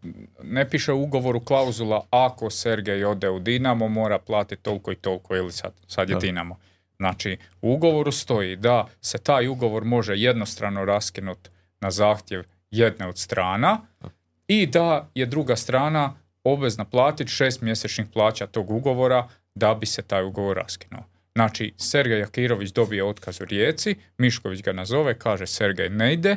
ne piše u ugovoru klauzula ako Sergej ode u Dinamo mora platiti toliko i toliko ili sad, sad je Da. Dinamo. Znači u ugovoru stoji da se taj ugovor može jednostrano raskinuti na zahtjev jedne od strana i da je druga strana obvezna platiti šest mjesečnih plaća tog ugovora da bi se taj ugovor raskinuo. Znači, Sergej Jakirović dobije otkaz u Rijeci, Mišković ga nazove, kaže Sergej ne ide,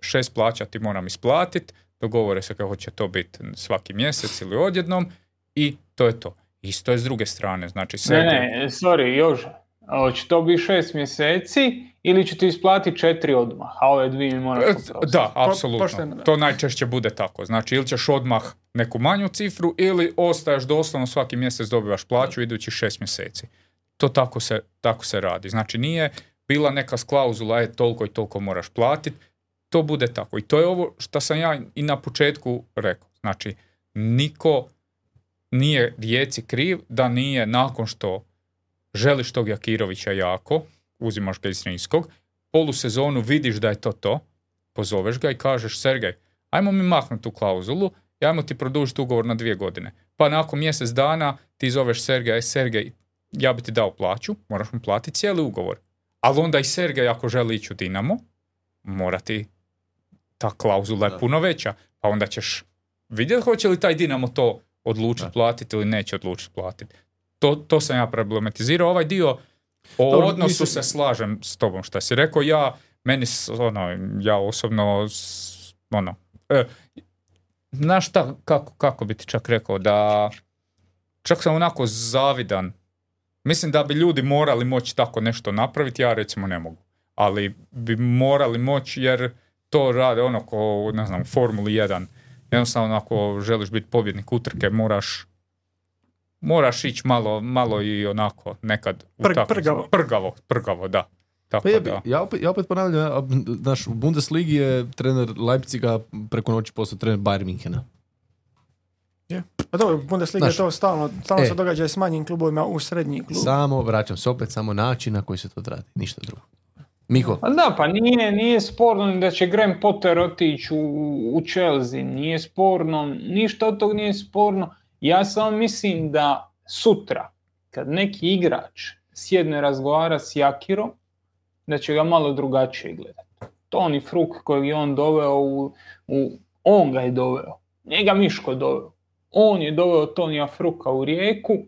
šest plaća ti moram isplatiti, dogovore se kako će to biti svaki mjesec ili odjednom i to je to. Isto je s druge strane, znači Ne, Sergej... ne, sorry, Jože. Hoće to biti šest mjeseci ili će ti isplatiti četiri odmah, a ove dvije mi moraš E, oprostiti. Da, apsolutno. pošteno, da. To najčešće bude tako. Znači, ili ćeš odmah neku manju cifru ili ostaješ doslovno svaki mjesec dobivaš plaću idućih šest mjeseci. To tako se, tako se radi. Znači, nije bila neka klauzula, je toliko i toliko moraš platiti. To bude tako. I to je ovo što sam ja i na početku rekao. Znači, niko nije Rijeci kriv da nije nakon što želiš tog Jakirovića jako, uzimaš ga iz Rimskog, polusezonu vidiš da je to to, pozoveš ga i kažeš Sergej, ajmo mi maknuti tu klauzulu ajmo ti produžiti ugovor na dvije godine. Pa nakon mjesec dana ti zoveš Sergeja, "Ej, Sergej, ja bi ti dao plaću, moraš mu platiti cijeli ugovor. Ali onda i Sergej ako želi ići u Dinamo, mora ti ta klauzula je Da. puno veća. Pa onda ćeš vidjeti hoće li taj Dinamo to odlučiti platiti ili neće odlučiti platiti. To, to sam ja problematizirao. Ovaj dio o Dobro, odnosu mislim- se slažem s tobom što si rekao. Ja, meni, ono, ja osobno, ono, e, znaš šta, kako, kako bi ti čak rekao, da čak sam onako zavidan. Mislim da bi ljudi morali moći tako nešto napraviti, ja recimo ne mogu. Ali bi morali moći jer to rade ono ko, ne znam, Formuli 1. Jednostavno ako želiš biti pobjednik utrke moraš moraš ići malo, malo i onako nekad u Prg- takmicu. prgavo. Prgavo, prgavo, da. Tako Pa jebi, da. ja, opet, ja opet ponavljam, ja, naš, u Bundesligi je trener Leipziga preko noći postao trener Bayern Minhena. Pa dobro, Bundesliga Znaš, je to stalno, stalno e. se događa s manjim klubovima u srednji klub. Samo, vraćam se opet, samo način na koji se to radi, ništa drugo. Miho, Pa da, pa nije, nije sporno da će Graham Potter otići u, u Chelsea, nije sporno, ništa od tog nije sporno. Ja samo mislim da sutra, kad neki igrač sjedne razgovara s Jakirom, da će ga malo drugačije gledati. Toni Fruk kojeg je on doveo u, u on ga je doveo, njega Miško doveo. On je doveo Tonija Fruka u rijeku,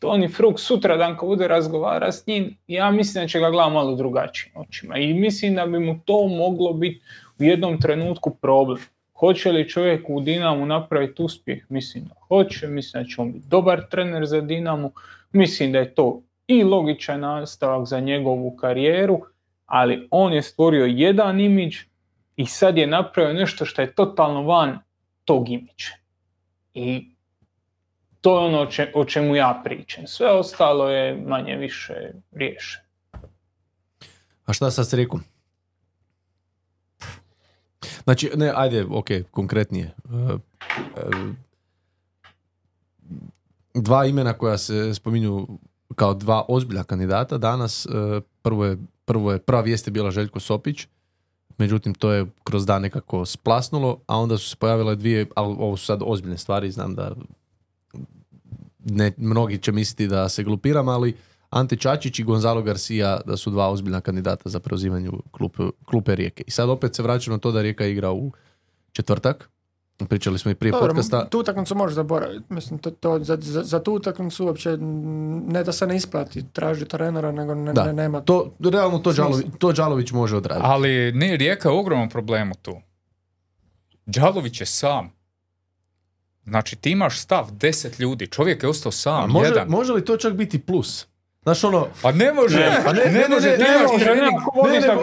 Toni Fruk sutra dan kad bude razgovara s njim, ja mislim da će ga gledati malo drugačijim očima. I mislim da bi mu to moglo biti u jednom trenutku problem. Hoće li čovjek u Dinamu napraviti uspjeh? Mislim da hoće, mislim da će on biti dobar trener za Dinamu, mislim da je to i logičan nastavak za njegovu karijeru, ali on je stvorio jedan imidž i sad je napravio nešto što je totalno van tog imidža. I to je ono če- o čemu ja pričam. Sve ostalo je manje više riješeno. A šta sad s? Znači, ne, ajde, ok, konkretnije. E, e, dva imena koja se spominju kao dva ozbilja kandidata danas. e, Prvo je, prvo je, prva vijest je bila Željko Sopić, međutim to je kroz dan nekako splasnulo, a onda su se pojavile dvije, ali ovo su sad ozbiljne stvari, znam da ne, mnogi će misliti da se glupiram, ali Ante Čačić i Gonzalo Garcia da su dva ozbiljna kandidata za preuzimanje klupe, klupe Rijeke. I sad opet se vraćamo na to da Rijeka igra u četvrtak. Pričali smo i prije Dobro, podcasta. tu utakmicu možeš zaboraviti. Mislim, to, to, za, za, za tu utakmicu uopće ne da se ne isplati traži trenera, nego ne, Da, ne, nema To, realno to. Đalović, to Đalović može odraditi. Ali ne, Rijeka je ogroman problem tu. Đalović je sam. Znači ti imaš stav deset ljudi, čovjek je ostao sam, može, jedan. može li to čak biti plus? Znaš ono, Pa ne može, Ne, pa ne, ne, ne može, ne, ne ne, ne, ne, ne,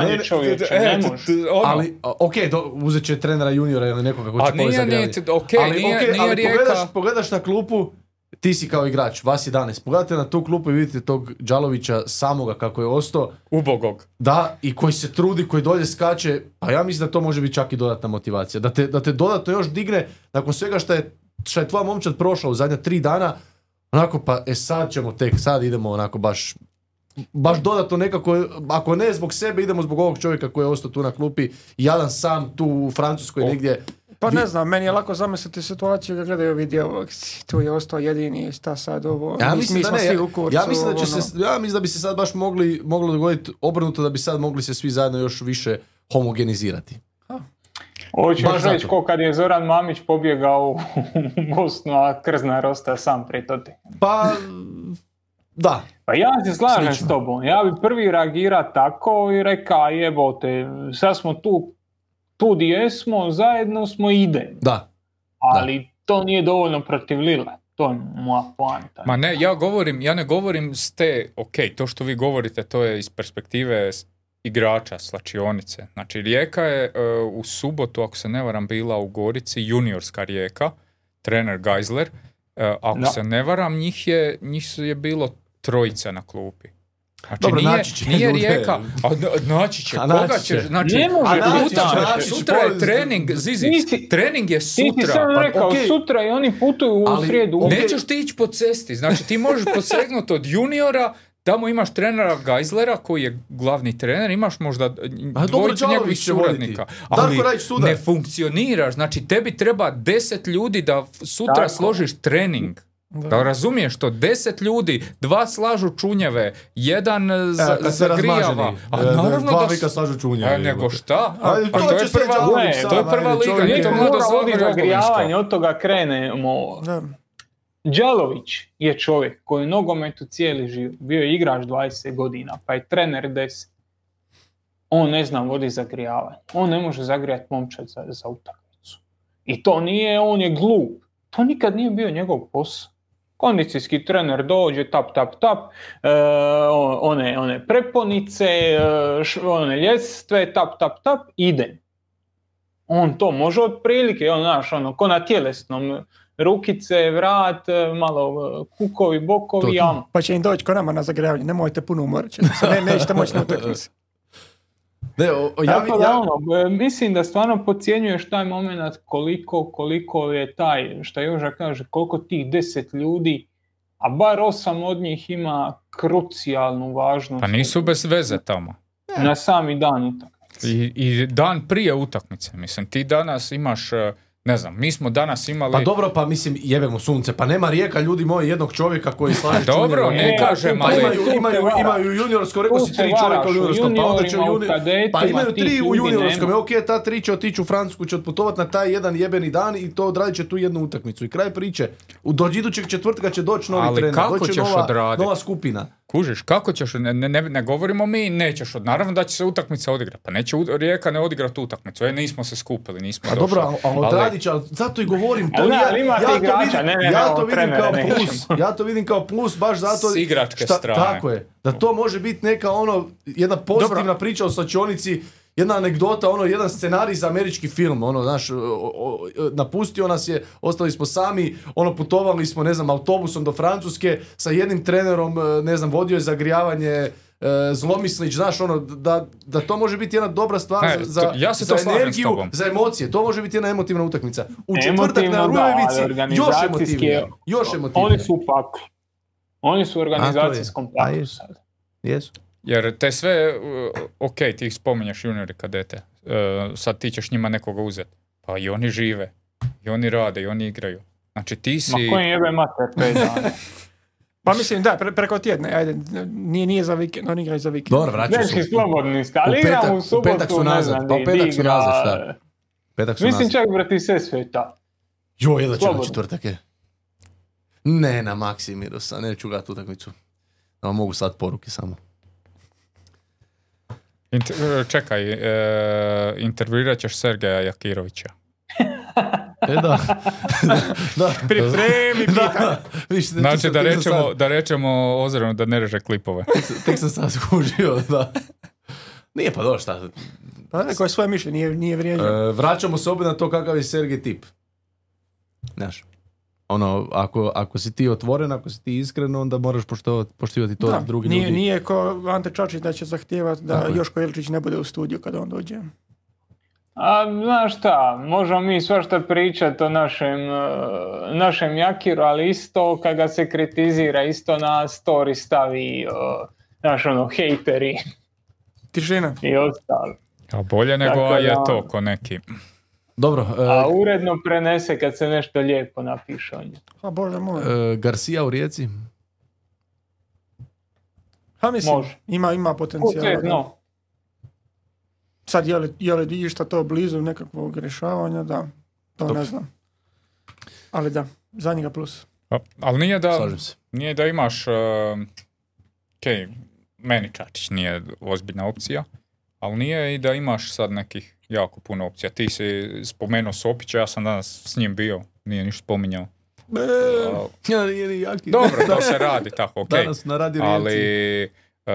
ne, E, ono, ali, ok, do, uzet će trenera juniora ili nekoga ko će t- ok, ali, nije, ok, nije ali Rijeka. pogledaš, pogledaš na klupu, ti si kao igrač, vas 11. Pogledajte na tu klupu i vidite tog Đalovića samoga kako je ostao. Ubogog. Da, i koji se trudi, koji dolje skače, pa ja mislim da to može biti čak i dodatna motivacija. Da te, da te dodatno još digne nakon svega što je, što je tvoja momčad prošla u zadnja tri dana, onako pa e sad ćemo tek, sad idemo onako baš baš dodatno nekako, ako ne zbog sebe, idemo zbog ovog čovjeka koji je ostao tu na klupi, jadan sam tu u Francuskoj O. negdje. Pa ne znam, meni je lako zamisliti situaciju da gledaju video, tu je ostao jedini, šta sad ovo, Ja mi, mislim mi da smo ne, svi u kurcu. ja mislim da će ono. se, ja mislim da bi se sad baš mogli, moglo dogoditi obrnuto, da bi sad mogli se svi zajedno još više homogenizirati. Hoćeš Baš reći ko kad je Zoran Mamić pobjegao u Bosnu, a Krznar ostao sam pri toti. Pa, da, Pa ja se slažem Slično. s tobom. Ja bi prvi reagirao tako i reka jebote, sad smo tu, tu di jesmo, zajedno smo idem. da. Ali to nije dovoljno protiv Lille. To je moja poanta. Ma ne, ja govorim, ja ne govorim s te, ok, to što vi govorite, to je iz perspektive igrača slačionice. Znači, Rijeka je e, u subotu, ako se ne varam, bila u Gorici, juniorska Rijeka, trener Geisler. E, ako Da. se ne varam, njih je, njih je bilo trojica na klupi. Znači, Dobro, nije, naći će nije ljude. Rijeka, a naći će, A koga će, će. znači, Ne može A će, sutra je trening, Zizi, Ti trening je Ti si sutra. sam pa rekao, okej. sutra i oni putuju u Ali- srijedu. Ok. Nećeš ti ići po cesti, znači ti možeš posegnuti od juniora, tamo imaš trenera Geizlera koji je glavni trener, imaš možda dvojicu njegovih suradnika, ali ne funkcioniraš, znači tebi treba deset ljudi da sutra Tako. složiš trening. Da razumiješ to, deset ljudi, dva slažu čunjeve, jedan e, za, E, zagrijava. A e, naravno dva da su- slažu čunje. A nego šta? Ajde, Pa to to je prva, sam, to je prva liga, nije je- to Zagorje zagrijavanje, od toga krenemo. Da. Đalović je čovjek koji je nogometu cijeli život. Bio je igrač 20 godina, pa je trener 10. On ne zna vodi zagrijavanje. On ne može zagrijati momčad za, za utakmicu. I to nije, on je glup. To nikad nije bio njegov posao. Kondicijski trener dođe, tap, tap, tap, e, one, one preponice, e, š- one ljestve, tap, tap, tap, idem. On to može otprilike, on, znaš, ono, ko na tjelesnom, rukice, vrat, e, malo e, kukovi, bokovi, To- to. jam. Pa će im doći ko nama na zagrijavanje, nemojte puno umorit ćete se, ne, nećete moći na utakmici. Ne, o, o, ja, Tako da ja, ono, mislim da stvarno podcjenjuješ taj moment koliko, koliko je taj, što Joža kaže, koliko tih deset ljudi, a bar osam od njih ima krucijalnu važnost Pa nisu bez veze tamo. na sami dan utakmice. I, I dan prije utakmice, mislim, ti danas imaš, e, ne znam, mi smo danas imali... pa dobro, pa mislim, jebemo sunce, pa nema rijeka ljudi moji jednog čovjeka koji slaže Pa dobro, ne E, kažem, Pa ali... imaju, imaju, imaju juniorsko, rekao si tri čovjeka u juniorskom, pa onda će u juni... Pa imaju tri u juniorskom, ok, ta tri će otići u Francusku, će otputovati na taj jedan jebeni dan i to odradit će tu jednu utakmicu. I kraj priče. U do idućeg četvrtka će doći novi Ali trener, kako doći će ćeš nova, nova skupina. Kužiš, kako ćeš, ne, ne, ne govorimo mi, nećeš, od, naravno da će se utakmica odigrati, pa neće u- Rijeka ne odigrati utakmicu, e, nismo se skupili, nismo A došli. dobro, ali, ali od Radića, ali zato i govorim, to Ali da, ja, ima ja ti to igrača, vidim, ne, ne, ja to vidim kao plus, ja to vidim kao plus baš zato S igračke šta- strane. Tako je, da to može biti neka ono, jedna pozitivna priča o slačionici, jedna anegdota, ono, jedan scenarij za američki film, ono, znaš, o- o- napustio nas je, ostali smo sami, ono, putovali smo, ne znam, autobusom do Francuske, sa jednim trenerom, e, ne znam, vodio je zagrijavanje, e, zlomislić, znaš, ono, da, da to može biti jedna dobra stvar Ne, za, to- ja se za to energiju, za emocije, to može biti jedna emotivna utakmica. U četvrtak na Rujevici još emotivnije. je- Još emotivnije. Oni su u paklu. Oni su u organizacijskom paklu sad. Jesu. Jer te sve, uh, ok, ti ih spominješ juniori kadete, uh, sad ti ćeš njima nekoga uzeti. Pa i oni žive, i oni rade, i oni igraju. Znači ti si... Ma koji jebe mater. Pa mislim, da, pre- preko tjedna, ajde, nije, nije za vikend, oni igraju za vikend. Dobro, vraćaju se. slobodni ste, ali U petak- igram u u subotu, petak su ne nazad, znam, pa u petak su nazad, šta? Petak su Mislim nazad. čak, brati, sve sveta. Jo, jedva Slobodno. četvrtak je. Ne, na Maksimirosa, neću gledati utakmicu. Da vam mogu sad poruke samo. Int- uh, čekaj, uh, intervjuirat ćeš Sergeja Jakirovića. E da. da. Pripremi. Da, viš, Znači sam- da rečemo, sad- da rečemo ozirno da ne reže klipove. Tek sam sad skužio, da. Nije pa dobro šta. Pa rekao je svoje mišljenje, nije, nije vrijeđao. E, vraćamo se opet na to kakav je Sergej tip. Znaš, ono, ako, ako si ti otvoren, ako si ti iskren, onda moraš poštovati, poštivati to Da, drugi nije, ljudi. nije ko Ante Čačić da će zahtijevati da Tako. Joško Ilčić ne bude u studiju kada on dođe. A znaš šta, možemo mi svašta pričati o našem, eh, našem Jakiru, ali isto kad ga se kritizira, isto na story stavi, eh, znaš ono, hejteri Tišina. i ostalo. A bolje nego Tako a je to ko neki. Dobro, e, A uredno prenese kad se nešto lijepo napiše o njemu. A bože moj. e, Garcia u Rijeci. Ha mislim, može. ima, ima da. dno. Sad je li, je li išta to blizu nekakvog rješavanja, da, to Dobro. ne znam. Ali da, za njega plus. A- Ali nije da, nije da imaš, uh, ok, meni Čačić nije ozbiljna opcija, ali nije i da imaš sad nekih jako puno opcija. Ti si spomenuo Sopića, ja sam danas s njim bio, nije ništa spominjao. Ja, nije ni jaki. Dobro, to se radi tako, ok. Danas na radio Ali, uh,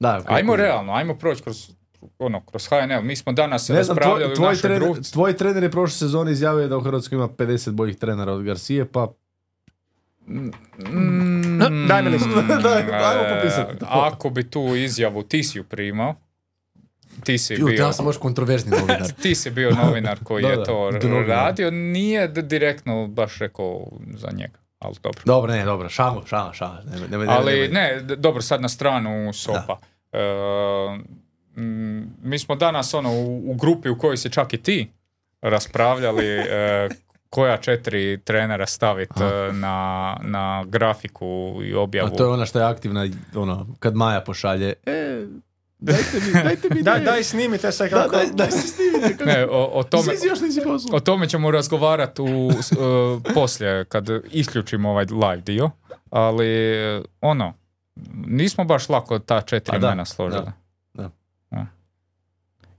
Da, ajmo realno, ajmo proći kroz, ono, kroz HNL. Mi smo danas Ne znam, raspravljali tvoj, tvoj, trener, tvoj trener je prošle sezone izjavio da u Hrvatskoj ima 50 boljih trenera od Garcije, pa Mm, Daj mi listu. Daj, ajmo popisati to. Ako bi tu izjavu, ti si ju primao, ti si ju, bio... ja sam još kontroverzni novinar. Ti si bio novinar koji Da, je da, to novinar. radio, nije direktno baš rekao za njega, ali dobro. Dobro, ne, dobro, šamo, šamo, šamo. Nemoj, nemoj, Ali ne, dobro, sad na stranu Sopa. E, mm, mi smo danas ono u, u grupi u kojoj si čak i ti raspravljali e, koja četiri trenera staviti na, na grafiku i A objavu. to je ona što je aktivna, ono, kad Maja pošalje, e, dajte mi, dajte mi Daj, ideje. daj snimite se Da, kako... daj, daj se snimite. kako- Ne, o, o tome. O tome ćemo razgovarati u, e, poslije kad isključimo ovaj live dio, ali e, ono, nismo baš lako ta četiri A da, imena složili. da, da. Ja.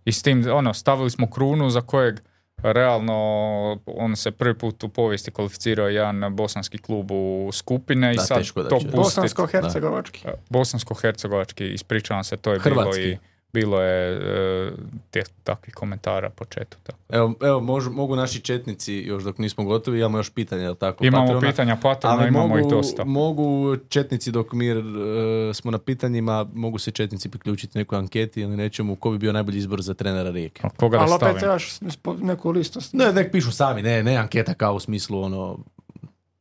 I s tim, ono, stavili smo krunu za kojeg realno on se prvi put u povijesti kvalificirao jedan bosanski klub u skupine i Da, sad teško da to. Bosansko-hercegovački. Bosansko-hercegovački, ispričavam se, to je bilo Hrvatski. i bilo je e, te, takvih komentara po četu. Tako. Evo, evo mož- mogu naši četnici, još dok nismo gotovi, imamo još pitanja, jel tako? Imamo Patreona? pitanja Patrona, Ali imamo mogu, ih dosta. mogu četnici dok mi e, smo na pitanjima, mogu se četnici priključiti nekoj anketi ili nečemu, ko bi bio najbolji izbor za trenera Rijeke. A Koga da Ali opet trebaš neku listu. Ne, nek pišu sami, ne, ne anketa kao u smislu ono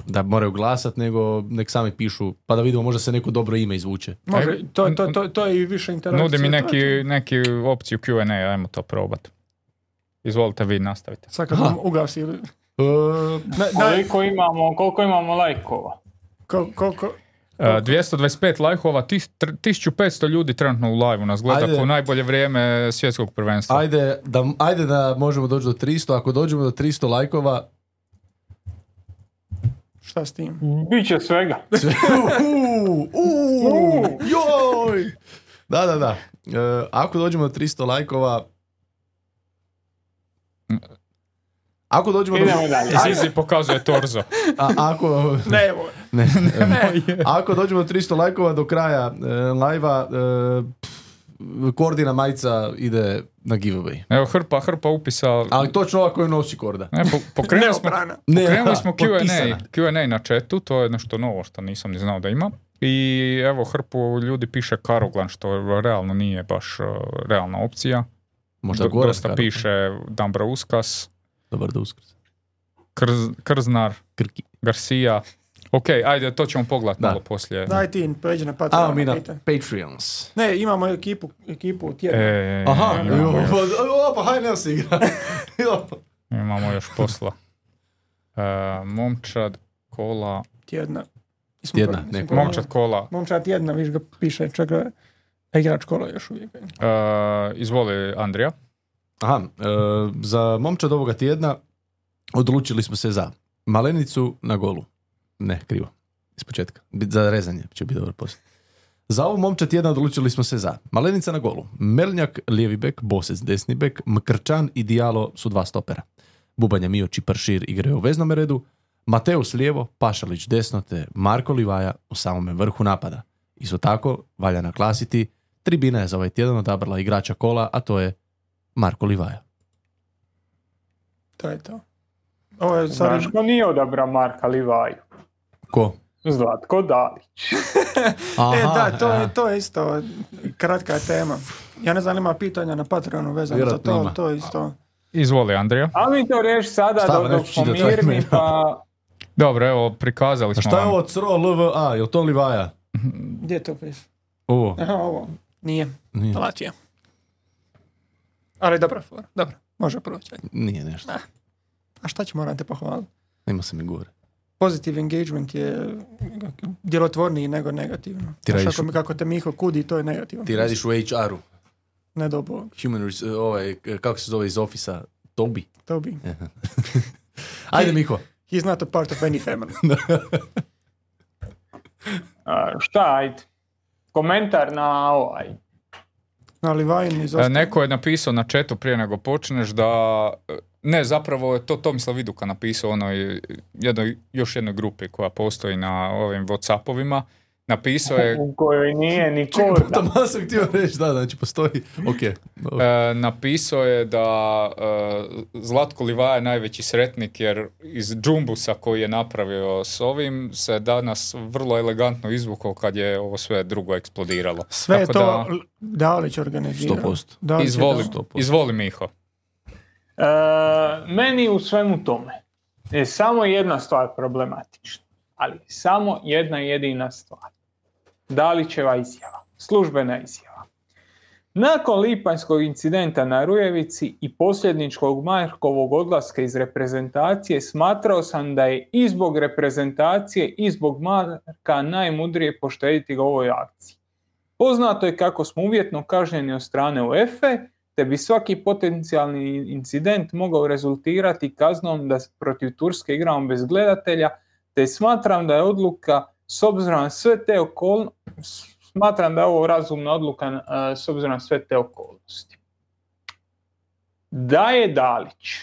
da moraju glasat, nego nek sami pišu, pa da vidimo možda se neko dobro ime izvuče. Može, to, to, to, to je i više interakcije. Nudi mi neki, neki opciju Q&A, ajmo to probat. Izvolite vi, nastavite. Sad kad nam ugasi. E, Ne, daj, Koliko imamo, koliko imamo lajkova? ko, koliko... Uh, 225 lajkova, tis- tr- 1500 ljudi trenutno u live nas gleda Ajde. ko najbolje vrijeme svjetskog prvenstva. ajde, da, ajde da možemo doći do 300, ako dođemo do 300 lajkova, Šta s tim? Biće svega. Uuu, uuu, joj! Da, da, da. E, ako dođemo do 300 lajkova... Ako dođemo do... Idemo dalje. Zizi pokazuje torzo. A, ako... Ne, evo. Ne, ne. Ako dođemo do 300 lajkova do kraja e, live-a, e, Kordina majica ide na giveaway. Evo hrpa, hrpa upisa. Ali točno ova koju nosi Korda. Ne, po, pokrenuli smo, pokrenuli smo. Q&A, Q&A na chatu, to je nešto novo što nisam ni znao da ima. I evo hrpu ljudi piše Karoglan, što realno nije baš uh, realna opcija. Možda Do- gore. Dosta piše Dambrauskas, Dobar da uskrs. Krz, Krznar, Krki. Garcia. Ok, ajde, to ćemo pogledati Da. malo poslije. Daj ti, pređi na Patreon. Ajmo mi na. Patreons. Ne, imamo ekipu, ekipu tjedna. E, Aha, imamo, jo, još, pa, o, pa hajde ne se igra. Jo. imamo još posla. E, momčad, kola, Tjedna. Nismo Tjedna, pro- ne, momčad, kola. Momčad tjedna, viš ga piše, čega je igrač kola još uvijek. E, izvoli Andrija. Aha, e, za momčad ovoga tjedna odlučili smo se za malenicu na golu. Ne, krivo. Iz početka. Bit- Za rezanje će biti dobar poslije. Za ovu momčad tjedna odlučili smo se za Malenica na golu, Melnjak lijevi bek, Bosec desni bek, Mkrčan i Dijalo su dva stopera. Bubanja Mioć i Pršir igraju u veznom redu, Mateus lijevo, Pašalić desno te Marko Livaja u samome vrhu napada. Isto tako, valja naglasiti, tribina je za ovaj tjedan odabrala igrača kola, a to je Marko Livaja. To je to. Ovo je sad... Znaš ko nije odabra Marka Livaju? Ko? Zlatko Dalić. E, da, to aha. je, to je isto kratka tema. Ja ne znam, ima pitanja na Patreonu vezano za to, ima. to je isto. Izvoli Andrija. A mi to riješi sada Stava, dok, pomirni, pa Dobro, evo, prikazali A smo šta je ovo CRO LVA? Je li to Livaja? Gdje je to pis? Ovo. Aha, ovo. Nije. Nije, Latvija. Ali dobra fora. Dobro, može proći. nije nešto. A šta ću moram te pohvaliti? Ima se mi gore. Positive engagement je djelotvorniji nego negativno. Ti radiš ako, u- mi- kako te Miho kudi, to je negativno. Ti radiš u HR-u. Ne do Bog. Human, res- ovaj, kako se zove iz ofisa? Tobi. To bi. Ajde, Miko. He's not a part of any family. a, šta ajde? Komentar na ovaj. Iz E, Neko je napisao na chatu prije nego počneš da... Ne, zapravo je to Tomislav Viduka napisao onoj jednoj, još jednoj grupi koja postoji na ovim Whatsappovima. Napisao je, U kojoj nije ni Čekaj, korda. tamo sam htio reći, da, znači postoji. Ok. e, napisao je da e, Zlatko Livaja je najveći sretnik jer iz džumbusa koji je napravio s ovim se danas vrlo elegantno izvukao kad je ovo sve drugo eksplodiralo. Sve Tako to da, Dalić organizirao. 100%. Dalić izvoli, dao. izvoli Miho. E, meni u svemu tome je samo jedna stvar problematična. Ali samo jedna jedina stvar. Dalićeva izjava. Službena izjava. Nakon lipanjskog incidenta na Rujevici i posljedničkog Markovog odlaska iz reprezentacije smatrao sam da je i zbog reprezentacije i zbog Marka najmudrije poštediti ga ovoj akciji. Poznato je kako smo uvjetno kažnjeni od strane UEFA te bi svaki potencijalni incident mogao rezultirati kaznom da protiv Turske igramo bez gledatelja, te smatram da je odluka s obzirom na sve te okolnosti, smatram da je ovo razumna odluka s obzirom na sve te okolnosti. Da je Dalić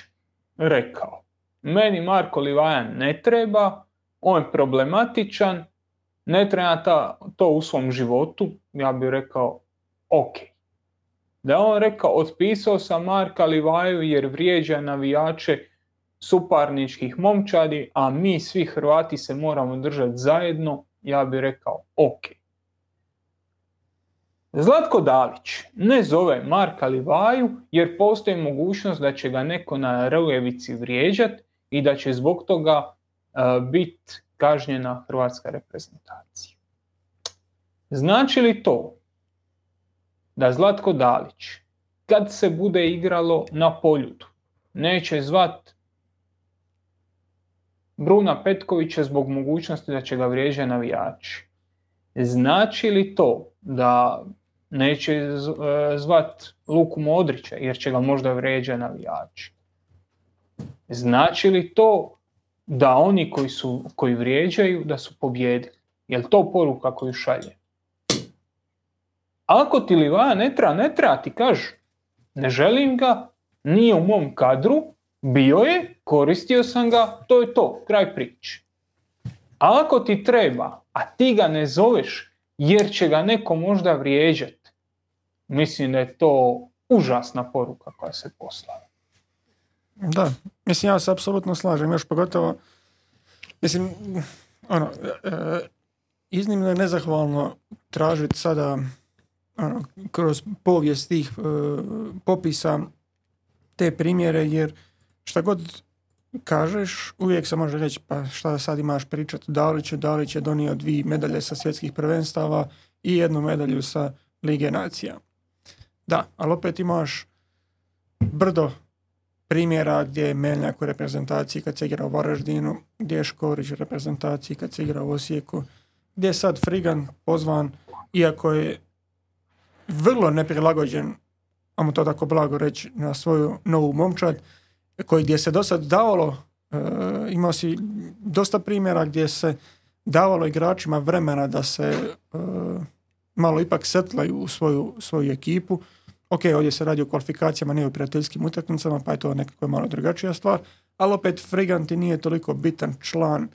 rekao, meni Marko Livajan ne treba, on je problematičan, ne treba ta, to u svom životu, ja bih rekao, ok. Da je on rekao, otpisao sam Marka Livaju jer vrijeđa navijače suparničkih momčadi, a mi svi Hrvati se moramo držati zajedno, ja bih rekao, ok. Zlatko Dalić ne zove Marka Livaju jer postoji mogućnost da će ga neko na Rujevici vrijeđati i da će zbog toga biti kažnjena hrvatska reprezentacija. Znači li to da Zlatko Dalić, kad se bude igralo na poljudu, neće zvat Bruna Petkovića zbog mogućnosti da će ga vrijeđati navijači? Znači li to da neće e, zvat Luku Modrića jer će ga možda vrijeđati navijači? Znači li to da oni koji, su, koji vrijeđaju da su pobjedili. Je li to poruka koju šalje? Ako ti Livaja ne treba, ne treba, ti kažeš ne želim ga, nije u mom kadru, bio je, koristio sam ga, to je to, kraj priče. A ako ti treba, a ti ga ne zoveš jer će ga neko možda vrijeđati, mislim da je to užasna poruka koja se poslala. Da, mislim ja se apsolutno slažem, još pogotovo, mislim, ono, e, iznimno je nezahvalno tražiti sada ono, kroz povijest tih e, popisa te primjere, jer šta god kažeš, uvijek se može reći pa šta sad imaš pričati, Dalić je, Dalić je donio dvije medalje sa svjetskih prvenstava i jednu medalju sa Lige nacija. Da, ali opet imaš brdo primjera gdje je Meljak u reprezentaciji kad se igra u Varaždinu, gdje je Škorić u reprezentaciji kad se igra u Osijeku, gdje je sad Frigan pozvan, iako je vrlo neprilagođen, ajmo to tako blago reći, na svoju novu momčad, koji gdje se do sad davalo, e, imao si dosta primjera gdje se davalo igračima vremena da se e, malo ipak setlaju u svoju, svoju ekipu. Ok, ovdje se radi o kvalifikacijama, nije o prijateljskim utakmicama, pa je to nekako malo drugačija stvar, ali opet Friganti nije toliko bitan član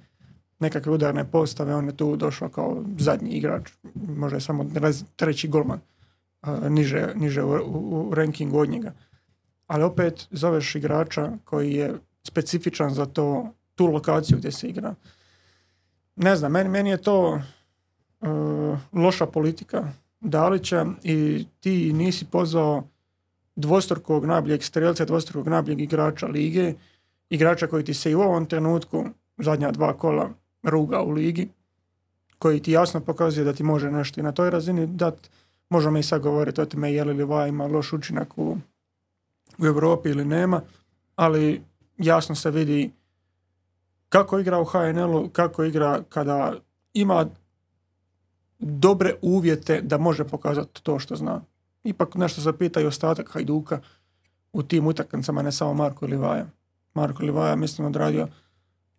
nekakve udarne postave, on je tu došao kao zadnji igrač, možda je samo treći golman niže, niže u, u, rankingu od njega. Ali opet zoveš igrača koji je specifičan za to, tu lokaciju gdje se igra. Ne znam, meni, meni je to uh, loša politika Dalića i ti nisi pozvao dvostrukog najboljeg strelca, dvostrukog najboljeg igrača lige, igrača koji ti se i u ovom trenutku, zadnja dva kola, ruga u ligi, koji ti jasno pokazuje da ti može nešto i na toj razini dati Možemo i sad govoriti o tome je li Liva ima loš učinak u, u Europi ili nema, ali jasno se vidi kako igra u HNL-u, kako igra kada ima dobre uvjete da može pokazati to što zna. Ipak nešto se pita i ostatak Hajduka u tim utakmicama, ne samo Marko Livaja. Marko Livaja mislim odradio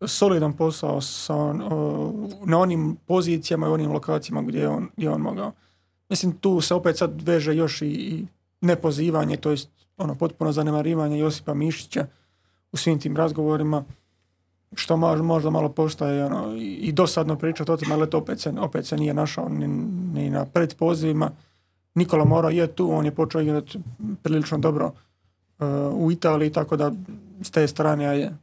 solidan posao sa na onim pozicijama i onim lokacijama gdje je on, gdje on mogao. Mislim, tu se opet sad veže još i, nepozivanje, to jest ono potpuno zanemarivanje Josipa Mišića u svim tim razgovorima, što možda malo postaje ono, i dosadno pričati o tome, ali to opet se, opet se nije našao ni, ni na predpozivima. Nikola Mora je tu, on je počeo igrati prilično dobro uh, u Italiji, tako da s te strane je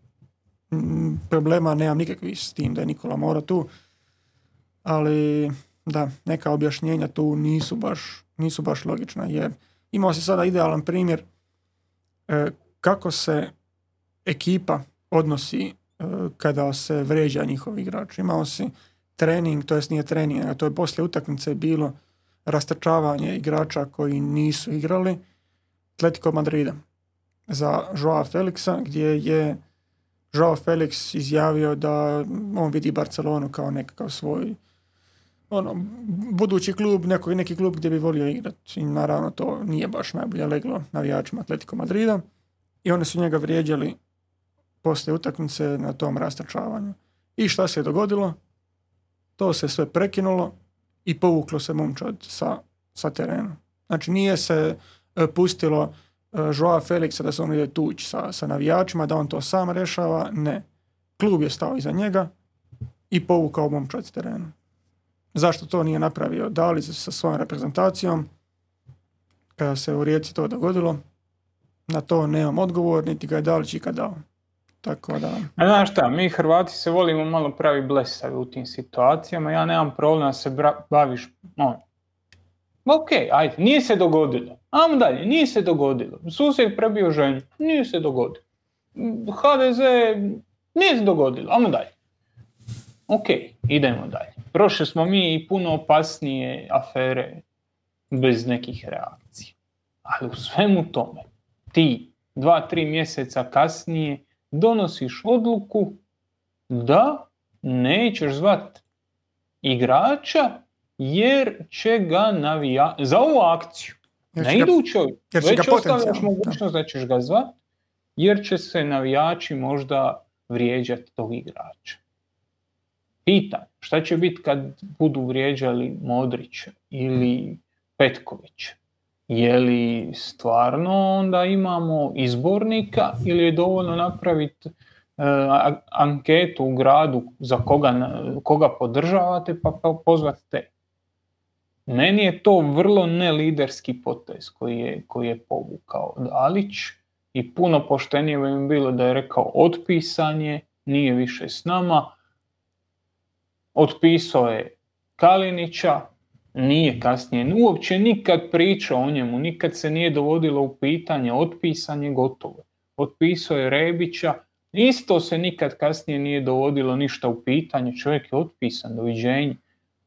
problema nemam nikakvih s tim da je Nikola Mora tu, ali da, neka objašnjenja tu nisu baš, nisu baš logična, jer imao se sada idealan primjer e, kako se ekipa odnosi e, kada se vređa njihov igrač. Imao si trening, to jest nije trening, a to je poslije utakmice bilo rastrčavanje igrača koji nisu igrali Atletico Madrida za Joao Felixa, gdje je Joao Felix izjavio da on vidi Barcelonu kao nekakav svoj ono, budući klub, neko, neki klub gdje bi volio igrati. I naravno to nije baš najbolje leglo navijačima Atletico Madrida. I oni su njega vrijeđali poslije utakmice na tom rastračavanju. I šta se je dogodilo? To se sve prekinulo i povuklo se momčad sa, sa terena. Znači nije se e, pustilo e, Joao Felixa da se on ide tući sa, sa navijačima, da on to sam rešava. Ne. Klub je stao iza njega i povukao momčad s terena. Zašto to nije napravio Dali sa svojom reprezentacijom? Kada se u Rijeci to dogodilo, na to nemam odgovor, niti ga je Dalić ikad dao. Tako da... A znaš šta, mi Hrvati se volimo malo pravi blesavi u tim situacijama, ja nemam problema se baviš, no, ok, ajde, nije se dogodilo. Ajmo dalje, nije se dogodilo. Susjed prebio ženju, nije se dogodilo. HDZ, nije se dogodilo, ajmo dalje. Ok, idemo dalje. Prošli smo mi i puno opasnije afere bez nekih reakcija. Ali u svemu tome, ti dva, tri mjeseca kasnije donosiš odluku da nećeš zvat igrača jer će ga navija... za ovu akciju. Na idućoj, već ostavljaš mogućnost da ćeš ga zvat, jer će se navijači možda vrijeđati tog igrača. Pitam, šta će biti kad budu vrijeđali Modrić ili Petković? Je li stvarno onda imamo izbornika ili je dovoljno napraviti e, anketu u gradu za koga, koga podržavate pa pozvati te? Meni je to vrlo neliderski potez koji je, koji je povukao Dalić i puno poštenije bi bilo da je rekao otpisan je, nije više s nama, otpisao je Kalinića, nije kasnije uopće nikad pričao o njemu, nikad se nije dovodilo u pitanje, otpisan je gotovo. Otpisao je Rebića, isto se nikad kasnije nije dovodilo ništa u pitanje, čovjek je otpisan, doviđenje.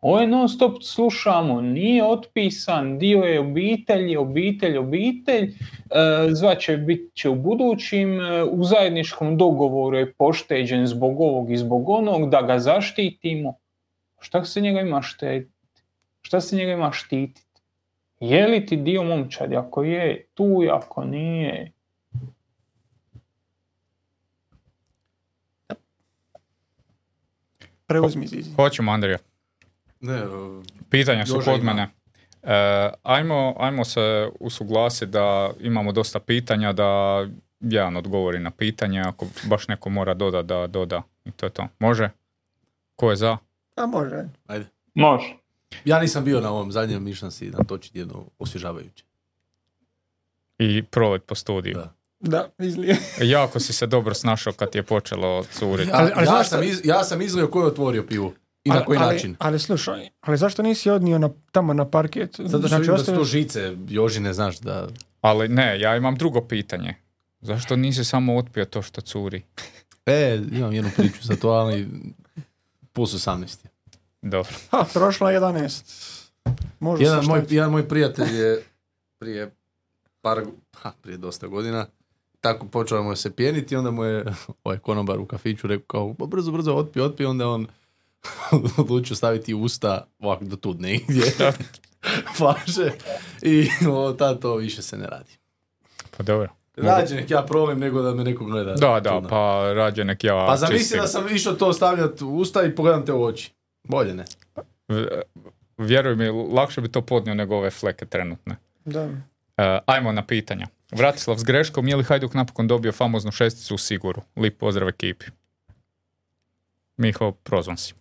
Ovo je non stop slušamo, nije otpisan, dio je obitelj, obitelj, obitelj, zvaće bit će u budućim, e, u zajedničkom dogovoru je pošteđen zbog ovog i zbog onog, da ga zaštitimo. Šta se njega ima štititi? Šta se njega ima štititi? Je li ti dio momčadi? Ako je, tu ako nije. Preuzmi Zizi. Hoćemo, Andrija. Ne, Pitanja su kod mene. E, ajmo, ajmo se usuglasiti da imamo dosta pitanja, da jedan odgovori na pitanje, ako baš neko mora doda, da doda. I to je to. Može? Ko je za? A može. Ajde. Može. Ja nisam bio na ovom zadnjem, mišljam si natočiti jedno osvježavajuće. I prolet po studiju. Da. Da, izlije. Jako si se dobro snašao kad je počelo curiti. Ja, Ali- ali ja, sam iz, ja sam izlio ko je otvorio pivu. I na Ali- koji ali, način. Ali slušaj, ali zašto nisi odnio na, tamo na parket? Zato što znači, da žice, Jožine, znaš da... Ali ne, ja imam drugo pitanje. Zašto nisi samo otpio to što curi? E, imam jednu priču za to, ali plus 18. je. Dobro. Ha, prošlo je 11. Može Jedan moj, jedan moj prijatelj je prije par, ha, prije dosta godina, tako počeo mu je se pijeniti, onda mu je ovaj konobar u kafiću rekao kao, "Pa brzo, brzo, otpi, otpi, onda on odlučio staviti usta ovako do tu negdje flaše i od tada to više se ne radi. Pa dobro. Rađe nek ja prolim nego da me neko gleda. Da, da, čudno. pa rađe nek ja Pa zamisli da sam išao to stavljati u usta i pogledam te u oči. Bolje ne. Vjeruj mi, lakše bi to podnio nego ove fleke trenutne. Da. E, ajmo na pitanja. Vratislav s greškom, je li Hajduk napokon dobio famoznu šesticu u Siguru? Lip pozdrav ekipi. Miho, prozvan si.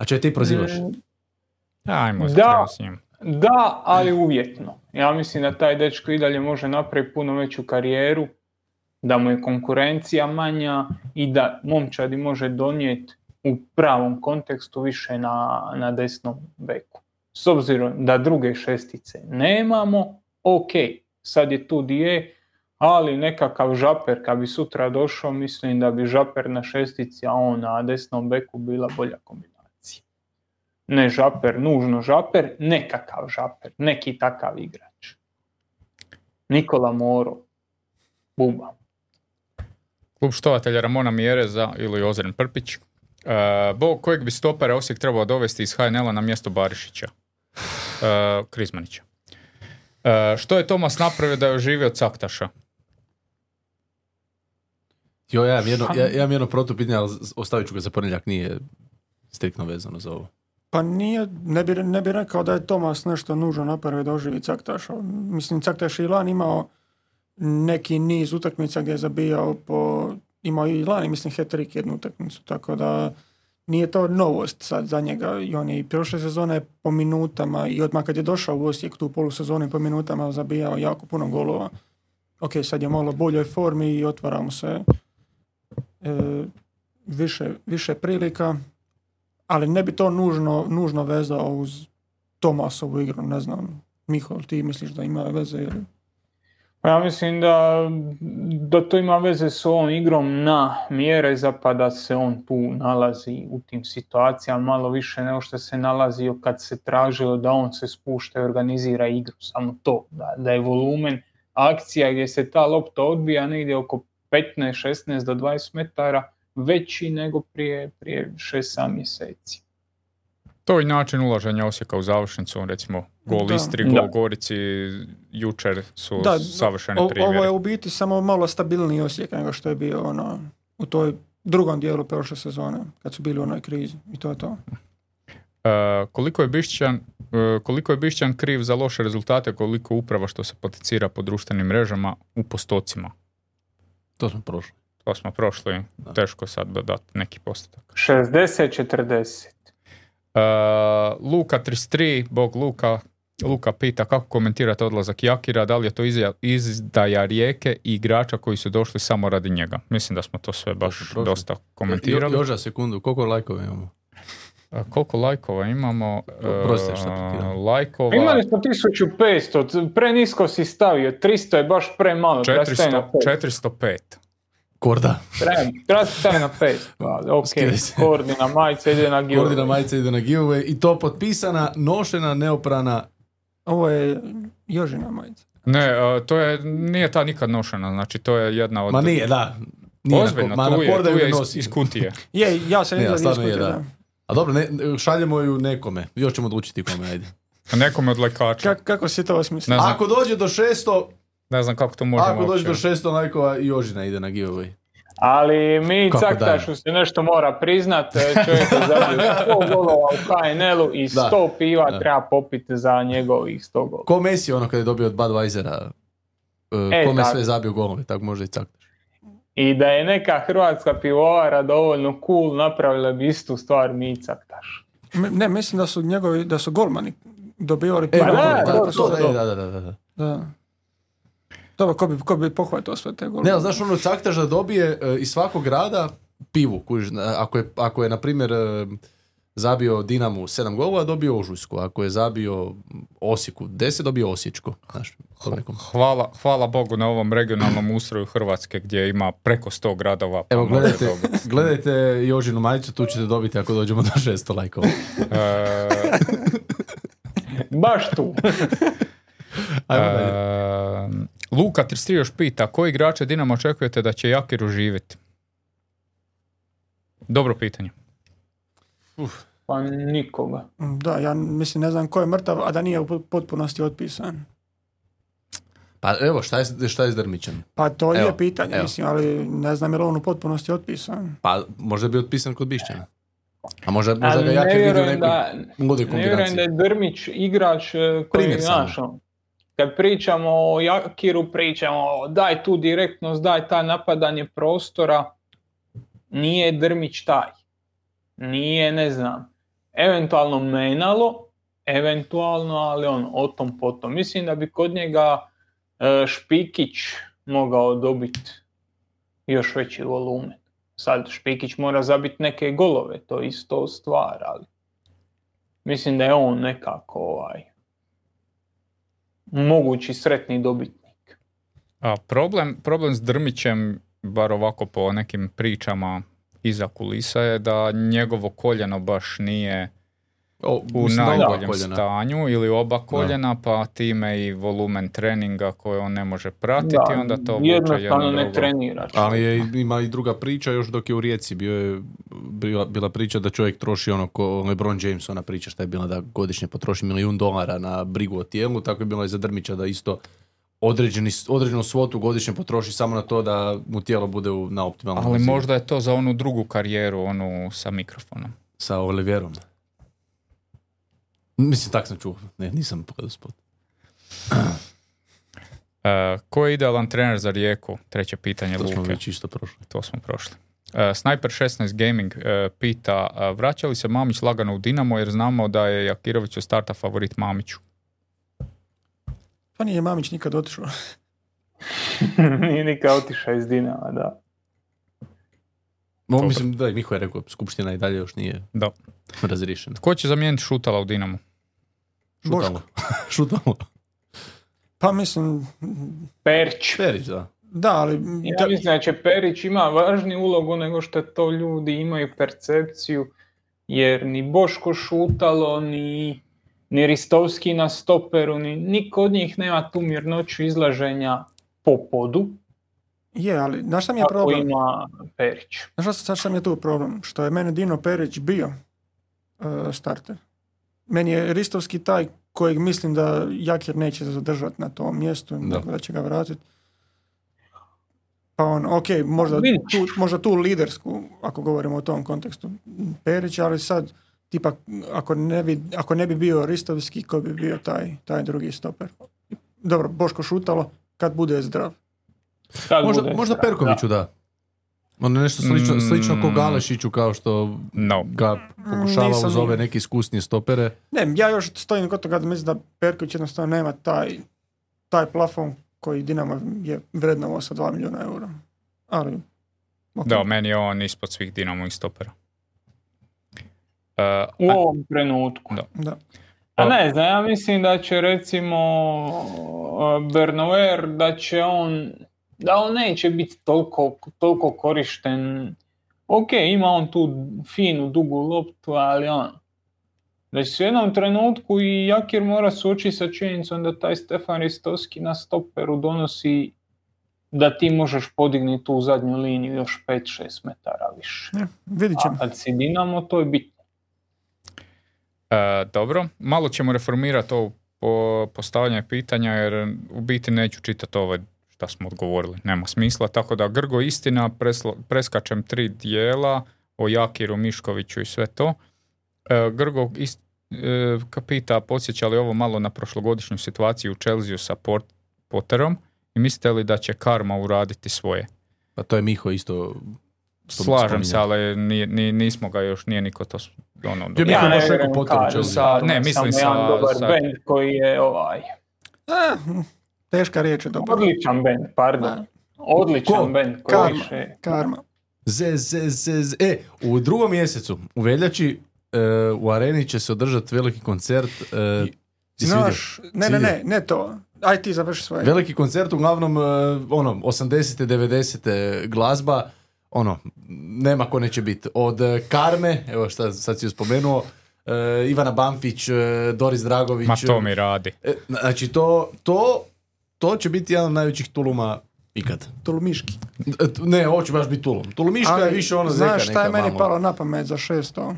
A če ti prozivaš? Mm, Ajmo, Da. da. s njim. Da, ali uvjetno. Ja mislim da taj dečko i dalje može napraviti puno veću karijeru, da mu je konkurencija manja i da momčadi može donijeti u pravom kontekstu više na, na desnom beku. S obzirom da druge šestice nemamo, ok, sad je tu di je, ali nekakav žaper kad bi sutra došao, mislim da bi žaper na šestici, a on na desnom beku bila bolja kombinacija ne žaper, nužno žaper, nekakav žaper, neki takav igrač. Nikola Moro, Buba. Klub štovatelja Ramona Mjereza ili Ozren Prpić. E, Bog kojeg bi stopera Osijek trebao dovesti iz HNL-a na mjesto Barišića? E, Krizmanića. E, što je Tomas napravio da je oživio Caktaša? Jo, ja imam jedno, ja, ja imam jedno protupitanje, ali ostavit ću ga za ponedjeljak, nije striktno vezano za ovo. Pa nije, ne bi, ne bi rekao da je Tomas nešto nužno napravio da oživi Caktaša. Mislim, Caktaš je i lan imao neki niz utakmica gdje je zabijao po... Imao i lani, mislim, hat-trick jednu utakmicu, tako da nije to novost sad za njega. I on je i prošle sezone po minutama i odmah kad je došao u Osijek tu polusezonu i po minutama zabijao jako puno golova. Ok, sad je malo boljoj formi i otvara mu se e, više, više prilika ali ne bi to nužno, nužno vezao uz Tomasovu igru, ne znam. Miho, ti misliš da ima veze ili? Pa Ja mislim da, da to ima veze s ovom igrom na mjere pa da se on tu nalazi u tim situacijama malo više nego što se nalazio kad se tražilo da on se spušta i organizira igru. Samo to, da, da je volumen akcija gdje se ta lopta odbija negdje oko 15, 16 do 20 metara veći nego prije, prije 6-7 mjeseci. To je i način ulaženja Osijeka u završnicu, recimo gol Da. Istri, Da. gol Gorici, jučer su Da, savršene O- primjere. ovo je u biti samo malo stabilniji Osijek nego što je bio ono u toj drugom dijelu prošle sezone, kad su bili u onoj krizi. I to je to. E, koliko je Bišćan e, koliko je Bišćan kriv za loše rezultate, koliko upravo što se potencira po društvenim mrežama u postocima. To smo prošli. To smo prošli, teško sad dodati neki postotak. 60-40. E, Luka 33, Bog Luka, Luka pita kako komentirate odlazak Jakira, da li je to izja- izdaja rijeke i igrača koji su došli samo radi njega. Mislim da smo to sve baš prošli. dosta komentirali. Jo, Joža, sekundu, koliko lajkova imamo? A koliko lajkova imamo? E, lajkova... Imali smo 1500, prenisko si stavio, 300 je baš premalo, treba stavi na 400, 5. 405. Korda. Stavi na 5. Pa, ok, koordina majica ide na giveaway. Kordina majica ide na giveaway i to potpisana, nošena, neoprana. Ovo je Jožina majica. Ne, e, to je, nije ta nikad nošena, znači to je jedna od... Ma nije, da. Nije Ozbiljno, na, ma, tu na je, tu je iz, iz kutije. Je, ja sam Ne, izgleda stvarno je, iskutio, da. da. A dobro, ne, šaljemo ju nekome. Još ćemo odlučiti kome, ajde. Nekome od lekača. Kak- kako si to osmislio? Ako dođe do 600, ne znam kako to možemo ako dođe do uopće. 600 lajkova, i Jožina ide na giveaway. Ali mi Kako Caktašu se nešto mora priznat, e, čovjek je zabio 100 golova u KNL-u i Da. 100 piva Da. treba popiti za njegovih 100 golova. Ko Messi ono kada je dobio od Budweisera, uh, E, kome sve zabio golove, tako može i caktaš. I da je neka hrvatska pivovara dovoljno cool, napravila bi istu stvar mi Caktaš. M- Ne, mislim da su njegovi, da su golmani dobivali E, Pa pivo. da, da, da, da, to. da, da, da, da. Da. Dobro, ko bi, ko bi pohvatao sve te golmane? Ne, ali znaš ono caktaš da dobije e, iz svakog grada pivu. kužiš, na- ako, je, ako je, na primjer, e, zabio Dinamu 7 golova, dobio Ožujsku. Ako je zabio Osijeku 10, dobio Osječko. Znaš. Hvala, hvala Bogu na ovom regionalnom ustroju Hrvatske gdje ima preko 100 gradova. pa Evo, gledajte, gledajte Jožinu majicu, tu ćete dobiti ako dođemo do 600 lajkova. E, Baš tu. Ajmo dalje. e, Luka 33 još pita, koji igrače Dinamo očekujete da će Jakir uživjeti? Dobro pitanje. Pa nikoga. Mm, Da, ja mislim, ne znam ko je mrtav, a da nije u potpunosti otpisan. Pa evo, šta je, šta je s Drmićem? Pa to Evo, je pitanje, evo. mislim, ali ne znam je li on u potpunosti otpisan. Pa možda bi otpisan kod Bišćana. A možda, A možda ga ne Jakir vidi u vjerujem nekoj da, ludoj ne vjerujem da je Drmić igrač e, koji, Primjer samo. Kad pričamo o Jakiru, pričamo daj tu direktnost, daj taj napadanje prostora, nije Drmić taj. Nije, ne znam, eventualno Menalo, eventualno, ali on o tom potom. Mislim da bi kod njega e, Špikić mogao dobiti još veći volumen. Sad Špikić mora zabiti neke golove, to isto stvar, ali mislim da je on nekako ovaj mogući sretni dobitnik. A problem, problem s Drmićem, bar ovako po nekim pričama iza kulisa je da njegovo koljeno baš nije O, u da najboljem stanju ili oba koljena, pa time i volumen treninga koje on ne može pratiti, Da, onda to vuče jednostavno jedno ne drugo. trenira. Ali je, ima i druga priča, još dok je u Rijeci bio je bila, bila priča da čovjek troši ono ko LeBron James, ona priča šta je bila da godišnje potroši milijun dolara na brigu o tijelu, tako je bila i za Drmića da isto određeni, određenu svotu godišnje potroši samo na to da mu tijelo bude u, na optimalnom Ali razini. možda je to za onu drugu karijeru, onu sa mikrofonom. Sa Oliverom. Mislim, tak sam čuo. Ne, nisam pogledao spot. E, ko je idealan trener za Rijeku? Treće pitanje To smo već isto prošli. To smo prošli. E, Sniper 16 Gaming e, pita, e, vraća li se Mamić lagano u Dinamo jer znamo da je Jakirović od starta favorit Mamiću. Pa nije Mamić nikad otišao. Nije nikad otišao iz Dinama, da. Mo, mislim, da, i Miho je rekao, skupština i dalje još nije Da. razriješena. Ko će zamijeniti Šutala u Dinamu? Šutalo. Šutalo. Pa mislim, Perić. Perić, da. da, ali... Ja mislim da će Perić ima važniji ulogu nego što to ljudi imaju percepciju, jer ni Boško Šutalo, ni, ni Ristovski na stoperu, ni niko od njih nema tu mirnoću izlaženja po podu, Je, ali znaš šta mi je problem? ima Perić. Znaš šta, šta, šta mi je tu problem? Što je meni Dino Perić bio uh, starter. Meni je Ristovski taj kojeg mislim da Jakir neće zadržati na tom mjestu, Da. da će ga vratiti. Pa on, ok, možda tu, možda tu lidersku, ako govorimo o tom kontekstu, Perić, ali sad, tipa, ako ne bi, ako ne bi bio Ristovski, ko bi bio taj, taj drugi stoper? Dobro, Boško Šutalo, kad bude zdrav. Kad Možda, bude možda zdrav, Perkoviću da. Ono nešto slično, Mm. slično ko Galešiću kao što No. ga pokušava nisam uz ove neke iskusnije stopere. Ne, ja još stojim kod toga da mislim da Perković jednostavno nema taj, taj plafon koji Dinamo je vrednovao sa 2 milijuna eura. Ali, ok. Da, meni je on ispod svih Dinamo stopera. E, U ovom trenutku. Da. Da. A ne znam, ja mislim da će recimo uh, Bernouer, da će on, da on neće biti toliko, toliko korišten. Ok, ima on tu finu, dugu loptu, ali on, da će se u jednom trenutku i Jakir mora suočiti sa činjenicom da taj Stefan Ristovski na stoperu donosi da ti možeš podignuti tu zadnju liniju još 5-6 metara više. Ne, vidit A ćemo. kad si Dinamo, to je bitno. E, dobro, malo ćemo reformirati ovo po postavljanje pitanja jer u biti neću čitati ovo šta smo odgovorili, nema smisla, tako da Grgo istina, presla- preskačem tri dijela o Jakiru, Miškoviću i sve to. E, Grgo ist- e, pita, podsjeća li ovo malo na prošlogodišnju situaciju u Chelsea sa Port- Potterom i mislite li da će karma uraditi svoje? Pa to je Miho isto Slažem se, ali nije, ni- nismo ga još, nije niko to ono, Ja ne Karlu, Chelsea. Sa- ne, mislim jedan sa- dobar sa- band koji je ovaj, Eh, teška riječ je dobro. odličan band, pardon. Da. Odličan Ko? band koji Karma. više... Karma. Z, z, z, z. E, u drugom mjesecu, u veljači, e, u areni će se održati veliki koncert. E, Znaš, ne, ne, ne, ne to. Aj ti završi svoje. Veliki koncert, uglavnom, e, ono, 80. 90. glazba, ono, nema ko neće biti. Od e, Karme, evo šta sad si ju spomenuo, e, Ivana Banfić, e, Doris Dragović. Ma to mi radi. E, znači, to, to, to će biti jedan od najvećih tuluma ikad. Tulumiški. E, Ne, ovo će baš biti tulum. Tulumiška je više ono zeka Znaš šta je meni malo. palo na pamet za 600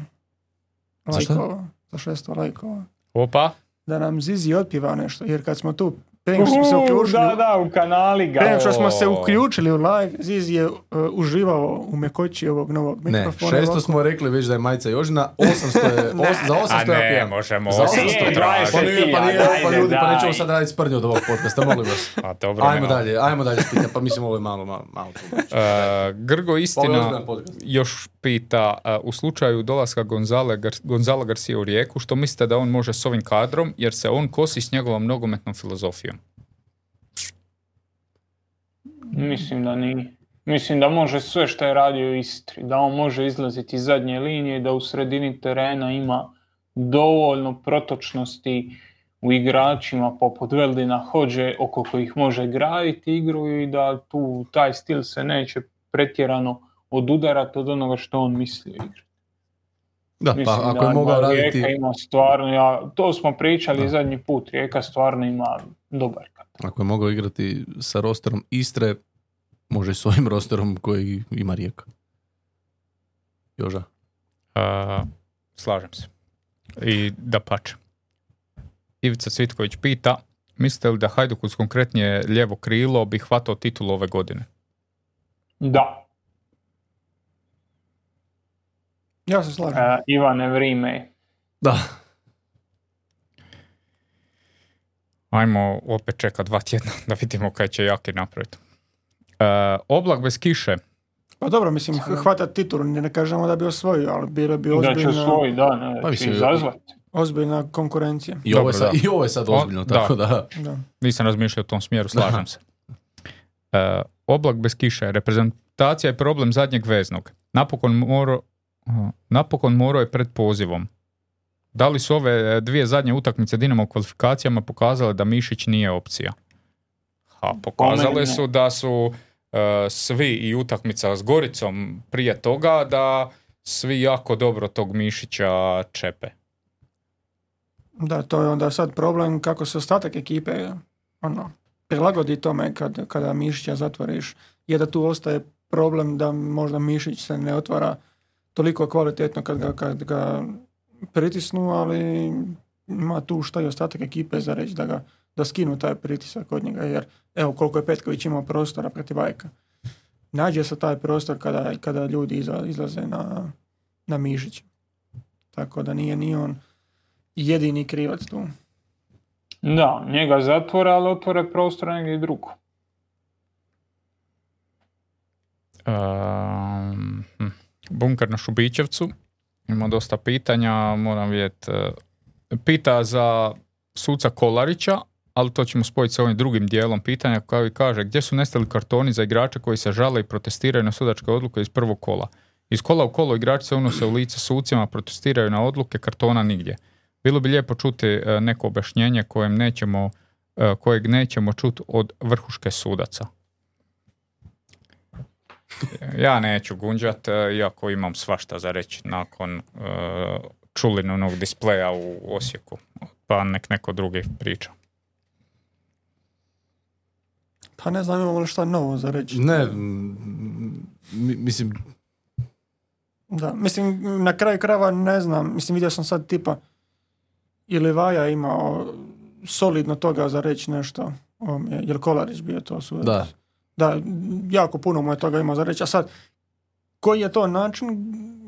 Za šta? lajkova? Za 600 lajkova. Opa, Da nam Zizi otpiva nešto, jer kad smo tu, prije nego što smo se uključili, Da, da, u kanali ga. prije što smo se uključili u live, Zizi je uh, uživao u mekoći ovog novog Ne, mikrofona. 600 ovako. smo rekli već da je majica Jožina, 800 je, os, za 800 a ja ne, pijem. možemo Za 800 800 je. Pa nije, pa nije, pa ljudi, pa nećemo sad raditi sprdnju od ovog podcasta, molim vas. A dobro, Ajmo nema. dalje, ajmo dalje spitati, pa mislim ovo je malo, malo, malo. E, Grgo je istina još pita, e, u slučaju dolaska Gonzale, Gar- Gonzala Garcia u Rijeku, što mislite da on može s ovim kadrom, jer se on kosi s njegovom nogometnom filozofijom? Mislim da nije. Mislim da može sve što je radio u Istri. Da on može izlaziti iz zadnje linije, da u sredini terena ima dovoljno protočnosti u igračima poput Veldina Hođe oko kojih može graditi igru i da tu taj stil se neće pretjerano odudarati od onoga što on misli o igri. Da, Mislim pa ako je da- mogao da raditi... Rijeka ima stvarno, ja, to smo pričali Da. zadnji put, Rijeka stvarno ima dobar. Ako je mogao igrati sa rosterom Istre, može i s ovim rosterom koji ima Rijeka. Joža. E, slažem se. I da pače. Ivica Cvitković pita, mislite li da Hajduk uz konkretnije lijevo krilo bi hvatao titulu ove godine? Da, Ja se slažem. e, Ivane Vrime, Da, Ajmo opet čekat dva tjedna da vidimo kaj će Jaki napraviti. E, oblak bez kiše. Pa dobro, mislim, hvata titulu, ne kažemo da bi osvojio, ali bilo bi da će ozbiljna, svoj, da, ne, Pa mislim, izazvati. ozbiljna konkurencija. i, ovo je Dobro, sad, da. i ovo je sad O, ozbiljno, da. tako da... Da. Nisam razmišljao u tom smjeru, slažem se. E, oblak bez kiše. Reprezentacija je problem zadnjeg veznog. Napokon morao napokon morao je pred pozivom. Da li su ove dvije zadnje utakmice Dinamo u kvalifikacijama pokazale da Mišić nije opcija? Ha, pokazale su da su e, svi i utakmica s Goricom prije toga da svi jako dobro tog Mišića čepe. Da, to je onda sad problem kako se ostatak ekipe ono, prilagodi tome kad, kada Mišića zatvoriš. Je da tu ostaje problem da možda Mišić se ne otvara toliko kvalitetno kad ga, kad ga pritisnu, ali ima tu šta i ostatak ekipe za reći da, ga, da skinu taj pritisak od njega, jer evo koliko je Petković imao prostora protiv Ajka. nađe se taj prostor kada, kada ljudi izla- izlaze na, na Mišić. Tako da nije ni on jedini krivac tu. Da, njega zatvore, ali otvore prostor negdje drugo. Um, hm. bunker na Šubićevcu. Ima dosta pitanja, moram vidjeti. e, Pita za suca Kolarića, ali to ćemo spojiti sa ovim drugim dijelom pitanja kao i kaže gdje su nestali kartoni za igrače koji se žale i protestiraju na sudačke odluke iz prvog kola. Iz kola u kolo igrači se unose u lice sucima, protestiraju na odluke, kartona nigdje. Bilo bi lijepo čuti e, neko objašnjenje kojem nećemo, e, kojeg nećemo čuti od vrhuške sudaca. Ja neću gunđat, e, iako imam svašta za reći nakon e, čulinovog displeja u Osijeku. Pa nek neko drugi priča. Pa ne znam imamo li šta novo za reći. Ne, mi- mislim, Da, mislim, na kraju krajeva ne znam, mislim, vidio sam sad tipa ili Vaja imao solidno toga za reći nešto, on je, jel Kolarić bio to sudac? da. Da, jako puno mu je toga imao za reći, a sad, koji je to način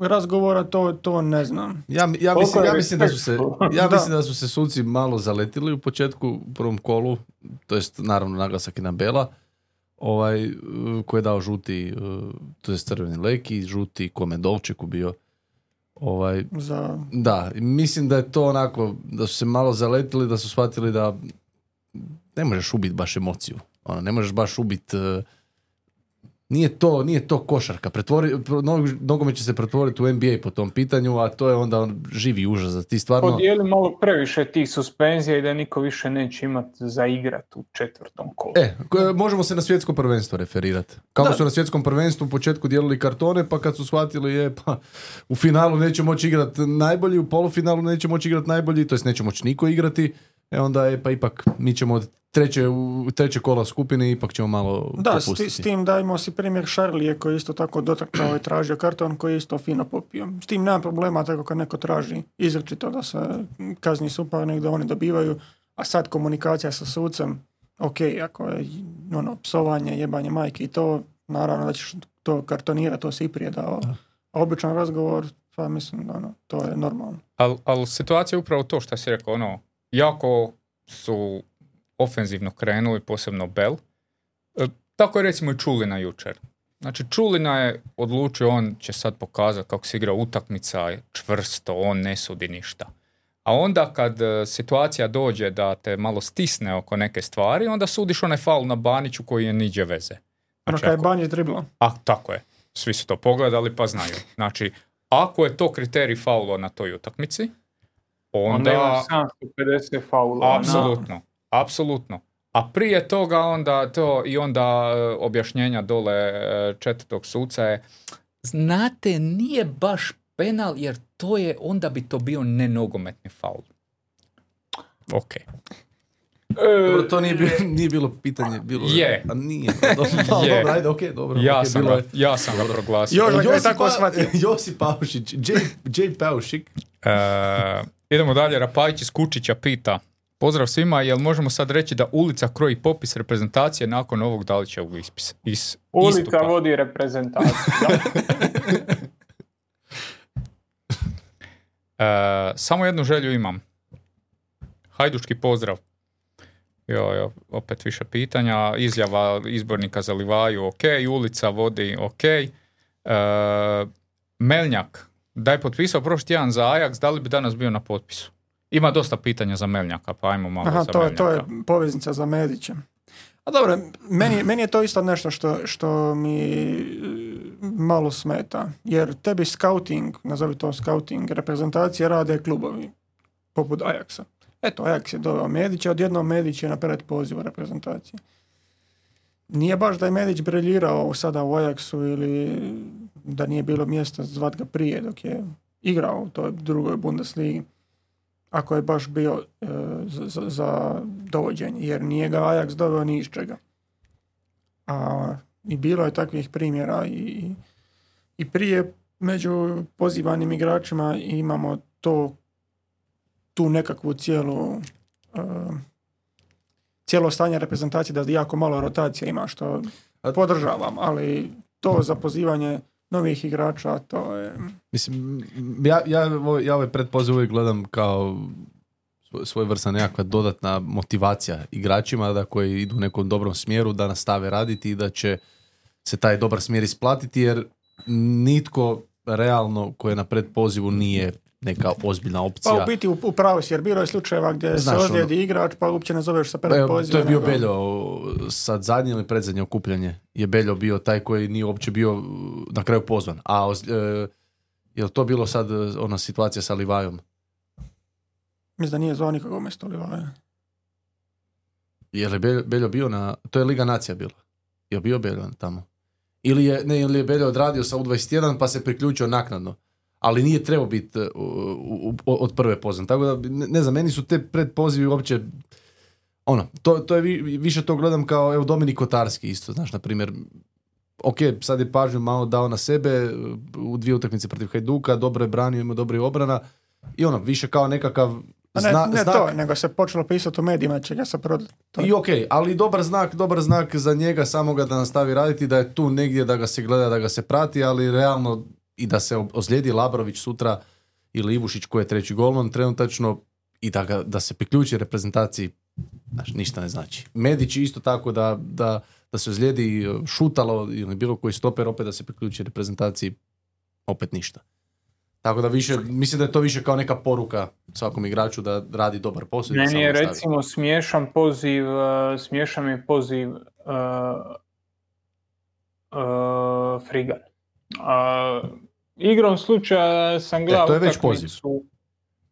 razgovora, to, to ne znam. Ja, ja, mislim, ja, mislim da su se, ja Da. mislim da su se suci malo zaletili u početku, u prvom kolu, to jest naravno naglasak i na Bela, ovaj, koji je dao žuti, uh, to je crveni leki, žuti Komendovčiku bio. Ovaj, Za, da, i mislim da je to onako, da su se malo zaletili, da su shvatili da ne možeš ubiti baš emociju. Ono, ne možeš baš ubiti nije to, nije to košarka. Pretvori, pro- nog- nogomet će se pretvoriti u NBA po tom pitanju, a to je onda on živi užas za ti stvarno. Podijeli malo previše tih suspenzija i da niko više neće imati za igrat u četvrtom kolu. E, možemo se na svjetsko prvenstvo referirati. Kako Da. su na svjetskom prvenstvu u početku dijelili kartone, pa kad su shvatili je, pa u finalu neće moći igrati najbolji, u polufinalu neće moći igrati najbolji, to jest neće moći niko igrati, e onda je, pa ipak mi ćemo od treće, u treće kola skupine ipak ćemo malo da, popustiti. s tim dajmo si primjer Šarlije koji je isto tako dotakao i tražio karton koji je isto fino popio. S tim nema problema tako kad neko traži izričito da se kazni suparnik da oni dobivaju, a sad komunikacija sa sucem, ok, ako je ono, psovanje, jebanje majke i to, naravno da ćeš to kartonirati, to si i prije dao. A običan razgovor, pa mislim, ono, to je normalno. Ali al situacija je upravo to što si rekao, ono, jako su ofenzivno krenuli, posebno Bell. E, tako je recimo i Čulina jučer. Znači Čulina je odlučio, on će sad pokazati kako se igra utakmica čvrsto, on ne sudi ništa. A onda kad e, situacija dođe da te malo stisne oko neke stvari, onda sudiš onaj faul na Baniću koji je niđe veze. Ono Znači, kad je Banjić driblo. a, tako je. Svi su to pogledali pa znaju. Znači, ako je to kriterij faula na toj utakmici, Onda onda... imaš 750 faulova. Apsolutno, apsolutno. A prije toga onda to i onda e, objašnjenja dole e, četvrtog suca je znate, nije baš penal jer to je, onda bi to bio nenogometni faul. Ok. E, Dobro, to nije bilo, nije bilo pitanje, bilo Je. A nije. Dobro, dobro, Je. dobro, ajde, okej, dobro. Ja okej, sam, bilo ga, ja sam ga proglasio. Još Josip tako Pa-. Josip Paušić, J, J Paušik. E, idemo dalje, Rapajić iz Kučića pita Pozdrav svima, jel možemo sad reći da ulica kroji popis reprezentacije nakon ovog Dalićevog ispis, is, Ulica istupa? vodi reprezentaciju. E, samo jednu želju imam. Hajduški pozdrav. Jo, jo, opet više pitanja. Izjava izbornika za Livaju, ok. Ulica vodi, ok. E, Melnjak, da je potpisao prošli tjedan za Ajax, da li bi danas bio na potpisu? Ima dosta pitanja za Melnjaka, pa ajmo malo Aha, za to, je- to je Melnjaka. poveznica za Medića. A dobro, meni, meni je to isto nešto što, što mi e, malo smeta. Jer tebi scouting, nazovi to scouting, reprezentacije rade klubovi, poput Ajaxa. Eto, Ajax je doveo Medića, odjednom Medić je na pred pozivu reprezentacije. Nije baš da je Medić briljirao sada u Ajaxu ili da nije bilo mjesta zvat ga prije dok je igrao u toj drugoj Bundesligi ako je baš bio e, za, za, za dovođenje, jer nije ga Ajax doveo ni iz čega. A, I bilo je takvih primjera i, i prije među pozivanim igračima imamo to tu nekakvu cijelu e, cijelo stanje reprezentacije da jako malo rotacije ima što podržavam, ali to za pozivanje novih igrača, to je... Mislim, ja, ja, ja ovaj predpoziv uvijek gledam kao svoj- svojevrsna nekakva dodatna motivacija igračima da koji idu u nekom dobrom smjeru da nastave raditi i da će se taj dobar smjer isplatiti jer nitko realno koji je na predpozivu nije neka ozbiljna Pa opcija. u biti u, si, jer bilo je slučajeva gdje Znaš, se ozlijedi igrač, pa uopće ne zoveš sa Pa evo, predpozivom. to je bio nego- Beljo, sad zadnje ili predzadnje okupljanje je Beljo bio taj koji nije uopće bio na kraju pozvan. A e, je li to bilo sad e, ona situacija sa Livajom? Mislim da nije zvao nikoga umjesto Livaja. Je li Beljo, Beljo bio na... To je Liga Nacija bila. Je li bio Beljo tamo? Ili je, ne, ili je Beljo odradio sa U21 pa se priključio naknadno. Ali nije trebao biti e, od prve pozvan. Tako da, ne, ne znam, meni su te predpozivi uopće... Ono, to, to je vi- više to gledam kao, evo, Dominik Kotarski isto, znaš, na primjer, ok, sad je pažnju malo dao na sebe e, u dvije utakmice protiv Hajduka, dobro je branio, ima dobro je obrana i ono, više kao nekakav A ne, zna- ne znak to, nego se počelo pisati u medijima, će ga se prodati. I ok, ali dobar znak, dobar znak za njega samoga da nastavi raditi, da je tu negdje da ga se gleda, da ga se prati, ali realno i da se ozlijedi Labrović sutra ili Ivušić koji je treći golman trenutačno i da, ga, da se priključi reprezentaciji, znaš, ništa ne znači. Medić isto tako da, da, da se ozlijedi Šutalo ili bilo koji stoper opet da se priključi reprezentaciji, opet ništa. Tako da više, mislim da je to više kao neka poruka svakom igraču da radi dobar posao. Meni je recimo smiješan poziv, uh, smiješan mi je poziv uh, uh, Frigan. Uh, igrom slučaja sam gledao E, to je već poziv.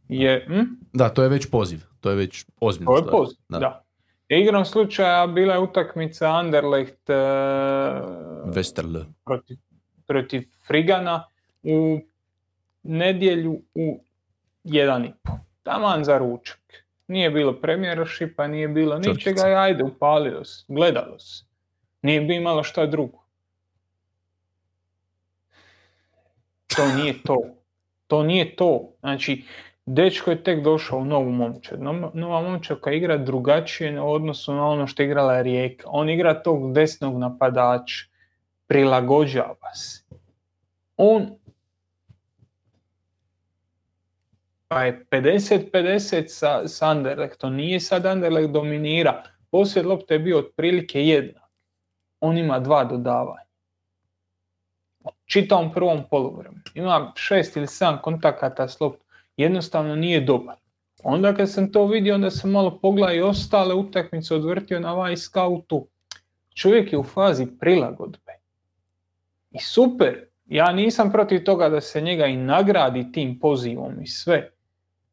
Je, hm? Da, to je već poziv. To je već ozbiljno. To je poziv, Da. da. Igrom slučaja bila je utakmica Anderlecht uh, Westerle. protiv, protiv Frigana u nedjelju u 1,5. Taman za ručak. Nije bilo premijerošipa, nije bilo Čorkica. ničega ajde, upalilo se, gledalo se. Nije bi imalo šta drugo. To nije to. To nije to. Znači, dečko je tek došao u novu momčad. No- Nova momčadka igra drugačije u odnosu na ono što je igrala Rijeka. On igra tog desnog napadača. Prilagođava se. On pa je 50-50 sa, sa Anderlechtom. Nije sad Anderlecht dominira. Posljed lopte je bio otprilike jednak. On ima dva dodavanja. Čitavom prvom poluvremenu. Ima šest ili sedam kontakata s loptom. Jednostavno nije dobar. Onda kad sam to vidio, onda sam malo pogledao i ostale utakmice odvrtio na ovaj scoutu. Čovjek je u fazi prilagodbe. I super, ja nisam protiv toga da se njega i nagradi tim pozivom i sve,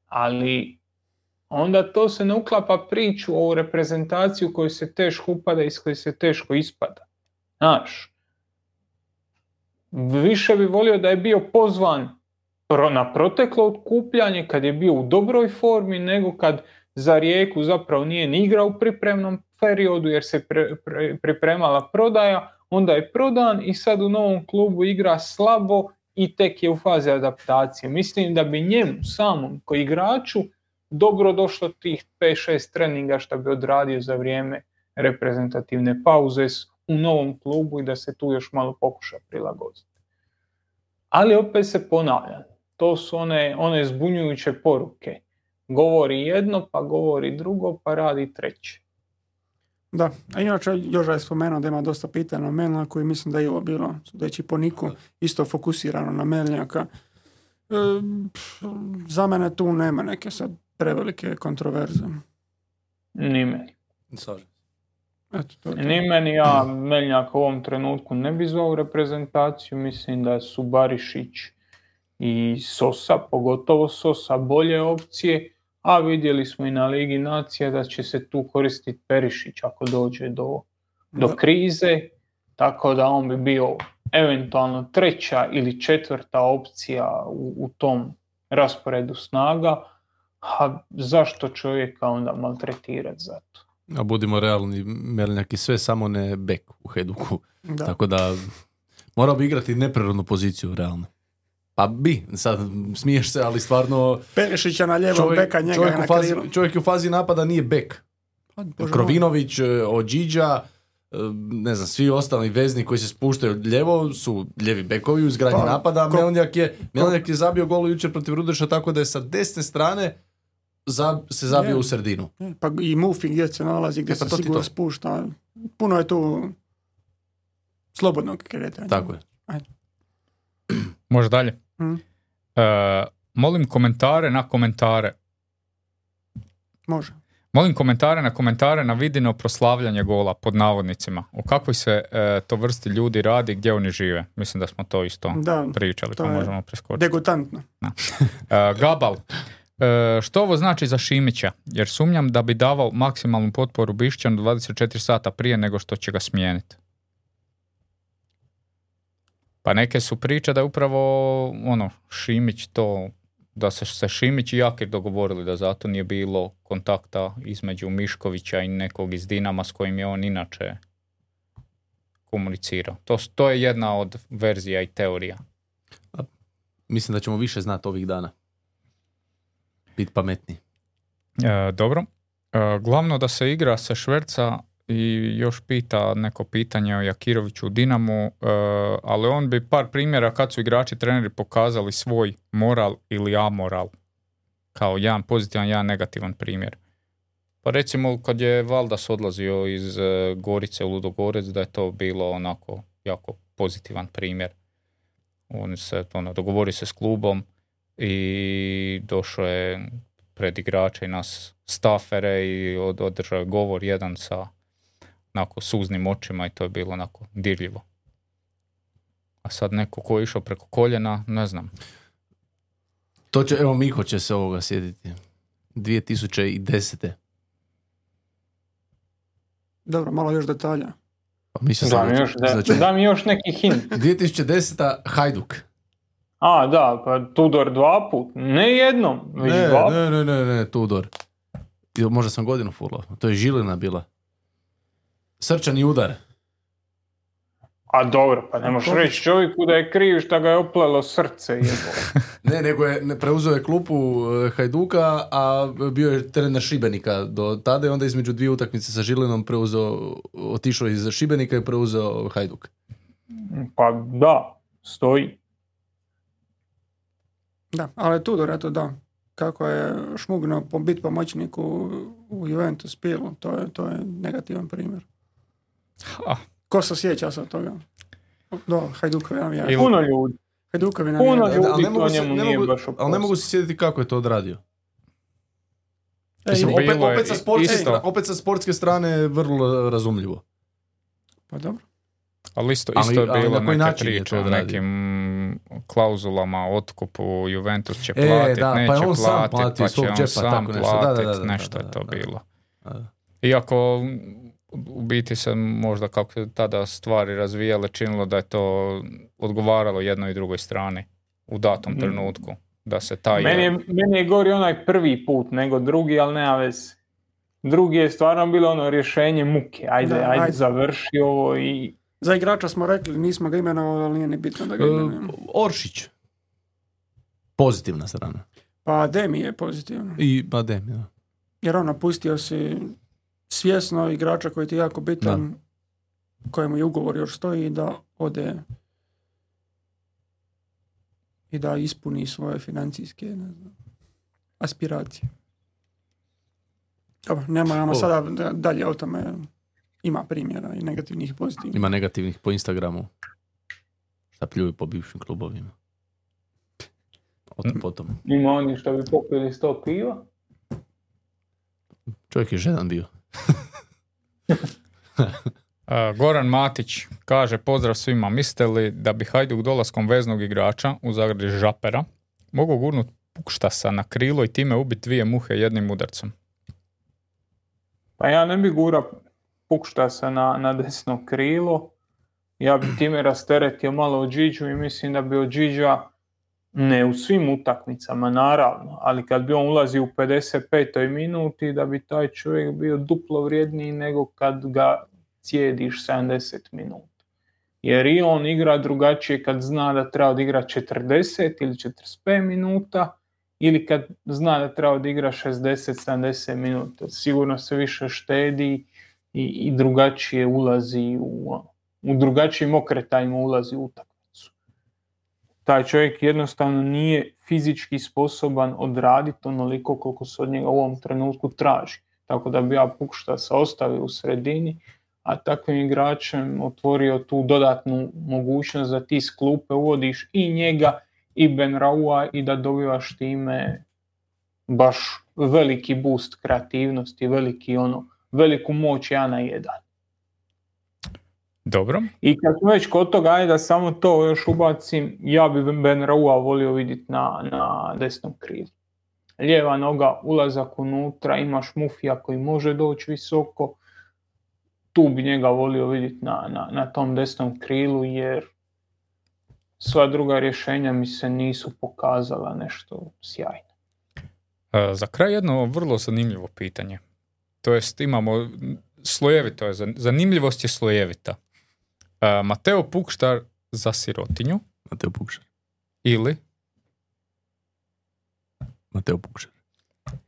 ali onda to se ne uklapa priču o reprezentaciju koju se teško upada i iz koje se teško ispada. Znaš, više bi volio da je bio pozvan na proteklo okupljanje kad je bio u dobroj formi nego kad za Rijeku zapravo nije ni igrao u pripremnom periodu jer se pre- pre- pripremala prodaja, onda je prodan i sad u novom klubu igra slabo i tek je u fazi adaptacije. Mislim da bi njemu samom koji igraču dobro došlo tih 5-6 treninga što bi odradio za vrijeme reprezentativne pauze u novom klubu i da se tu još malo pokuša prilagoditi. Ali opet se ponavljam, to su one, one zbunjujuće poruke. Govori jedno, pa govori drugo, pa radi treće. Da, a inače Joža je spomenuo da ima dosta pitanja o Melnjaku i mislim da je ovo bilo, sudeći po Niku, isto fokusirano na Melnjaka. E, za mene tu nema neke sad prevelike kontroverze. Ni meni. Slažem se. Eto, to to. Ni meni, ja Meljnjak u ovom trenutku ne bi zvao reprezentaciju, mislim da su Barišić i Sosa, pogotovo Sosa, bolje opcije, a vidjeli smo i na Ligi Nacija da će se tu koristiti Perišić ako dođe do, do Da. krize, tako da on bi bio eventualno treća ili četvrta opcija u, u tom rasporedu snaga, a zašto čovjeka onda maltretirati za to? A budimo realni, Melnjak i sve samo ne bek u Heduku. Da. Tako da morao bi igrati neprirodnu poziciju realno. Pa bi, sad smiješ se, ali stvarno Perišića na čovjek, beka, njega čovjek, na u fazi, čovjek u fazi napada nije bek. Pa, moj. Krovinović, e, Ođiđa, ne znam, svi ostali vezni koji se spuštaju ljevo su ljevi bekovi u izgradnji Pa, napada, a ko- Melnjak je, Melnjak je zabio gol jučer protiv Rudeša tako da je sa desne strane za- se zabio Je. u sredinu. Pa i Mufi gdje se nalazi, gdje E, pa se sigurno to. spušta. Puno je tu slobodnog kretanja. Tako je. Može dalje. Mm. E, molim komentare na komentare. Može. Molim komentare na komentare na vidino proslavljanje gola pod navodnicima. O kakvoj se e, to vrsti ljudi radi, gdje oni žive. Mislim da smo to isto Da, pričali, to pa je možemo preskočiti. degutantno. E, Gabal, e, što ovo znači za Šimića? Jer sumnjam da bi davao maksimalnu potporu Bišćanu 24 sata prije nego što će ga smijeniti. Pa neke su priče da je upravo ono, Šimić to, da se se Šimić i Jakir dogovorili da zato nije bilo kontakta između Miškovića i nekog iz Dinama s kojim je on inače komunicirao. To, to je jedna od verzija i teorija. Mislim da ćemo više znati ovih dana. Bit pametni. E, dobro. E, glavno da se igra se šverca i još pita neko pitanje o Jakiroviću u Dinamu, e, ali on bi par primjera kad su igrači treneri pokazali svoj moral ili amoral kao jedan pozitivan, jedan negativan primjer. Pa recimo kad je Valdas odlazio iz e, Gorice u Ludogorec da je to bilo onako jako pozitivan primjer. On se ono, dogovorio se s klubom i došao je pred igrače i nas stafere i od, održao je govor jedan sa onako suznim očima i to je bilo onako dirljivo. A sad neko ko je išao preko koljena, ne znam. To će, evo Miho će se ovoga sjediti. 2010. Dobro, malo još detalja. Pa Da mi da, još, da, će- da mi još neki hint. 2010. Hajduk. A, da, pa Tudor dva put. Ne jednom, već Ne, dva ne, ne, ne, ne, Tudor. Možda sam godinu fulao. To je Žilina bila. Srčani udar. A dobro, pa ne možeš reći čovjeku da je kriv što ga je oplelo srce. Jebo. Ne, nego je ne, preuzeo je klupu e, Hajduka, a bio je trener Šibenika do tada i onda između dvije utakmice sa Žilinom preuzeo, otišao iz Šibenika i preuzeo Hajduk. Pa da, stoji. Da, ali Tudor, eto da. Kako je šmugnuo po bit pomoćniku u Juventus pilu, to je, to je negativan primjer. Ha. Ko se sjeća sad toga? Do, Hajdukovi navijači. Ili- Puno ljudi. Hajdukovi Puno navijači. ljudi. ali ne mogu, se, njemu ne nije mogu, ali ne mogu se sjetiti kako je to odradio. E, Mislim, opet, je opet, sa sportske, opet sa sportske strane je vrlo razumljivo. pa dobro. Ali isto, Ali- isto je ali bilo na koji neke način je priče to o nekim klauzulama, otkupu, Juventus će E, platiti, da, pa je neće on sam platit, platio pa će on džepa, sam tako nešto. Da, da, da, platit, da, nešto da, je to da, da. bilo. Da. Iako u biti se možda kako se tada stvari razvijale činilo da je to odgovaralo jednoj i drugoj strani u datom Mhm. trenutku. Da se taj... Meni je, meni je gori onaj prvi put nego drugi, ali nema veze. Drugi je stvarno bilo ono rješenje muke. Ajde, Da, ajde, ajde. završi ovo i... Za igrača smo rekli, nismo ga imenovali, ali nije ni bitno da ga E, imenujemo. Oršić. Pozitivna strana. Pa Demi je pozitivno. I Badem, da. Jer on napustio si svjesno igrača koji ti je jako bitan, kojemu je ugovor još stoji da ode i da ispuni svoje financijske ne znam, aspiracije. Dobro, nema O. sada da- dalje o tome. Ima primjera i negativnih i pozitivnih. Ima negativnih po Instagramu. Šta pljuju po bivšim klubovima. O tom potom. Ima oni što bi popili sto piva. Čovjek je žedan bio. E, Goran Matić kaže pozdrav svima. Mislite li da bi Hajduk dolaskom veznog igrača u zagradi Žapera mogao gurnut Pukštasa na krilo i time ubiti dvije muhe jednim udarcem? Pa ja ne bi gura pukšta se na, na desno krilo. Ja bi time rasteretio malo od Điđu i mislim da bi od Điđa, ne u svim utakmicama naravno, ali kad bi on ulazio u 55. minuti da bi taj čovjek bio duplo vrijedniji nego kad ga cijediš 70 minuta. Jer i on igra drugačije kad zna da treba odigrati 40 ili 45 minuta ili kad zna da treba odigra 60-70 minuta. Sigurno se više štedi, i, i drugačije ulazi u, u drugačijim okretajima ulazi u utakmicu. Taj čovjek jednostavno nije fizički sposoban odraditi onoliko koliko se od njega u ovom trenutku traži. Tako da bi ja Pukšta se ostavio u sredini, a takvim igračem otvorio tu dodatnu mogućnost da ti s klupe uvodiš i njega i Ben Raua i da dobivaš time baš veliki boost kreativnosti, veliki ono, veliku moć ja na jedan. Dobro. I kad smo već kod toga, ajde da samo to još ubacim, ja bi Ben Raua volio vidjeti na, na desnom krilu. Lijeva noga, ulazak unutra, imaš Mufija koji može doći visoko, tu bi njega volio vidjeti na, na, na tom desnom krilu jer sva druga rješenja mi se nisu pokazala nešto sjajno. E, za kraj jedno vrlo zanimljivo pitanje. To jest imamo slojevito je, zanimljivost je slojevita. Mateo Pukštar za sirotinju Mateo Pukšar. ili Mateo Pukšar.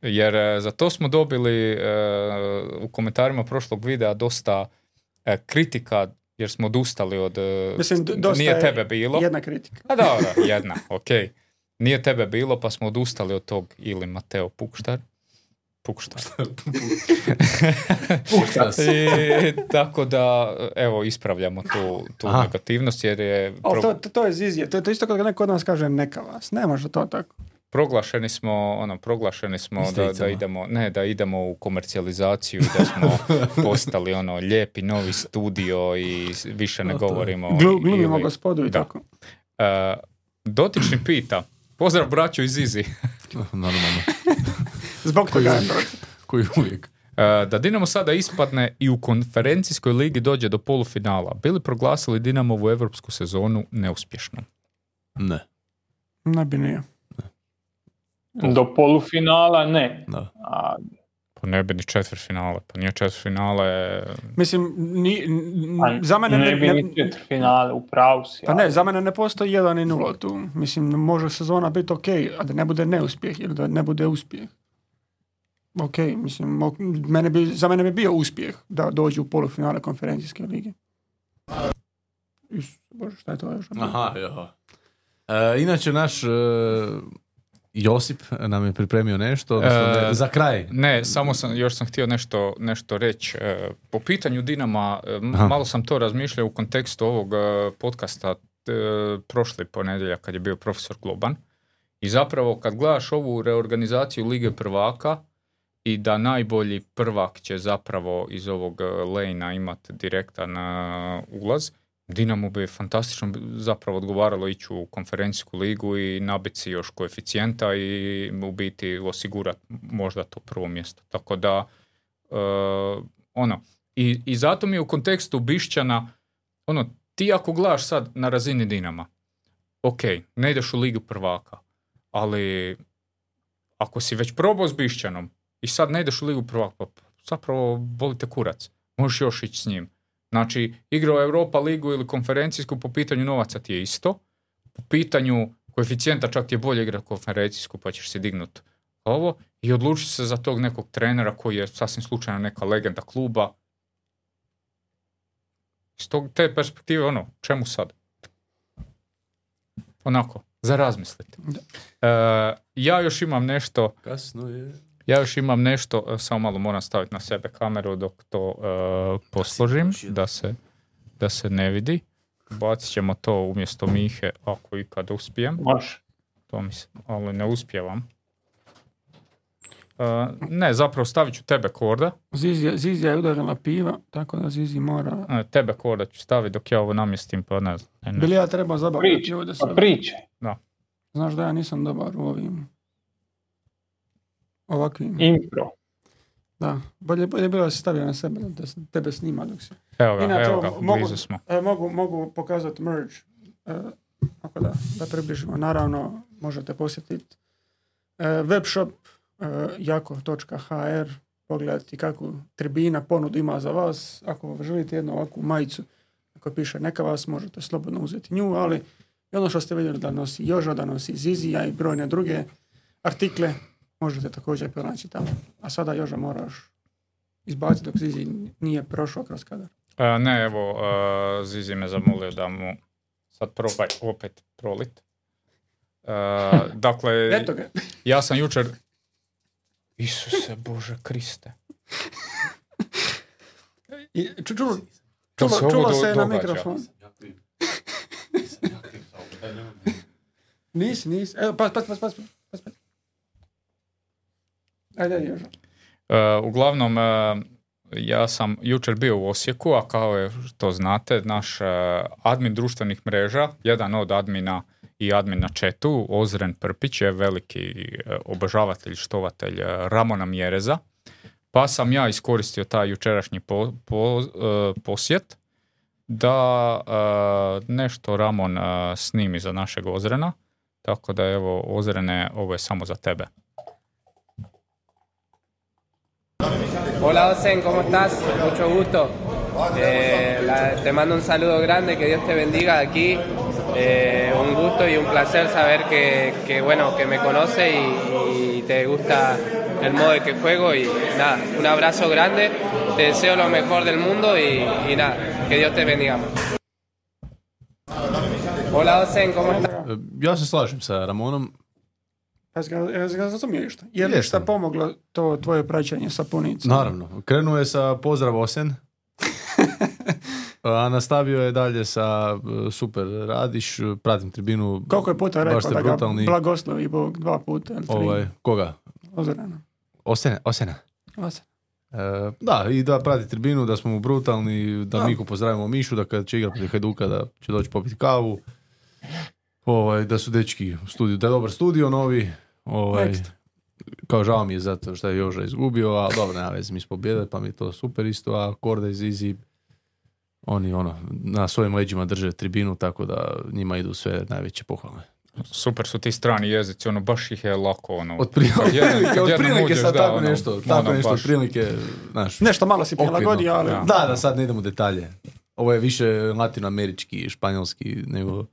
jer za to smo dobili u komentarima prošlog videa dosta kritika jer smo odustali od... Mislim, d- dosta nije je tebe bilo. Jedna kritika. A dobro, jedna, ok. Nije tebe bilo pa smo odustali od tog ili Mateo Pukštar. Pukštar. Pukštas. I, tako da, evo, ispravljamo tu, tu Aha. negativnost jer je pro- to, to, to je zizije. To je to isto kad neko od nas kaže neka vas. Ne može to tako. proglašeni smo, ono, proglašeni smo da, da idemo, ne, da idemo u komercijalizaciju i da smo postali ono lijepi novi studio i više ne govorimo. Glu, glumimo ili- gospodu i da. tako. E, dotični pita, pozdrav braću iz Izi. Normalno. Zbog Koji toga je uvijek. protiv. Koji uvijek. E, da Dinamo sada ispadne i u konferencijskoj ligi dođe do polufinala, bili proglasili Dinamovu evropsku sezonu neuspješnom? Ne. Ne bi nije. Do polufinala ne. Da. A Pa ne bi ni četvrtfinale, pa nije četvrtfinale... Mislim, ni, n- Pa za mene ne, ne, bi ne- ni četvrtfinale, u pravu si. pa ne, za mene ne postoji jedan i nula tu. Mislim, može sezona biti ok, a da ne bude neuspjeh ili da ne bude uspjeh. Ok, mislim, mene bi, za mene bi bio uspjeh da dođu u polufinale konferencijske lige. Bože, šta je to još? Aha, ja. E, inače, naš e, Josip nam je pripremio nešto, odnosno, E, ne, za kraj. Ne, samo sam, još sam htio nešto, nešto reći. E, Po pitanju Dinama, e, Aha. malo sam to razmišljao u kontekstu ovog e, podcasta e, prošli ponedjeljak kad je bio profesor Globan. I zapravo kad gledaš ovu reorganizaciju Lige prvaka i da najbolji prvak će zapravo iz ovog e, lejna imati direktan e, ulaz, Dinamo bi fantastično zapravo odgovaralo ići u konferencijsku ligu i nabiti si još koeficijenta i u biti osigurati možda to prvo mjesto. Tako da, e, ono, i, i zato mi je u kontekstu Bišćana, ono, ti ako gledaš sad na razini Dinama, ok, ne ideš u ligu prvaka, ali ako si već probao s Bišćanom i sad ne ideš u ligu prvaka, pa zapravo volite kurac, možeš još ići s njim. Znači, igrao Europa ligu ili konferencijsku po pitanju novaca ti je isto, po pitanju koeficijenta čak ti je bolje igrati konferencijsku pa ćeš si dignut ovo i odluči se za tog nekog trenera koji je sasvim slučajno neka legenda kluba. Iz tog, te perspektive, ono, čemu sad? Onako, za razmisliti. E, ja još imam nešto Kasno je. Ja još imam nešto, e, samo malo moram staviti na sebe kameru dok to e, posložim, da se, da se ne vidi. Bacit ćemo to umjesto Mihe, ako ikad uspijem. Može. To mislim, ali ne uspijevam. E, ne, zapravo stavit ću tebe korda. Zizija, Zizija je udarila piva, tako da Zizi mora... E, tebe korda ću staviti dok ja ovo namjestim, pa ne znam. Ne, ne. Bili ja treba zabaviti Priče, ljude pa sad. priče. Znaš da ja nisam dobar u ovim ovakvim. Impro. Da, bolje, bolje bilo da se stavio na sebe, da se tebe snima dok se... Evo ga, Inače, evo ga, mogu- blizu smo. E, mogu, mogu pokazati merge, e, ako da, da približimo. Naravno, možete posjetiti e, webshop e, jako.hr, pogledati kakvu tribina ponudu ima za vas. Ako želite jednu ovakvu majicu, ako piše neka vas, možete slobodno uzeti nju, ali i ono što ste vidjeli da nosi Joža, da nosi Zizija i brojne druge artikle, možete također pronaći tamo. A sada Joža moraš izbaciti dok Zizi nije prošao kroz kadar. E, ne, evo, e, Zizi me zamolio da mu sad probaj opet prolit. E, dakle, Eto ga. ja sam jučer... Isuse Bože Kriste. I, ču, čulo, Kad čulo, se na mikrofon. Nisi, nisi. Evo, pas, pas, pas, pas. Ajde, još. E, uglavnom, e, ja sam jučer bio u Osijeku, a kao je što znate, naš e, admin društvenih mreža, jedan od admina i admin na četu, Ozren Prpić je veliki obožavatelj, štovatelj Ramona Mjereza, pa sam ja iskoristio taj jučerašnji po- po- posjet da nešto Ramon snimi za našeg Ozrena, tako da evo Ozrene, ovo je samo za tebe. Hola Osen, ¿cómo estás? Mucho gusto. Eh, te mando un saludo grande, que Dios te bendiga aquí. Eh, un gusto y un placer saber que, bueno, que me conoce y, te gusta el modo de que juego. Y nada, un abrazo grande, te deseo lo mejor del mundo y, nada, que Dios te bendiga. Hola Osen, ¿cómo estás? Slažem sa Ramonom. Ja sam ga. Je li šta pomoglo to tvoje praćenje sapunicom? Naravno. Krenuo je sa pozdrav Osen. A nastavio je dalje sa e, super radiš, pratim tribinu. Koliko je puta rekao da ga blagoslovi Bog dva puta tri? Ovaj, koga? Ozrena. Osena. Osena. Osen. E, da, i da prati tribinu, da smo mu brutalni, da Da. Miku pozdravimo Mišu, da kad će igrati protiv Hajduka da će doći popiti kavu. Ovaj, da su dečki u studiju, da je dobar studio novi. Ovaj, Ekstra. kao žao mi je zato što je Joža izgubio, a dobro, nema veze, mi smo pobjedili, pa mi je to super isto, a Korda i Zizi, oni ono, na svojim leđima drže tribinu, tako da njima idu sve najveće pohvale. Super su ti strani jezici, ono baš ih je lako, ono. Otprilike uđeš, sad tako ono, nešto, ono, tako nešto, baš. otprilike, znaš, Nešto malo si okvirno. prilagodio, ali... Da. Da, da sad ne idemo u detalje. Ovo je više latinoamerički, španjolski, nego...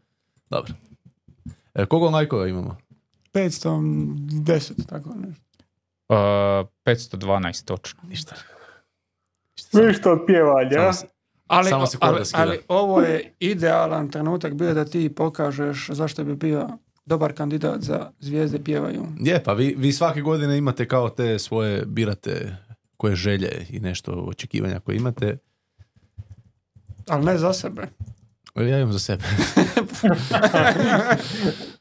Dobro. E, koliko lajkova imamo? 510, tako nešto. Uh, 512 točno. Ništa. Ništa od pjevanja. Samo se- Ali, Samo se ali, ali ovo je idealan trenutak bio da ti pokažeš zašto bi bio dobar kandidat za zvijezde pjevaju. Je, pa vi, vi svake godine imate kao te svoje, birate koje želje i nešto očekivanja koje imate. Ali ne za sebe. Ja imam za sebe.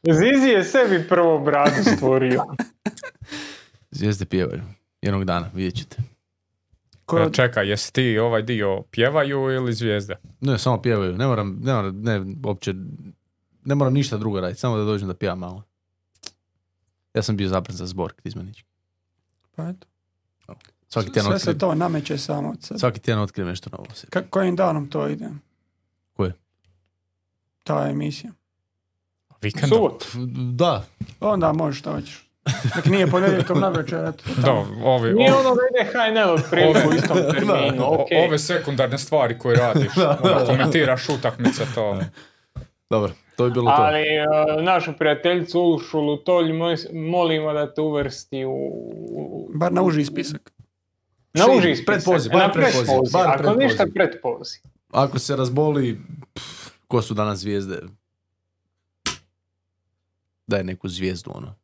Zizi je sebi prvo bradu stvorio. Zvijezde pjevaju. Jednog dana, vidjet ćete. Ko, E, čekaj, jesi ti ovaj dio pjevaju ili zvijezde? Ne, samo pjevaju. Ne moram, ne moram, ne, uopće, ne moram ništa drugo raditi, samo da dođem da pjevam malo. Ja sam bio zabran za zbor Krizmanić. pa eto. Svaki tjedan Sve se to nameće samo od sebe. svaki tjedan otkrijem nešto novo. Ka- kojim danom to ide? Ta emisija. Vikendom? Subot. Da, Onda možeš doći. Nek nije ponedjeljkom na večer, eto. Da, ovi, Nije ono da ide HNL prilike u istom terminu, o- ok. ove sekundarne stvari koje radiš. ono, komentiraš utakmice, to... dobro, to je bilo to. Ali uh, našu prijateljicu Uršulu Tolj moj- molimo da te uvrsti u... Bar na uži spisak. Na uži spisak. bar pretpoziv, pretpoziv. bar Ako pretpoziv. ništa pretpoziv. Ako se razboli, pff, ko su danas zvijezde? Daj neku zvijezdu, ono.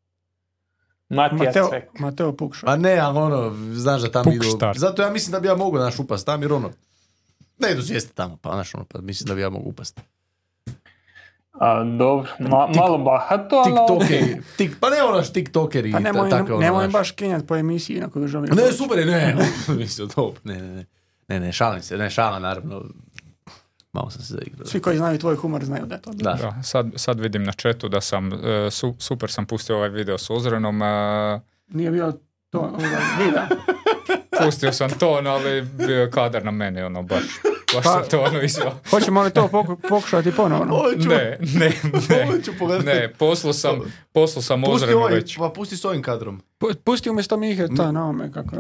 Matija Mateo, Cvek. Mateo Pukša. A ne, ali ono, znaš da tamo idu... Zato ja mislim da bi ja mogao naš upast tam, jer ono, ne idu zvijezde tamo, pa znaš ono, pa mislim da bi ja mogu upast. A, dobro, ma- malo bahato, ali. TikTokeri, tik, pa ne ono naš tiktokeri Pa nemoj, takve ono, nemoj baš kenjat po emisiji na koju želiš Ne, super je, ne, mislim, to, ne, ne, ne, ne, ne, šalim se, ne, šalim, naravno, malo sam se zaigrao. Svi koji znaju tvoj humor znaju da je to. Da. Da, sad, sad vidim na četu da sam, e, su- super sam pustio ovaj video s Ozrenom, Nije bio to ovaj, video. pustio sam ton, ali bio je kadar na mene, ono, baš, baš Pa- sam to ono izveo. Hoćemo li to poku- pokušati ponovno? Hoću, Ne, ne, ne, ne, poslu sam, poslu sam Pusti Ozrenu ovaj, već. pa pusti s ovim kadrom. Pu- Pusti umjesto Mihe to na ome kako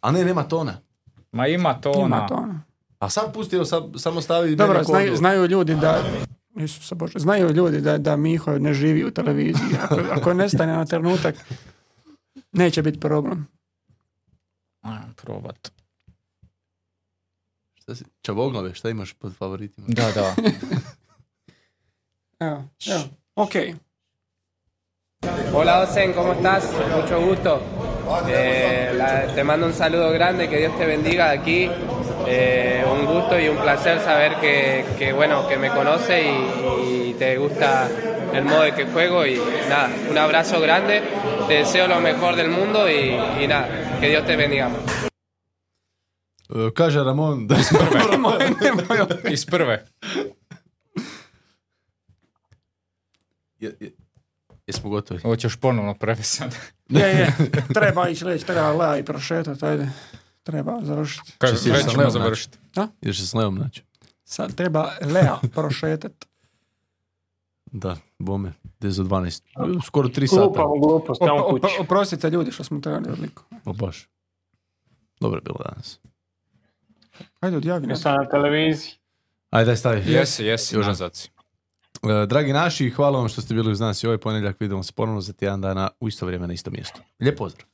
A ne, nema tona. Ma ima to ima ona, to. ono. A sam pusti, evo, sam, samo stavi Dobro, znaju, znaju ljudi da Isuse Bože, znaju ljudi da, da Miho ne živi u televiziji. Ako, ako nestane na trenutak, neće biti problem. Ajmo probat. Šta si? Čavoglave, šta imaš pod favoritima? Da, da. Evo, evo. Ok. Hola Osen, ¿cómo estás? Mucho gusto. Eh, la- te mando un saludo grande, que Dios te bendiga aquí. Eh, un gusto y un placer saber que, que, bueno, que me conoce y, y te gusta el modo de que juego y nada, un abrazo grande, te deseo lo mejor del mundo y, y nada, que Dios te bendiga. Kaže Ramon da smo Iz prve. Je- je- Jesmo gotovi? Hoćeš ponovno prevesti sad. Je, je. Treba ići reći, treba Lea i prošetati, ajde. Treba završiti. Kaže, si sa ćemo Leom završiti. Ideš se s Leom naći? Sad treba Lea prošetati. Da, bome. 10 za 12. Skoro 3 sata. Glupamo glupost, tamo kući. op- oprostite ljudi što smo trebali odliku. O, baš. Dobro je bilo danas. Ajde odjavi nas. Jesam na televiziji. Ajde, daj stavi. Jesi, jesi, nazad si. E, Dragi naši, hvala vam što ste bili uz nas i ovaj ponedjeljak. Vidimo se ponovno za tjedan dana u isto vrijeme na isto mjesto. Lijep pozdrav.